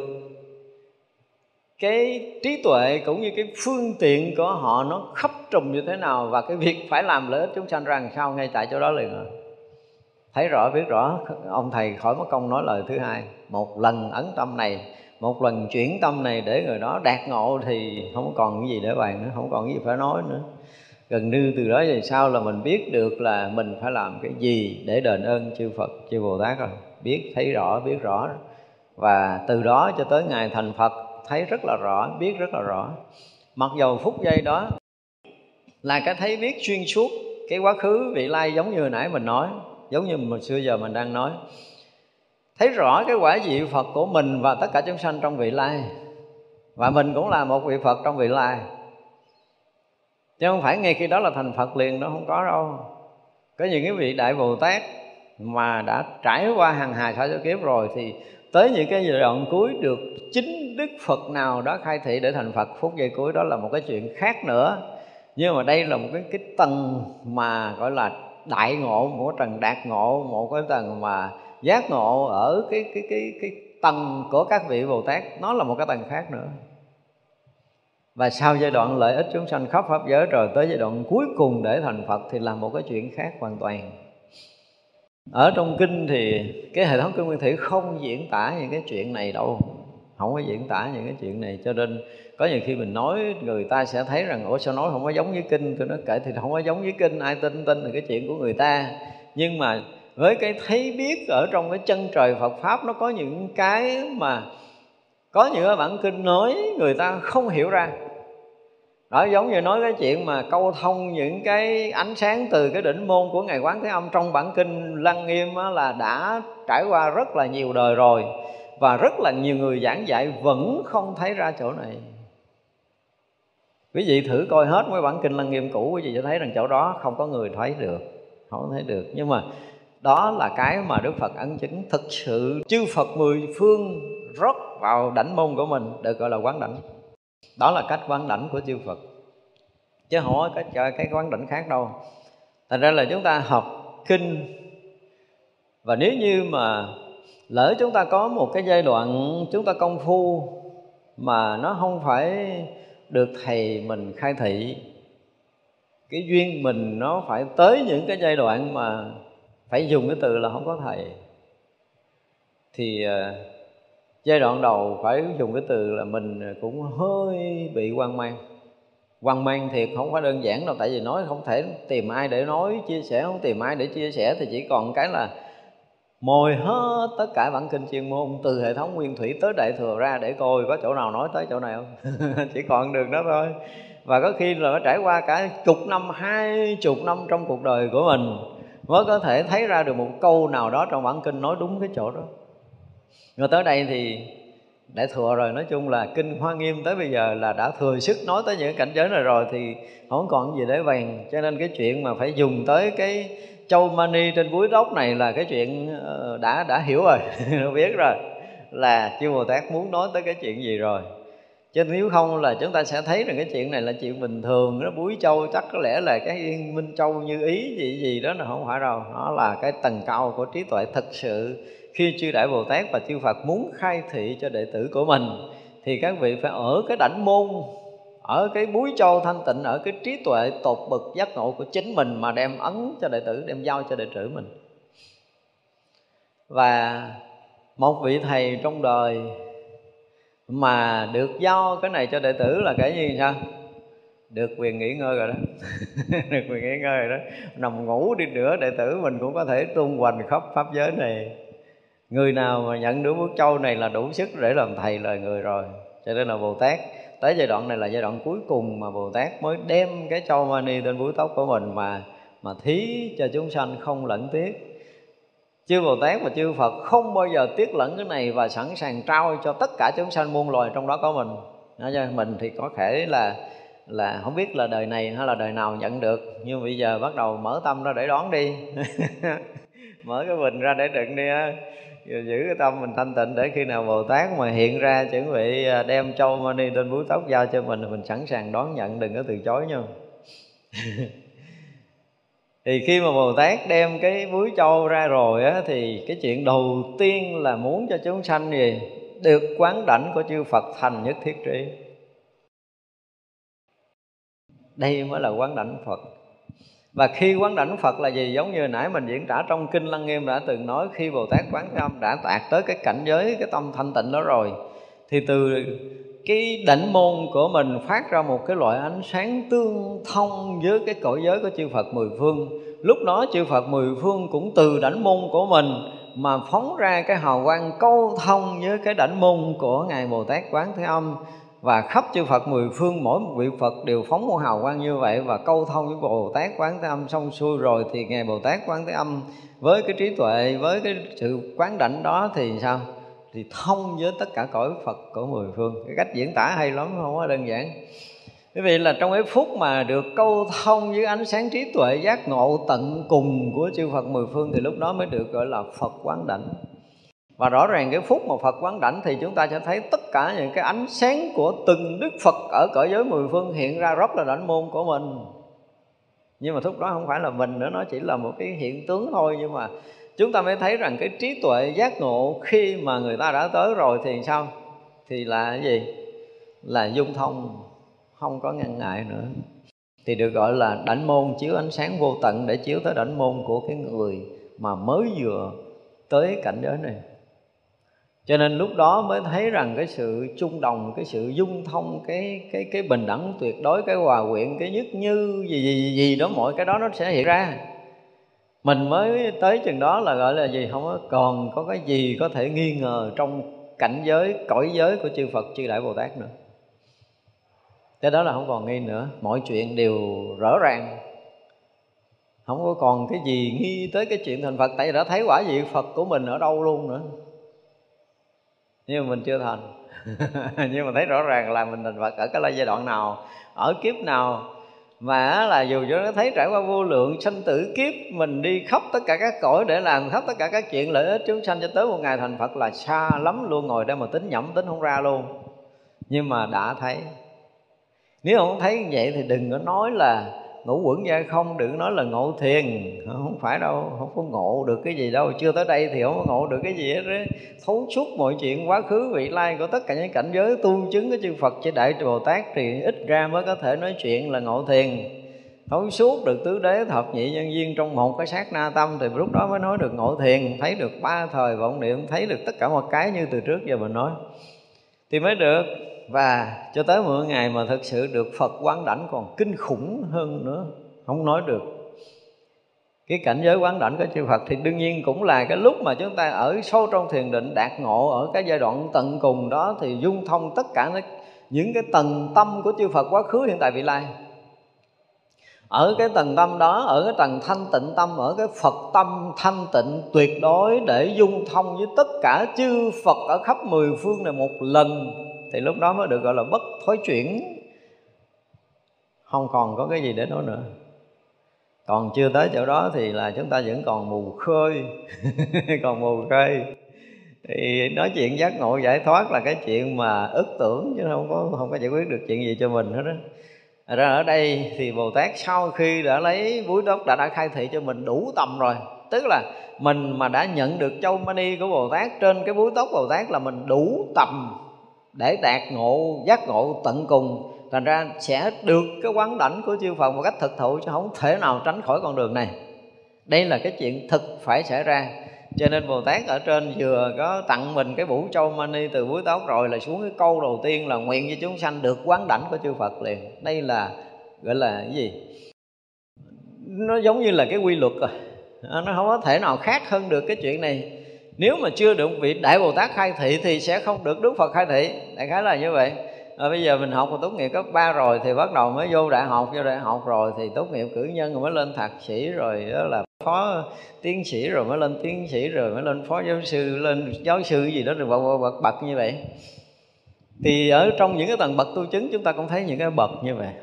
cái trí tuệ cũng như cái phương tiện của họ nó khắp trùng như thế nào và cái việc phải làm lợi ích chúng sanh rằng sao ngay tại chỗ đó liền rồi thấy rõ, biết rõ, ông thầy khỏi mất công nói lời thứ hai. Một lần ấn tâm này, một lần chuyển tâm này để người đó đạt ngộ thì không còn cái gì để bàn nữa, không còn cái gì phải nói nữa. Gần như từ đó về sau là mình biết được là mình phải làm cái gì để đền ơn chư Phật, chư Bồ Tát rồi. Biết, thấy rõ, biết rõ. Và từ đó cho tới ngày thành Phật, thấy rất là rõ, biết rất là rõ. Mặc dầu phút giây đó là cái thấy biết xuyên suốt cái quá khứ vị lai giống như hồi nãy mình nói giống như mà xưa giờ mình đang nói. Thấy rõ cái quả vị Phật của mình và tất cả chúng sanh trong vị lai. Và mình cũng là một vị Phật trong vị lai. Chứ không phải ngay khi đó là thành Phật liền đó không có đâu. Có những cái vị đại Bồ Tát mà đã trải qua hàng hà sa số kiếp rồi thì tới những cái giai đoạn cuối được chính Đức Phật nào đó khai thị để thành Phật, phút giây cuối đó là một cái chuyện khác nữa. Nhưng mà đây là một cái cái tầng mà gọi là đại ngộ một cái tầng đạt ngộ một cái tầng mà giác ngộ ở cái cái cái cái tầng của các vị Bồ Tát, nó là một cái tầng khác nữa. Và sau giai đoạn lợi ích chúng sanh khắp pháp giới rồi tới giai đoạn cuối cùng để thành Phật thì là một cái chuyện khác hoàn toàn. Ở trong kinh thì cái hệ thống kinh nguyên thủy không diễn tả những cái chuyện này đâu, không có diễn tả những cái chuyện này. Cho nên có nhiều khi mình nói, người ta sẽ thấy rằng, ủa, sao nói không có giống với kinh? Tôi nói kể, thì không có giống với kinh, ai tin tin là cái chuyện của người ta. Nhưng mà với cái thấy biết ở trong cái chân trời Phật pháp, nó có những cái mà có những cái bản kinh nói, người ta không hiểu ra. Đó, giống như nói cái chuyện mà câu thông những cái ánh sáng từ cái đỉnh môn của ngài quán thế âm trong bản kinh lăng nghiêm là đã trải qua rất là nhiều đời rồi và rất là nhiều người giảng dạy vẫn không thấy ra chỗ này quý vị thử coi hết mấy bản kinh lăng nghiêm cũ quý vị sẽ thấy rằng chỗ đó không có người thấy được không thấy được. Nhưng mà đó là cái mà Đức Phật ấn chứng thực sự. Chư Phật mười phương rót vào đảnh môn của mình được gọi là quán đảnh. Đó là cách quán đảnh của chư Phật. Chứ không có cái, cái quán đảnh khác đâu. Thành ra là chúng ta học kinh. Và nếu như mà lỡ chúng ta có một cái giai đoạn chúng ta công phu mà nó không phải được thầy mình khai thị. Cái duyên mình nó phải tới những cái giai đoạn mà phải dùng cái từ là không có thầy. Thì uh, giai đoạn đầu phải dùng cái từ là mình cũng hơi bị quan mang. Quan mang thiệt không phải đơn giản đâu tại vì nói không thể tìm ai để nói chia sẻ không tìm ai để chia sẻ thì chỉ còn cái là mồi hết tất cả bản kinh chuyên môn, từ hệ thống nguyên thủy tới đại thừa ra để coi có chỗ nào nói tới chỗ này không? Chỉ còn đường đó thôi. Và có khi là nó trải qua cả chục năm, hai chục năm trong cuộc đời của mình mới có thể thấy ra được một câu nào đó trong bản kinh nói đúng cái chỗ đó. Rồi tới đây thì đại thừa rồi, nói chung là kinh hoa nghiêm tới bây giờ là đã thừa sức nói tới những cảnh giới này rồi thì không còn gì để bàn cho nên cái chuyện mà phải dùng tới cái châu mani trên búi tóc này là cái chuyện ờ, đã đã hiểu rồi biết rồi, là chư bồ tát muốn nói tới cái chuyện gì rồi. Chứ nếu không là chúng ta sẽ thấy rằng cái chuyện này là chuyện bình thường, nó búi châu, chắc có lẽ là cái minh châu như ý, gì gì đó là không phải đâu. Nó là cái tầng cao của trí tuệ thực sự. Khi chư đại bồ tát và chư phật muốn khai thị cho đệ tử của mình, thì các vị phải ở cái đảnh môn ở cái búi châu thanh tịnh, ở cái trí tuệ tột bậc giác ngộ của chính mình mà đem ấn cho đệ tử, đem giao cho đệ tử mình. Và một vị thầy trong đời mà được giao cái này cho đệ tử là cái gì sao? Được quyền nghỉ ngơi rồi đó. Được quyền nghỉ ngơi rồi đó. Nằm ngủ đi nữa đệ tử mình cũng có thể tung hoành khắp pháp giới này. Người nào mà nhận được bước châu này là đủ sức để làm thầy lời người rồi cho nên là bồ tát, tới giai đoạn này là giai đoạn cuối cùng mà bồ tát mới đem cái châu mani trên búi tóc của mình mà mà thí cho chúng sanh không lẫn tiếc. Chư bồ tát và chư phật không bao giờ tiếc lẫn cái này và sẵn sàng trao cho tất cả chúng sanh muôn loài trong đó có mình. Nói cho mình thì có thể là là không biết là đời này hay là đời nào nhận được, nhưng bây giờ bắt đầu mở tâm ra để đón đi. Mở cái bình ra để đựng đi á giữ cái tâm mình thanh tịnh để khi nào bồ tát mà hiện ra chuẩn bị à, đem châu mani trên búi tóc giao cho mình mình sẵn sàng đón nhận, đừng có từ chối nha thì khi mà bồ tát đem cái búi châu ra rồi á, thì cái chuyện đầu tiên là muốn cho chúng sanh gì? Được quán đảnh của chư phật thành nhất thiết trí. Đây mới là quán đảnh phật và khi quán đảnh Phật là gì? Giống như nãy mình diễn tả trong kinh Lăng Nghiêm đã từng nói, khi Bồ Tát quán âm đã đạt tới cái cảnh giới, cái tâm thanh tịnh đó rồi, thì từ cái đảnh môn của mình phát ra một cái loại ánh sáng tương thông với cái cõi giới của chư Phật mười phương. Lúc đó chư Phật mười phương cũng từ đảnh môn của mình mà phóng ra cái hào quang câu thông với cái đảnh môn của ngài Bồ Tát Quán Thế Âm và khắp chư Phật, mười phương, mỗi một vị Phật đều phóng một hào quang như vậy và câu thông với Bồ Tát Quán Thế Âm xong xuôi rồi thì ngài Bồ Tát Quán Thế Âm với cái trí tuệ, với cái sự quán đảnh đó thì sao? Thì thông với tất cả cõi Phật của mười phương. Cái cách diễn tả hay lắm, không có đơn giản. Quý vị, là trong cái phút mà được câu thông với ánh sáng trí tuệ giác ngộ tận cùng của chư Phật mười phương thì lúc đó mới được gọi là Phật quán đảnh và rõ ràng cái phút mà Phật quán đảnh thì chúng ta sẽ thấy tất cả những cái ánh sáng của từng Đức Phật ở cõi giới mười phương hiện ra rất là đảnh môn của mình. Nhưng mà lúc đó không phải là mình nữa, nó chỉ là một cái hiện tướng thôi. Nhưng mà chúng ta mới thấy rằng cái trí tuệ giác ngộ khi mà người ta đã tới rồi thì sao? Thì là cái gì? Là dung thông, không có ngăn ngại nữa. Thì được gọi là đảnh môn, chiếu ánh sáng vô tận để chiếu tới đảnh môn của cái người mà mới vừa tới cảnh giới này cho nên lúc đó mới thấy rằng cái sự chung đồng, cái sự dung thông, cái cái cái bình đẳng tuyệt đối, cái hòa quyện, cái nhất như gì gì gì đó, mọi cái đó nó sẽ hiện ra. Mình mới tới chừng đó là gọi là gì không có, còn có cái gì có thể nghi ngờ trong cảnh giới, cõi giới của chư Phật, chư Đại Bồ Tát nữa. Cái đó là không còn nghi nữa, mọi chuyện đều rõ ràng. Không có còn cái gì nghi tới cái chuyện thành Phật, tại vì đã thấy quả vị Phật của mình ở đâu luôn nữa nhưng mà mình chưa thành. Nhưng mà thấy rõ ràng là mình thành Phật ở cái giai đoạn nào, ở kiếp nào, mà là dù cho nó thấy trải qua vô lượng sanh tử kiếp, mình đi khóc tất cả các cõi để làm khóc tất cả các chuyện lợi ích chúng sanh cho tới một ngày thành Phật là xa lắm luôn ngồi đây mà tính nhẩm, tính không ra luôn. Nhưng mà đã thấy. Nếu không thấy như vậy thì đừng có nói là ngũ quẩn gia không, đừng nói là ngộ thiền. Không phải đâu, không có ngộ được cái gì đâu. Chưa tới đây thì không có ngộ được cái gì hết đấy. Thấu suốt mọi chuyện quá khứ, vị lai của tất cả những cảnh giới tu chứng của chư Phật, chư đại Bồ Tát thì ít ra mới có thể nói chuyện là ngộ thiền. Thấu suốt được tứ đế thập nhị nhân viên trong một cái sát na tâm thì lúc đó mới nói được ngộ thiền. Thấy được ba thời vọng niệm, thấy được tất cả một cái như từ trước giờ mình nói. Thì mới được và cho tới một ngày mà thực sự được Phật quán đảnh còn kinh khủng hơn nữa, không nói được. Cái cảnh giới quán đảnh của chư Phật thì đương nhiên cũng là cái lúc mà chúng ta ở sâu trong thiền định, đạt ngộ ở cái giai đoạn tận cùng đó thì dung thông tất cả những cái tầng tâm của chư Phật quá khứ, hiện tại, vị lai. Ở cái tầng tâm đó, ở cái tầng thanh tịnh tâm, ở cái phật tâm thanh tịnh tuyệt đối để dung thông với tất cả chư phật ở khắp mười phương này một lần thì lúc đó mới được gọi là bất thối chuyển. Không còn có cái gì để nói nữa. Còn chưa tới chỗ đó thì là chúng ta vẫn còn mù khơi, còn mù khơi. Thì nói chuyện giác ngộ, giải thoát là cái chuyện mà ức tưởng, chứ không có không có giải quyết được chuyện gì cho mình hết đó ra ở đây thì bồ tát sau khi đã lấy búi tóc đã đã khai thị cho mình đủ tầm rồi. Tức là mình mà đã nhận được châu mani của bồ tát, trên cái búi tóc bồ tát là mình đủ tầm để đạt ngộ, giác ngộ tận cùng, thành ra sẽ được cái quán đảnh của chư Phật một cách thực thụ chứ không thể nào tránh khỏi con đường này. Đây là cái chuyện thực phải xảy ra. Cho nên Bồ Tát ở trên vừa có tặng mình cái vũ châu mani từ búi tóc rồi là xuống cái câu đầu tiên là nguyện cho chúng sanh được quán đảnh của chư Phật liền. Đây là, gọi là cái gì? Nó giống như là cái quy luật rồi nó không có thể nào khác hơn được cái chuyện này nếu mà chưa được vị đại bồ tát khai thị thì sẽ không được đức phật khai thị. Đại khái là như vậy. À, bây giờ mình học và tốt nghiệp cấp 3 rồi thì bắt đầu mới vô đại học. Vô đại học rồi thì tốt nghiệp cử nhân rồi mới lên thạc sĩ rồi đó là phó tiến sĩ rồi mới lên tiến sĩ rồi mới lên phó giáo sư lên giáo sư gì đó rồi bậc bậc bậc như vậy. Thì ở trong những cái tầng bậc tu chứng chúng ta cũng thấy những cái bậc như vậy.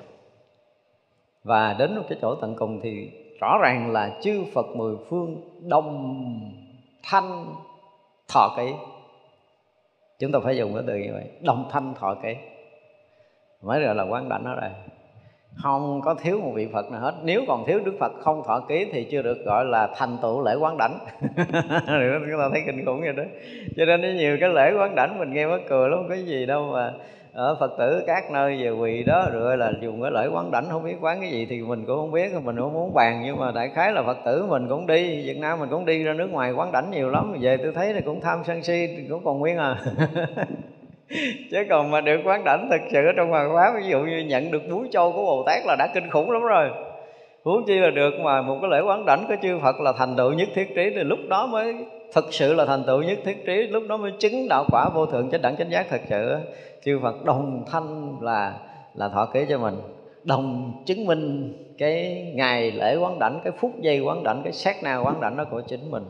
Và đến một cái chỗ tận cùng thì rõ ràng là chư Phật mười phương đồng thanh thọ ký, chúng ta phải dùng cái từ như vậy đồng thanh thọ ký, mới gọi là quán đảnh ở đây không có thiếu một vị Phật nào hết. Nếu còn thiếu Đức Phật không thọ ký Thì chưa được gọi là thành tựu lễ quán đảnh. Chúng ta thấy kinh khủng vậy đó. Cho nên nhiều cái lễ quán đảnh Mình nghe mắc cười lắm Cái gì đâu mà ở Phật tử các nơi về quỳ đó rồi là dùng cái lễ quán đảnh, không biết quán cái gì thì mình cũng không biết, mình cũng muốn bàn, nhưng mà đại khái là Phật tử mình cũng đi, Việt Nam mình cũng đi ra nước ngoài quán đảnh nhiều lắm, về tôi thấy thì cũng tham sân si, cũng còn nguyên à. Chứ còn mà được quán đảnh thực sự ở trong hoàng pháp ví dụ như nhận được búi châu của bồ tát là đã kinh khủng lắm rồi. Huống chi là được mà một cái lễ quán đảnh của chư phật là thành tựu nhất thiết trí, thì lúc đó mới thực sự là thành tựu nhất thiết trí, lúc đó mới chứng đạo quả vô thượng chánh đẳng chánh giác thật sự chư phật đồng thanh là là thọ ký cho mình. Đồng chứng minh cái ngày lễ quán đảnh, cái phút giây quán đảnh, cái sát na quán đảnh đó của chính mình.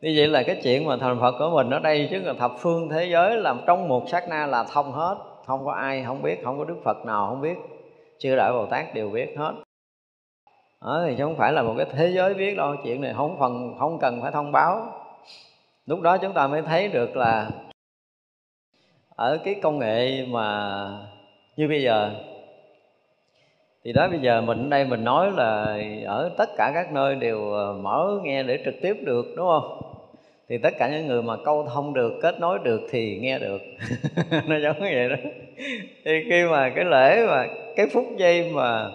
Như vậy là cái chuyện mà thành Phật của mình ở đây chứ là thập phương thế giới làm trong một sát na là thông hết. Không có ai không biết, không có Đức Phật nào không biết. Chư đại Bồ Tát đều biết hết đó thì chứ không phải là một cái thế giới biết đâu, chuyện này không phần, không cần phải thông báo. Lúc đó chúng ta mới thấy được là ở cái công nghệ mà như bây giờ, thì đó bây giờ mình ở đây mình nói là ở tất cả các nơi đều ờ, mở nghe để trực tiếp được, đúng không? Thì tất cả những người mà câu thông được, kết nối được thì nghe được. Nó giống như vậy đó. Thì khi mà cái lễ mà, cái phút giây mà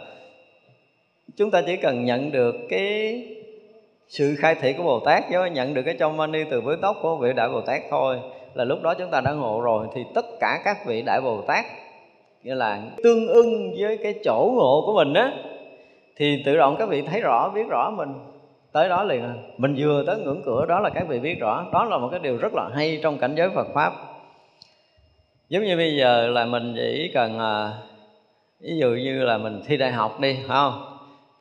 chúng ta chỉ cần nhận được cái sự khai thị của Bồ Tát nếu nhận được cái trong mani từ với tóc của vị đại Bồ Tát thôi là lúc đó chúng ta đã ngộ rồi. Thì tất cả các vị đại Bồ Tát như là tương ưng với cái chỗ ngộ của mình á thì tự động các vị thấy rõ biết rõ mình. Tới đó liền à. mình vừa tới ngưỡng cửa đó là các vị biết rõ. Đó là một cái điều rất là hay trong cảnh giới Phật pháp. Giống như bây giờ là mình chỉ cần à, ví dụ như là mình thi đại học đi phải không?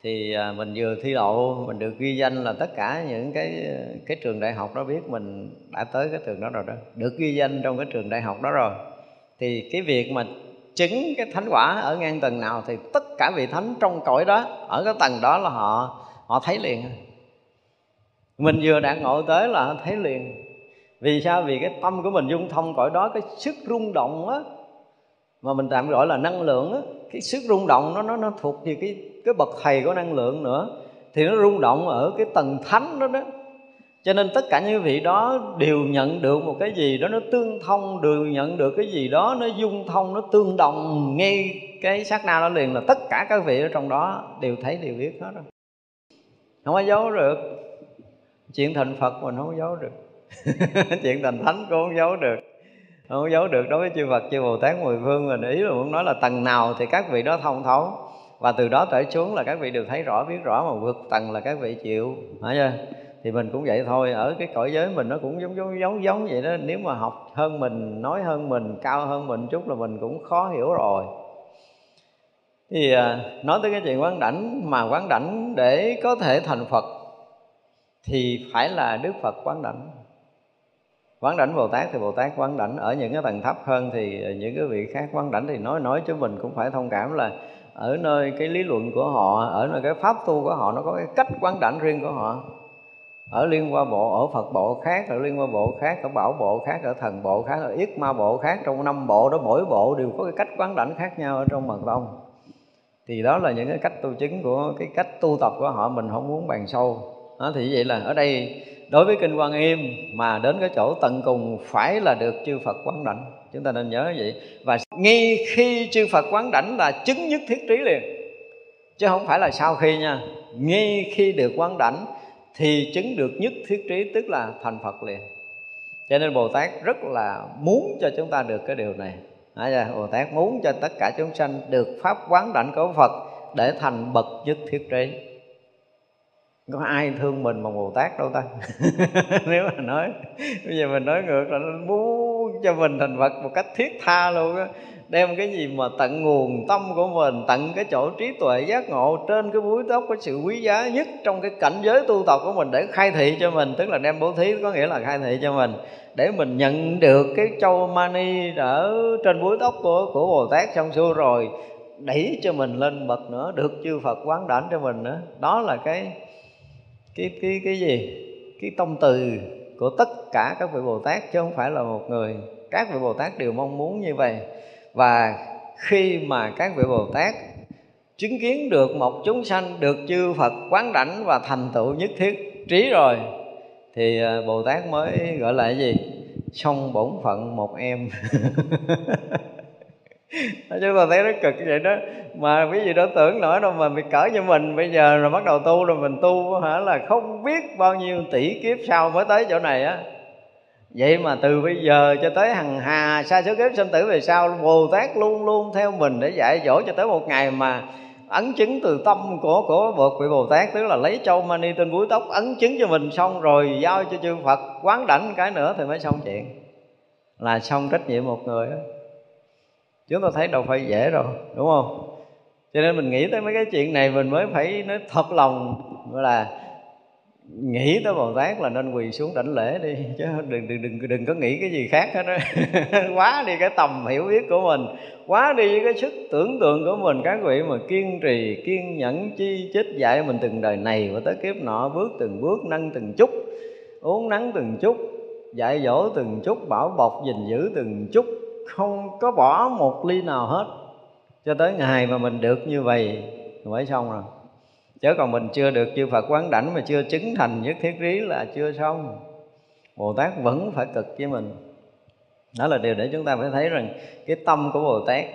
Thì à, mình vừa thi đậu, mình được ghi danh là tất cả những cái cái trường đại học đó biết mình đã tới cái trường đó rồi đó, được ghi danh trong cái trường đại học đó rồi. Thì cái việc mà chứng cái thánh quả ở ngang tầng nào thì tất cả vị thánh trong cõi đó, ở cái tầng đó là họ họ thấy liền. Mình vừa đạt ngộ tới là thấy liền. Vì sao? Vì cái tâm của mình dung thông cõi đó, cái sức rung động á mà mình tạm gọi là năng lượng á, cái sức rung động nó nó nó thuộc về cái cái bậc thầy của năng lượng nữa. Thì nó rung động ở cái tầng thánh đó đó. Cho nên tất cả những vị đó đều nhận được một cái gì đó nó tương thông, đều nhận được cái gì đó nó dung thông, nó tương đồng. Ngay cái sát na đó liền là tất cả các vị ở trong đó đều thấy, đều biết hết rồi. Không có giấu được. Chuyện thành phật mình không có giấu được. Chuyện thành thánh cũng không giấu được không giấu được, đối với chư Phật, chư Bồ Tát, mười phương mình, ý là muốn nói là tầng nào thì các vị đó thông thấu. Và từ đó trở xuống là các vị đều thấy rõ, biết rõ mà vượt tầng là các vị chịu. Phải chưa? Thì mình cũng vậy thôi, ở cái cõi giới mình nó cũng giống giống giống giống vậy đó. Nếu mà học hơn mình, nói hơn mình, cao hơn mình chút là mình cũng khó hiểu rồi. Thì à, nói tới cái chuyện quán đảnh, mà quán đảnh để có thể thành phật thì phải là đức phật quán đảnh quán đảnh bồ tát thì bồ tát quán đảnh. Ở những cái tầng thấp hơn thì những cái vị khác quán đảnh thì nói nói cho mình cũng phải thông cảm là ở nơi cái lý luận của họ ở nơi cái pháp tu của họ nó có cái cách quán đảnh riêng của họ. Ở liên qua bộ ở phật bộ khác ở liên qua bộ khác ở bảo bộ khác ở thần bộ khác ở yết ma bộ khác trong năm bộ đó mỗi bộ đều có cái cách quán đảnh khác nhau ở trong mật tông thì đó là những cái cách tu chứng của cái cách tu tập của họ mình không muốn bàn sâu. Đó, thì vậy là ở đây đối với kinh quan im mà đến cái chỗ tận cùng phải là được chư phật quán đảnh chúng ta nên nhớ vậy. Và ngay khi chư phật quán đảnh là chứng nhất thiết trí liền. Chứ không phải là sau khi nha. Ngay khi được quán đảnh thì chứng được nhất thiết trí tức là thành phật liền. Cho nên bồ tát rất là muốn cho chúng ta được cái điều này. À, bồ tát muốn cho tất cả chúng sanh được pháp quán đảnh của phật để thành bậc nhất thiết trí có ai thương mình bằng bồ tát đâu ta? Nếu mà nói, bây giờ mình nói ngược là nó muốn cho mình thành phật một cách thiết tha luôn á. Đem cái gì mà tận nguồn tâm của mình, tận cái chỗ trí tuệ giác ngộ trên cái búi tóc có sự quý giá nhất trong cái cảnh giới tu tập của mình để khai thị cho mình, tức là đem bố thí có nghĩa là khai thị cho mình, để mình nhận được cái châu mani ở trên búi tóc của của bồ tát xong xuôi rồi đẩy cho mình lên bậc nữa, được chư phật quán đảnh cho mình nữa. Đó là cái cái cái cái gì? Cái tông từ của tất cả các vị bồ tát chứ không phải là một người. Các vị bồ tát đều mong muốn như vậy. Và khi mà các vị bồ tát chứng kiến được một chúng sanh được chư phật quán đảnh và thành tựu nhất thiết trí rồi, thì à, bồ tát mới gọi là cái gì? Xong bổn phận một em. chúng ta thấy nó cực vậy đó. Mà quý vị đó tưởng nổi đâu mà bị cỡ như mình, bây giờ rồi bắt đầu tu rồi mình tu hả là không biết bao nhiêu tỷ kiếp sau mới tới chỗ này á. Vậy mà từ bây giờ cho tới hằng hà, sa số kiếp sinh tử về sau, bồ tát luôn luôn theo mình để dạy dỗ cho tới một ngày mà ấn chứng từ tâm của của bậc vị bồ tát, tức là lấy châu mani trên búi tóc ấn chứng cho mình xong rồi giao cho chư phật quán đảnh cái nữa thì mới xong chuyện. Là xong trách nhiệm một người đó chúng ta thấy đâu phải dễ đâu, đúng không? Cho nên mình nghĩ tới mấy cái chuyện này mình mới phải nói thật lòng là nghĩ tới bồ tát là nên quỳ xuống đảnh lễ đi, chứ đừng đừng đừng đừng có nghĩ cái gì khác hết đó quá đi cái tầm hiểu biết của mình, quá đi cái sức tưởng tượng của mình, các vị mà kiên trì, kiên nhẫn, chi chích dạy mình từng đời này và tới kiếp nọ, bước từng bước, nâng từng chút uống nắng từng chút, dạy dỗ từng chút, bảo bọc, gìn giữ từng chút không có bỏ một ly nào hết. Cho tới ngày mà mình được như vậy mới xong rồi. Chứ còn mình chưa được chư Phật quán đảnh mà chưa chứng thành nhất thiết trí là chưa xong. Bồ Tát vẫn phải cực với mình. Đó là điều để chúng ta phải thấy rằng cái tâm của Bồ Tát,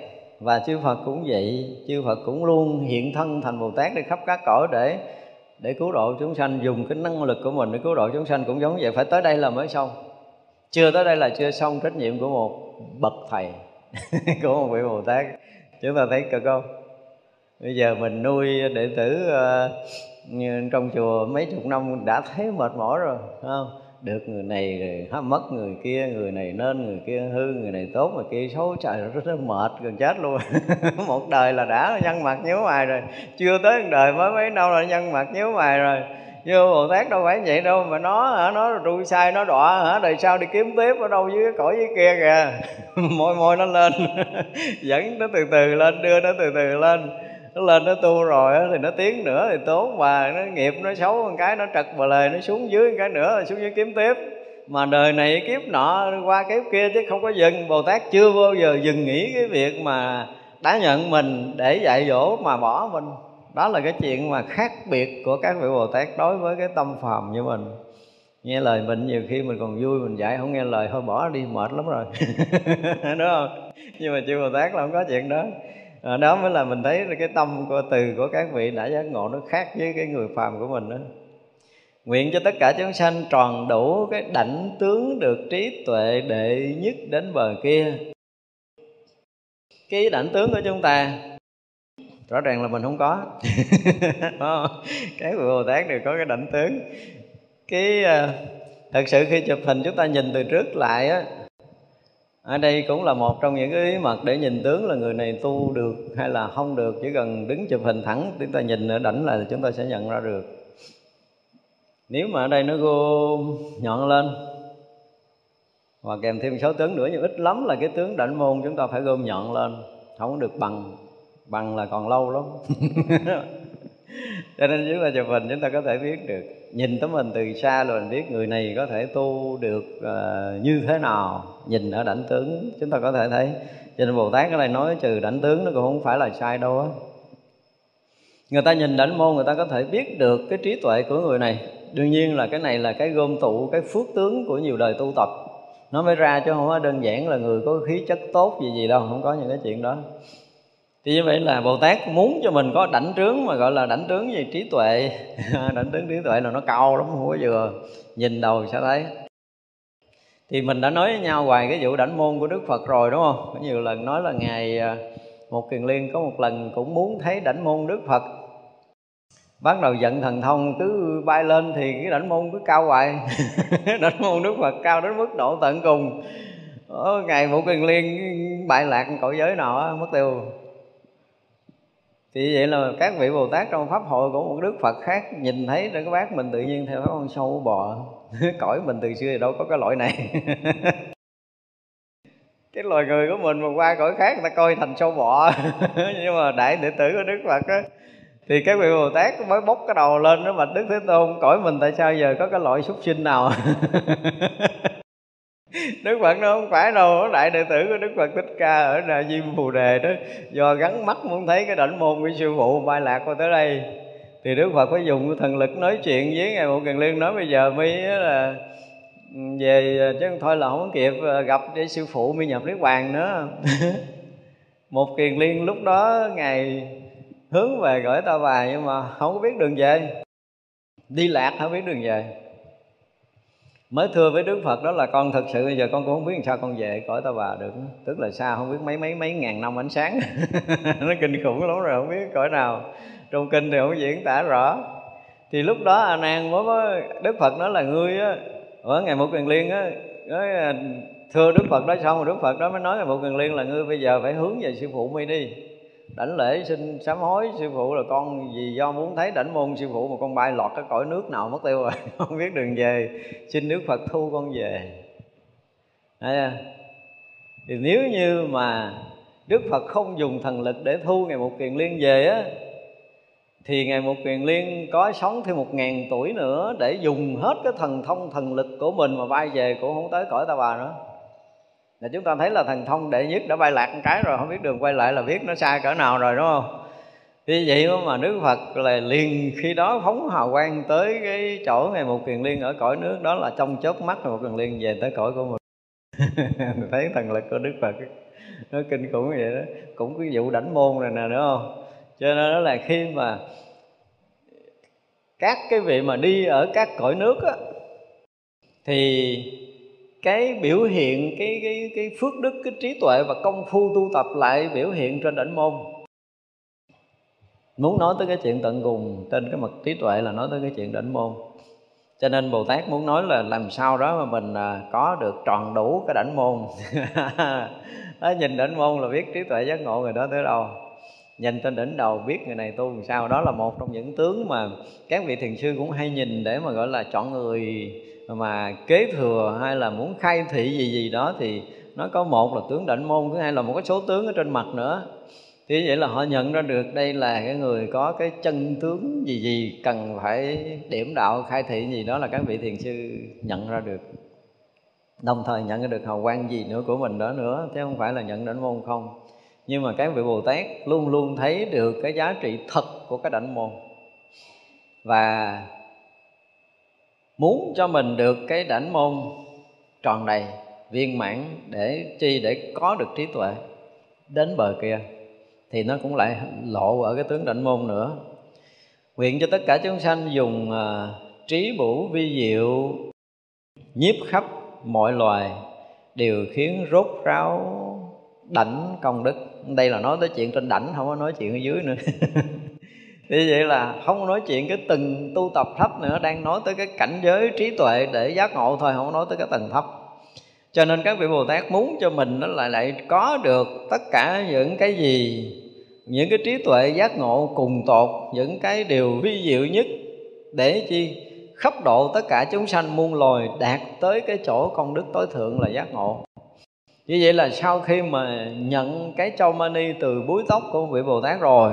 và chư Phật cũng vậy, chư Phật cũng luôn hiện thân thành Bồ Tát đi khắp các cõi để để cứu độ chúng sanh, dùng cái năng lực của mình để cứu độ chúng sanh cũng giống vậy, phải tới đây là mới xong. Chưa tới đây là chưa xong trách nhiệm của một bậc thầy của một vị Bồ Tát. Chúng ta thấy cực không? Bây giờ mình nuôi đệ tử uh, trong chùa mấy chục năm đã thấy mệt mỏi rồi không? Được người này rồi mất người kia người này nên người kia hư người này tốt người kia xấu. Trời rất, là mệt gần chết luôn. Một đời là đã nhân mặt nhớ mày rồi chưa tới một đời mới mấy năm là nhân mặt nhớ mày rồi như bồ tát đâu phải vậy đâu, mà nó hả, nó trụ sai, nó đọa hả, đời sau đi kiếm tiếp ở đâu dưới cái cõi dưới kia kìa. Môi môi nó lên, dẫn nó từ từ lên, đưa nó từ từ lên. Nó lên, nó tu rồi thì nó tiến nữa thì tốn và nó nghiệp nó xấu một cái, nó trật bờ lề, nó xuống dưới một cái nữa là xuống dưới kiếm tiếp mà đời này kiếp nọ, qua kiếp kia chứ không có dừng. Bồ tát chưa bao giờ dừng nghĩ cái việc mà đã nhận mình để dạy dỗ mà bỏ mình đó là cái chuyện mà khác biệt của các vị bồ tát đối với cái tâm phàm như mình. Nghe lời mình nhiều khi mình còn vui mình dạy không nghe lời thôi bỏ đi mệt lắm rồi. Đúng không? Nhưng mà chư bồ tát là không có chuyện đó. À, đó mới là mình thấy cái tâm của từ của các vị đã giác ngộ nó khác với cái người phàm của mình đó. Nguyện cho tất cả chúng sanh tròn đủ cái đảnh tướng được trí tuệ đệ nhất đến bờ kia. Cái đảnh tướng của chúng ta rõ ràng là mình không có. Cái bồ tát đều có cái đảnh tướng. Cái uh, thật sự khi chụp hình chúng ta nhìn từ trước lại á ở đây cũng là một trong những cái ý mật để nhìn tướng là người này tu được hay là không được. Chỉ cần đứng chụp hình thẳng chúng ta nhìn ở đảnh là chúng ta sẽ nhận ra được. Nếu mà ở đây nó gom nhọn lên và kèm thêm số tướng nữa nhưng ít lắm là cái tướng đảnh môn chúng ta phải gom nhọn lên không được bằng bằng là còn lâu lắm. Cho nên chúng ta chụp hình chúng ta có thể biết được. Nhìn tấm hình từ xa là mình biết người này có thể tu được uh, như thế nào. Nhìn ở đảnh tướng chúng ta có thể thấy. Cho nên bồ tát ở đây nói trừ đảnh tướng nó cũng không phải là sai đâu á. Người ta nhìn đảnh môn người ta có thể biết được cái trí tuệ của người này. Đương nhiên là cái này là cái gom tụ cái phước tướng của nhiều đời tu tập. Nó mới ra chứ không có đơn giản là người có khí chất tốt gì gì đâu không có những cái chuyện đó thì như vậy là bồ tát muốn cho mình có đảnh trướng mà gọi là đảnh trướng gì? Trí tuệ. Đảnh trướng trí tuệ là nó cao lắm, không có vừa. Nhìn đầu sẽ thấy. Thì mình đã nói với nhau hoài cái vụ đảnh môn của đức phật rồi, đúng không? Có nhiều lần nói là ngài à, một kiền liên có một lần cũng muốn thấy đảnh môn đức phật. Bắt đầu giận thần thông, cứ bay lên thì cái đảnh môn cứ cao hoài. Đảnh môn đức phật cao đến mức độ tận cùng. Ở ngày một kiền liên bại lạc cõi giới nọ mất tiêu thì vậy là các vị bồ tát trong pháp hội của một đức phật khác nhìn thấy cái bác mình tự nhiên theo con sâu bò cõi mình từ xưa thì đâu có cái loại này. Cái loài người của mình mà qua cõi khác người ta coi thành sâu bọ nhưng mà đại đệ tử của đức phật á, thì các vị bồ tát mới bốc cái đầu lên đó bạch đức thế tôn, cõi mình tại sao giờ có cái loại súc sinh nào? Đức Phật nó không phải đâu Đại đệ tử của Đức Phật Thích Ca Ở là Diêm Phù Đề đó. Do gắn mắt muốn thấy cái đảnh môn của sư phụ Mai lạc qua tới đây. Thì Đức Phật phải dùng thần lực nói chuyện với Ngài Bộ Kiền Liên Nói bây giờ mới là ừ, về ờ, chứ không thôi là không kịp ờ, gặp để sư phụ mới nhập Niết Bàn nữa. Một Kiền Liên lúc đó Ngài hướng về gửi ta bài Nhưng mà không có biết đường về. Đi lạc không biết đường về mới thưa với đức phật đó là con thật sự bây giờ con cũng không biết làm sao con về cõi ta bà được. Tức là xa không biết mấy mấy mấy ngàn năm ánh sáng. Nó kinh khủng lắm rồi, không biết cõi nào. Trong kinh thì không diễn tả rõ. Thì lúc đó a nan mới với đức phật nói là ngươi á, ở ngày một quyền liên á, nói à, thưa đức phật đó, xong rồi đức phật đó mới nói ngày một quyền liên là ngươi bây giờ phải hướng về sư phụ mi đi đảnh lễ xin sám hối sư phụ là con vì do muốn thấy đảnh môn sư phụ mà con bay lọt cái cõi nước nào mất tiêu rồi. Không biết đường về. Xin đức phật thu con về. Đấy thì nếu như mà đức phật không dùng thần lực để thu ngày một kiền liên về á, thì ngày một kiền liên có sống thêm một ngàn tuổi nữa để dùng hết cái thần thông, thần lực của mình mà bay về cũng không tới cõi ta bà nữa là chúng ta thấy là thần thông đệ nhất đã bay lạc một cái rồi, không biết đường quay lại là biết nó xa cỡ nào rồi, đúng không? Vì vậy mà Đức Phật là liền khi đó phóng hào quang tới cái chỗ ngày một kiền liên ở cõi nước, đó là trong chớp mắt một kiền liên về tới cõi của mình. Thấy thần lực của Đức Phật nó kinh khủng như vậy đó. Cũng cái vụ đảnh môn này nè, đúng không? Cho nên đó là khi mà các cái vị mà đi ở các cõi nước á, thì cái biểu hiện cái cái cái phước đức cái trí tuệ và công phu tu tập lại biểu hiện trên đỉnh môn. Muốn nói tới cái chuyện tận cùng trên cái mặt trí tuệ là nói tới cái chuyện đỉnh môn. Cho nên bồ tát muốn nói là làm sao đó mà mình à, có được tròn đủ cái đảnh môn. Đó, nhìn đỉnh môn là biết trí tuệ giác ngộ người đó tới đâu. Nhìn trên đỉnh đầu biết người này tu làm sao đó là một trong những tướng mà các vị thiền sư cũng hay nhìn để mà gọi là chọn người mà kế thừa hay là muốn khai thị gì gì đó thì nó có một là tướng đảnh môn, thứ hai là một cái số tướng ở trên mặt nữa. Thì vậy là họ nhận ra được đây là cái người có cái chân tướng gì gì cần phải điểm đạo, khai thị gì đó là các vị thiền sư nhận ra được. Đồng thời nhận ra được hào quang gì nữa của mình đó nữa, chứ không phải là nhận đảnh môn không. Nhưng mà các vị bồ tát luôn luôn thấy được cái giá trị thật của cái đảnh môn. Và muốn cho mình được cái đảnh môn tròn đầy viên mãn để chi để có được trí tuệ đến bờ kia thì nó cũng lại lộ ở cái tướng đảnh môn nữa. Nguyện cho tất cả chúng sanh dùng uh, trí bủ vi diệu nhiếp khắp mọi loài đều khiến rốt ráo đảnh công đức. Đây là nói tới chuyện trên đảnh không có nói chuyện ở dưới nữa. như vậy là không nói chuyện cái từng tu tập thấp nữa, đang nói tới cái cảnh giới trí tuệ để giác ngộ thôi, không nói tới cái tầng thấp. Cho nên các vị bồ tát muốn cho mình nó lại lại có được tất cả những cái gì, những cái trí tuệ giác ngộ cùng tột, những cái điều vi diệu nhất để chi khắp độ tất cả chúng sanh muôn loài đạt tới cái chỗ công đức tối thượng là giác ngộ. Như vậy là sau khi mà nhận cái châu mani từ búi tóc của vị bồ tát rồi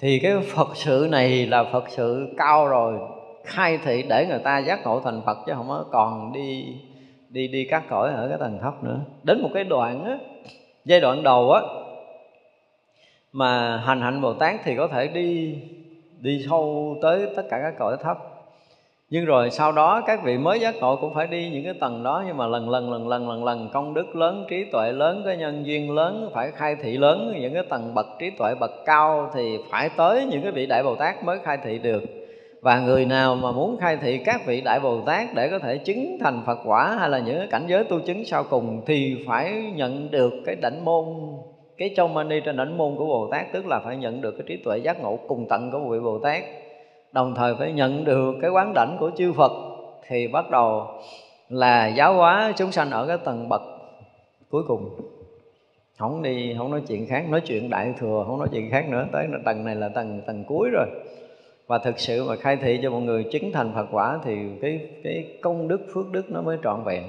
thì cái phật sự này là phật sự cao rồi, khai thị để người ta giác ngộ thành phật chứ không có còn đi đi đi cắt cõi ở cái tầng thấp nữa. Đến một cái đoạn á, giai đoạn đầu á, mà hành hạnh bồ tát thì có thể đi đi sâu tới tất cả các cõi thấp nhưng rồi sau đó các vị mới giác ngộ cũng phải đi những cái tầng đó. Nhưng mà lần lần lần lần lần lần công đức lớn, trí tuệ lớn cái nhân duyên lớn, phải khai thị lớn, những cái tầng bậc trí tuệ bậc cao thì phải tới những cái vị đại bồ tát mới khai thị được. Và người nào mà muốn khai thị các vị đại bồ tát để có thể chứng thành phật quả hay là những cái cảnh giới tu chứng sau cùng thì phải nhận được cái đảnh môn, cái châu mani trên đảnh môn của bồ tát, tức là phải nhận được cái trí tuệ giác ngộ cùng tận của vị bồ tát đồng thời phải nhận được cái quán đảnh của chư Phật, thì bắt đầu là giáo hóa chúng sanh ở cái tầng bậc cuối cùng. Không đi, không nói chuyện khác, nói chuyện đại thừa, không nói chuyện khác nữa, tới tầng này là tầng tầng cuối rồi. Và thực sự mà khai thị cho mọi người chứng thành Phật quả thì cái cái công đức, phước đức nó mới trọn vẹn.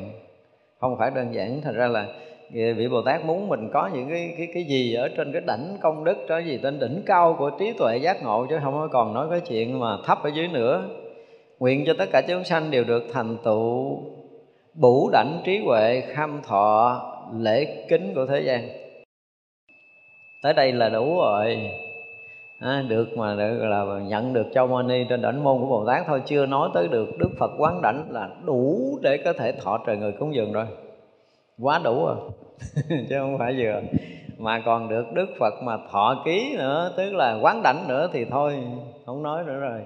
Không phải đơn giản thành ra là vị Bồ Tát muốn mình có những cái cái cái gì ở trên cái đỉnh công đức đó gì trên đỉnh cao của trí tuệ giác ngộ chứ không có còn nói cái chuyện mà thấp ở dưới nữa. Nguyện cho tất cả chúng sanh đều được thành tựu bủ đảnh trí huệ kham thọ lễ kính của thế gian. Tới đây là đủ rồi. À, được mà được là nhận được châu mani trên đảnh môn của bồ tát thôi chưa nói tới được đức phật quán đảnh là đủ để có thể thọ trời người cúng dường rồi quá đủ rồi. Chứ không phải vừa. Mà còn được đức phật mà thọ ký nữa, tức là quán đảnh nữa thì thôi, không nói nữa rồi.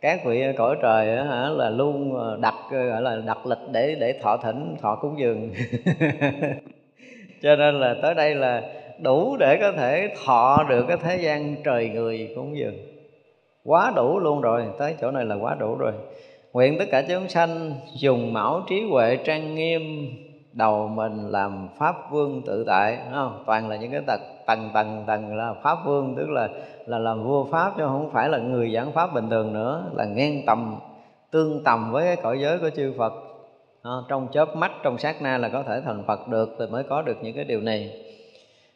Các vị cõi trời hả, là luôn ờ, đặt ờ, gọi là đặt lịch để để thọ thỉnh, thọ cúng dường. Cho nên là tới đây là đủ để có thể thọ được cái thế gian trời người cúng dường. Quá đủ luôn rồi, tới chỗ này là quá đủ rồi. Nguyện tất cả chúng sanh dùng mão trí huệ trang nghiêm đầu mình làm pháp vương tự tại đúng không? Toàn là những cái tầng tầng tầng tầng là pháp vương tức là là làm vua pháp chứ không phải là người giảng pháp bình thường nữa là ngang tầm tương tầm với cái cõi giới của chư Phật. À, trong chớp mắt trong sát na là có thể thành Phật được thì mới có được những cái điều này.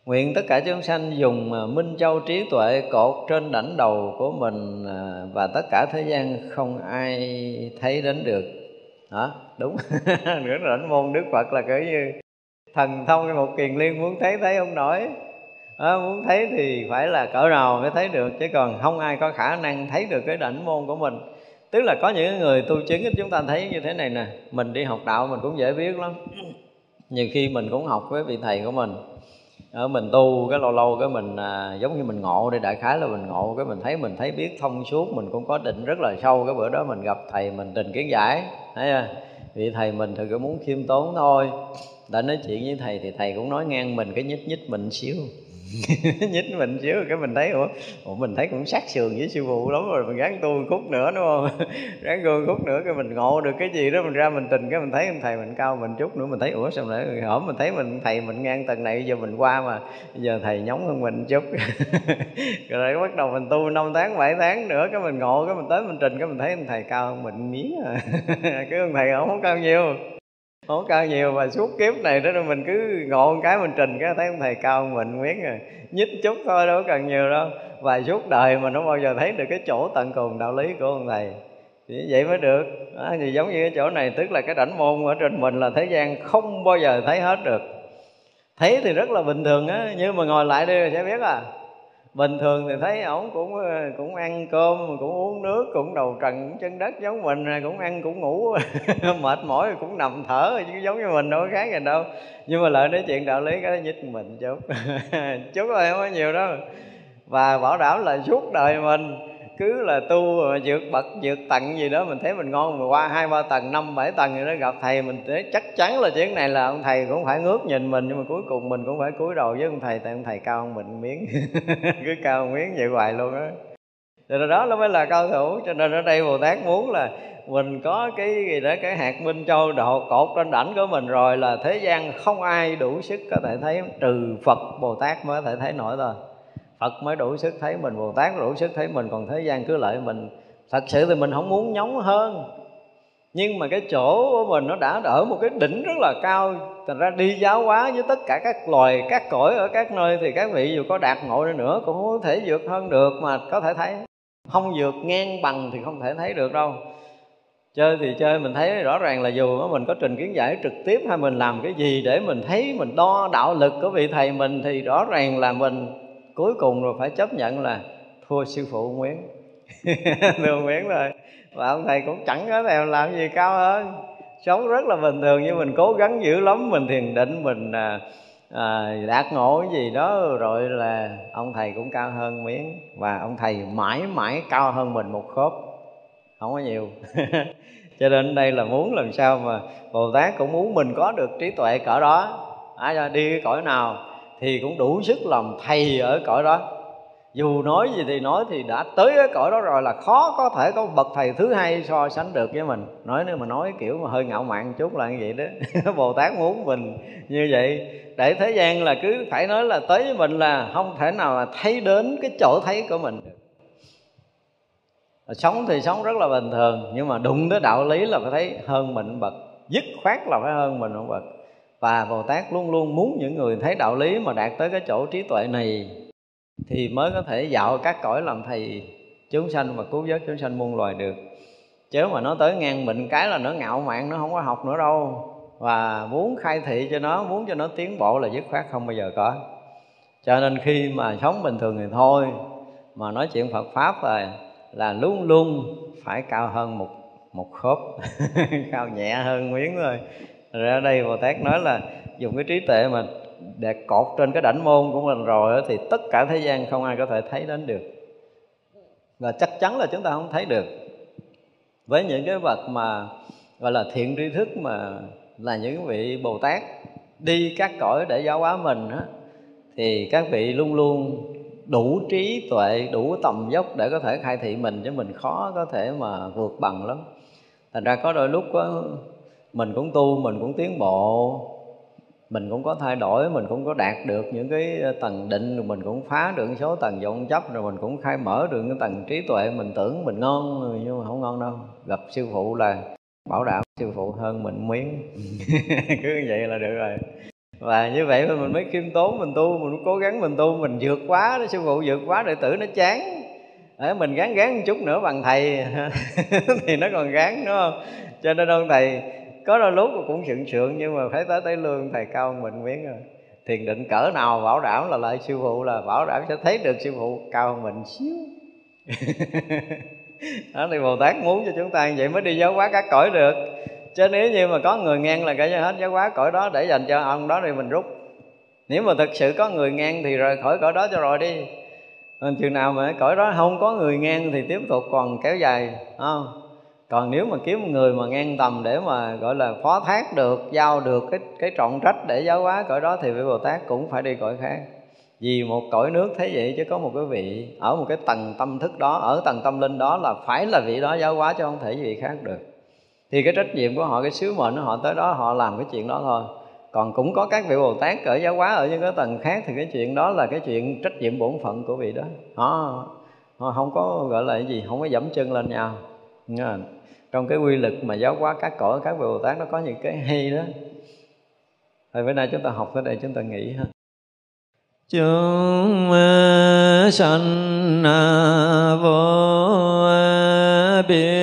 Nguyện tất cả chúng sanh dùng ờ, minh châu trí tuệ cột trên đảnh đầu của mình ờ, và tất cả thế gian không ai thấy đến được hả? Đúng. Nữa rảnh môn đức phật là kiểu như thần thông một kiền liên muốn thấy thấy không nổi. À, muốn thấy thì phải là cỡ nào mới thấy được chứ còn không ai có khả năng thấy được cái đảnh môn của mình. Tức là có những người tu chứng chúng ta thấy như thế này nè mình đi học đạo mình cũng dễ biết lắm. Nhiều khi mình cũng học với vị thầy của mình ở mình tu cái lâu lâu cái mình à, giống như mình ngộ đi đại khái là mình ngộ cái mình thấy mình thấy biết thông suốt mình cũng có định rất là sâu. Cái bữa đó mình gặp thầy mình trình kiến giải thấy không? vị thầy mình thì cũng muốn khiêm tốn thôi đã nói chuyện với thầy thì thầy cũng nói ngang mình, cái nhích nhích mình xíu nhích mình xíu cái mình thấy ủa, ủa mình thấy cũng sát sườn với sư phụ lắm rồi mình gắn tu khúc nữa đúng không? Gắn tu khúc nữa cái mình ngộ được cái gì đó mình ra mình tình cái mình thấy thầy mình cao mình chút nữa mình thấy ủa sao lại hổm mình thấy mình thầy mình ngang tầng này giờ mình qua mà giờ thầy nhóng hơn mình chút. Rồi bắt đầu mình tu năm tháng bảy tháng nữa cái mình ngộ cái mình tới mình trình cái mình thấy thầy cao hơn mình miếng à. Cái ông thầy không cao nhiều không cao nhiều mà suốt kiếp này đó mình cứ ngộ một cái mình trình cái thấy ông thầy cao hơn mình miếng rồi nhích chút thôi đâu cần nhiều đâu. Và suốt đời mình không bao giờ thấy được cái chỗ tận cùng đạo lý của ông thầy. Thì vậy mới được. Đó, thì giống như cái chỗ này tức là cái đảnh môn ở trên mình là thế gian không bao giờ thấy hết được. Thấy thì rất là bình thường á nhưng mà ngồi lại đi rồi sẽ biết à bình thường thì thấy ổng cũng ờ, cũng ăn cơm, cũng uống nước, cũng đầu trần chân đất giống mình cũng ăn, cũng ngủ. Mệt mỏi cũng nằm thở, chứ giống như mình đâu có khác gì đâu. Nhưng mà lại nói chuyện đạo lý cái nhích mình chút. Chút thôi, không có nhiều đâu. Và bảo đảm là suốt đời mình cứ là tu mà vượt bậc, vượt tầng gì đó, mình thấy mình ngon, mình qua hai, ba tầng, năm, bảy tầng rồi đó gặp thầy, mình thấy chắc chắn là chuyện này là ông thầy cũng phải ngước nhìn mình, nhưng mà cuối cùng mình cũng phải cúi đầu với ông thầy, tại ông thầy cao hơn mình miếng. Cứ cao hơn miếng vậy hoài luôn á. Cho nên đó nó mới là cao thủ, cho nên ở đây bồ tát muốn là mình có cái gì đó, cái hạt minh châu độ cột trên đảnh của mình rồi là thế gian không ai đủ sức có thể thấy, trừ phật bồ tát mới có thể thấy nổi thôi phật mới đủ sức thấy mình, bồ tát đủ sức thấy mình, còn thế gian cứ lợi mình. Thật sự thì mình không muốn nhóng hơn. Nhưng mà cái chỗ của mình nó đã ở một cái đỉnh rất là cao. Thành ra đi giáo hóa với tất cả các loài, các cõi ở các nơi thì các vị dù có đạt ngộ đi nữa cũng không thể vượt hơn được mà có thể thấy. Không vượt ngang bằng thì không thể thấy được đâu. Chơi thì chơi, mình thấy rõ ràng là dù mình có trình kiến giải trực tiếp hay mình làm cái gì để mình thấy, mình đo đạo lực của vị thầy mình thì rõ ràng là mình cuối cùng rồi phải chấp nhận là thua sư phụ Nguyễn. Thua Nguyễn rồi. Và ông thầy cũng chẳng có thèm làm gì cao hơn. Sống rất là bình thường nhưng mình cố gắng dữ lắm. Mình thiền định mình à, à, đạt ngộ cái gì đó rồi là ông thầy cũng cao hơn miếng và ông thầy mãi mãi cao hơn mình một khớp. Không có nhiều. Cho nên đây là muốn làm sao mà bồ tát cũng muốn mình có được trí tuệ cỡ đó. À, đi cái cõi nào? Thì cũng đủ sức làm thầy ở cõi đó. Dù nói gì thì nói thì đã tới cái cõi đó rồi là khó có thể có bậc thầy thứ hai so sánh được với mình. Nói nếu mà nói kiểu mà hơi ngạo mạn chút là như vậy đó. Bồ tát muốn mình như vậy. Để thế gian là cứ phải nói là tới với mình là không thể nào là thấy đến cái chỗ thấy của mình được. Sống thì sống rất là bình thường, nhưng mà đụng tới đạo lý là phải thấy hơn mình bậc. Dứt khoát là phải hơn mình một bậc và bồ tát luôn luôn muốn những người thấy đạo lý mà đạt tới cái chỗ trí tuệ này thì mới có thể dạo các cõi làm thầy chúng sanh và cứu vớt chúng sanh muôn loài được. Chứ mà nó tới ngang bệnh cái là nó ngạo mạn, nó không có học nữa đâu. Và muốn khai thị cho nó, muốn cho nó tiến bộ là dứt khoát không bao giờ có. Cho nên khi mà sống bình thường thì thôi, mà nói chuyện Phật pháp là là luôn luôn phải cao hơn một một khớp, cao nhẹ hơn miếng thôi ra đây Bồ Tát nói là dùng cái trí tuệ mà để cột trên cái đảnh môn của mình rồi thì tất cả thế gian không ai có thể thấy đến được. Và chắc chắn là chúng ta không thấy được. Với những cái vật mà gọi là thiện tri thức mà là những vị bồ tát đi các cõi để giáo hóa mình á, thì các vị luôn luôn đủ trí tuệ đủ tầm dốc để có thể khai thị mình chứ mình khó có thể mà vượt bằng lắm. Thành ra có đôi lúc có, mình cũng tu, mình cũng tiến bộ. Mình cũng có thay đổi, mình cũng có đạt được những cái ờ, tầng định, rồi mình cũng phá được số tầng vọng chấp, rồi mình cũng khai mở được cái tầng trí tuệ. Mình tưởng mình ngon, nhưng mà không ngon đâu. Gặp sư phụ là bảo đảm sư phụ hơn mình miếng. Cứ như vậy là được rồi. Và như vậy mình mới khiêm tốn, mình tu, mình cố gắng mình tu. Mình vượt quá đó, sư phụ vượt quá đệ tử nó chán. Để mình gán gán một chút nữa bằng thầy. Thì nó còn gán, đúng không? Cho nên ông thầy có đôi lúc cũng sượng sượng, nhưng mà phải tới tới lương, thầy cao hơn mình miếng rồi. Thiền định cỡ nào bảo đảm là lại sư phụ là bảo đảm sẽ thấy được sư phụ cao hơn mình xíu. Đó, thì bồ tát muốn cho chúng ta như vậy mới đi giáo hóa các cõi được. Chứ nếu như mà có người ngang là cái hết giáo hóa cõi đó để dành cho ông đó thì mình rút. Nếu mà thực sự có người ngang thì rời khỏi cõi đó cho rồi đi. Chừng nào mà cõi đó không có người ngang thì tiếp tục còn kéo dài không? Còn nếu mà kiếm một người mà ngang tầm để mà gọi là phó thác được giao được cái cái trọng trách để giáo hóa cõi đó thì vị bồ tát cũng phải đi cõi khác. Vì một cõi nước thế vậy chứ có một cái vị ở một cái tầng tâm thức đó ở tầng tâm linh đó là phải là vị đó giáo hóa chứ không thể vị khác được. Thì cái trách nhiệm của họ cái sứ mệnh của họ tới đó họ làm cái chuyện đó thôi. Còn cũng có các vị bồ tát ở giáo hóa ở những cái tầng khác thì cái chuyện đó là cái chuyện trách nhiệm bổn phận của vị đó. Họ, họ không có gọi là cái gì không có dẫm chân lên nhau trong cái quy lực mà giáo hóa các cõi, các vị bồ tát, nó có những cái hay đó. Thôi, bữa nay chúng ta học tới đây, chúng ta nghỉ ha. Chúng sanh vô biên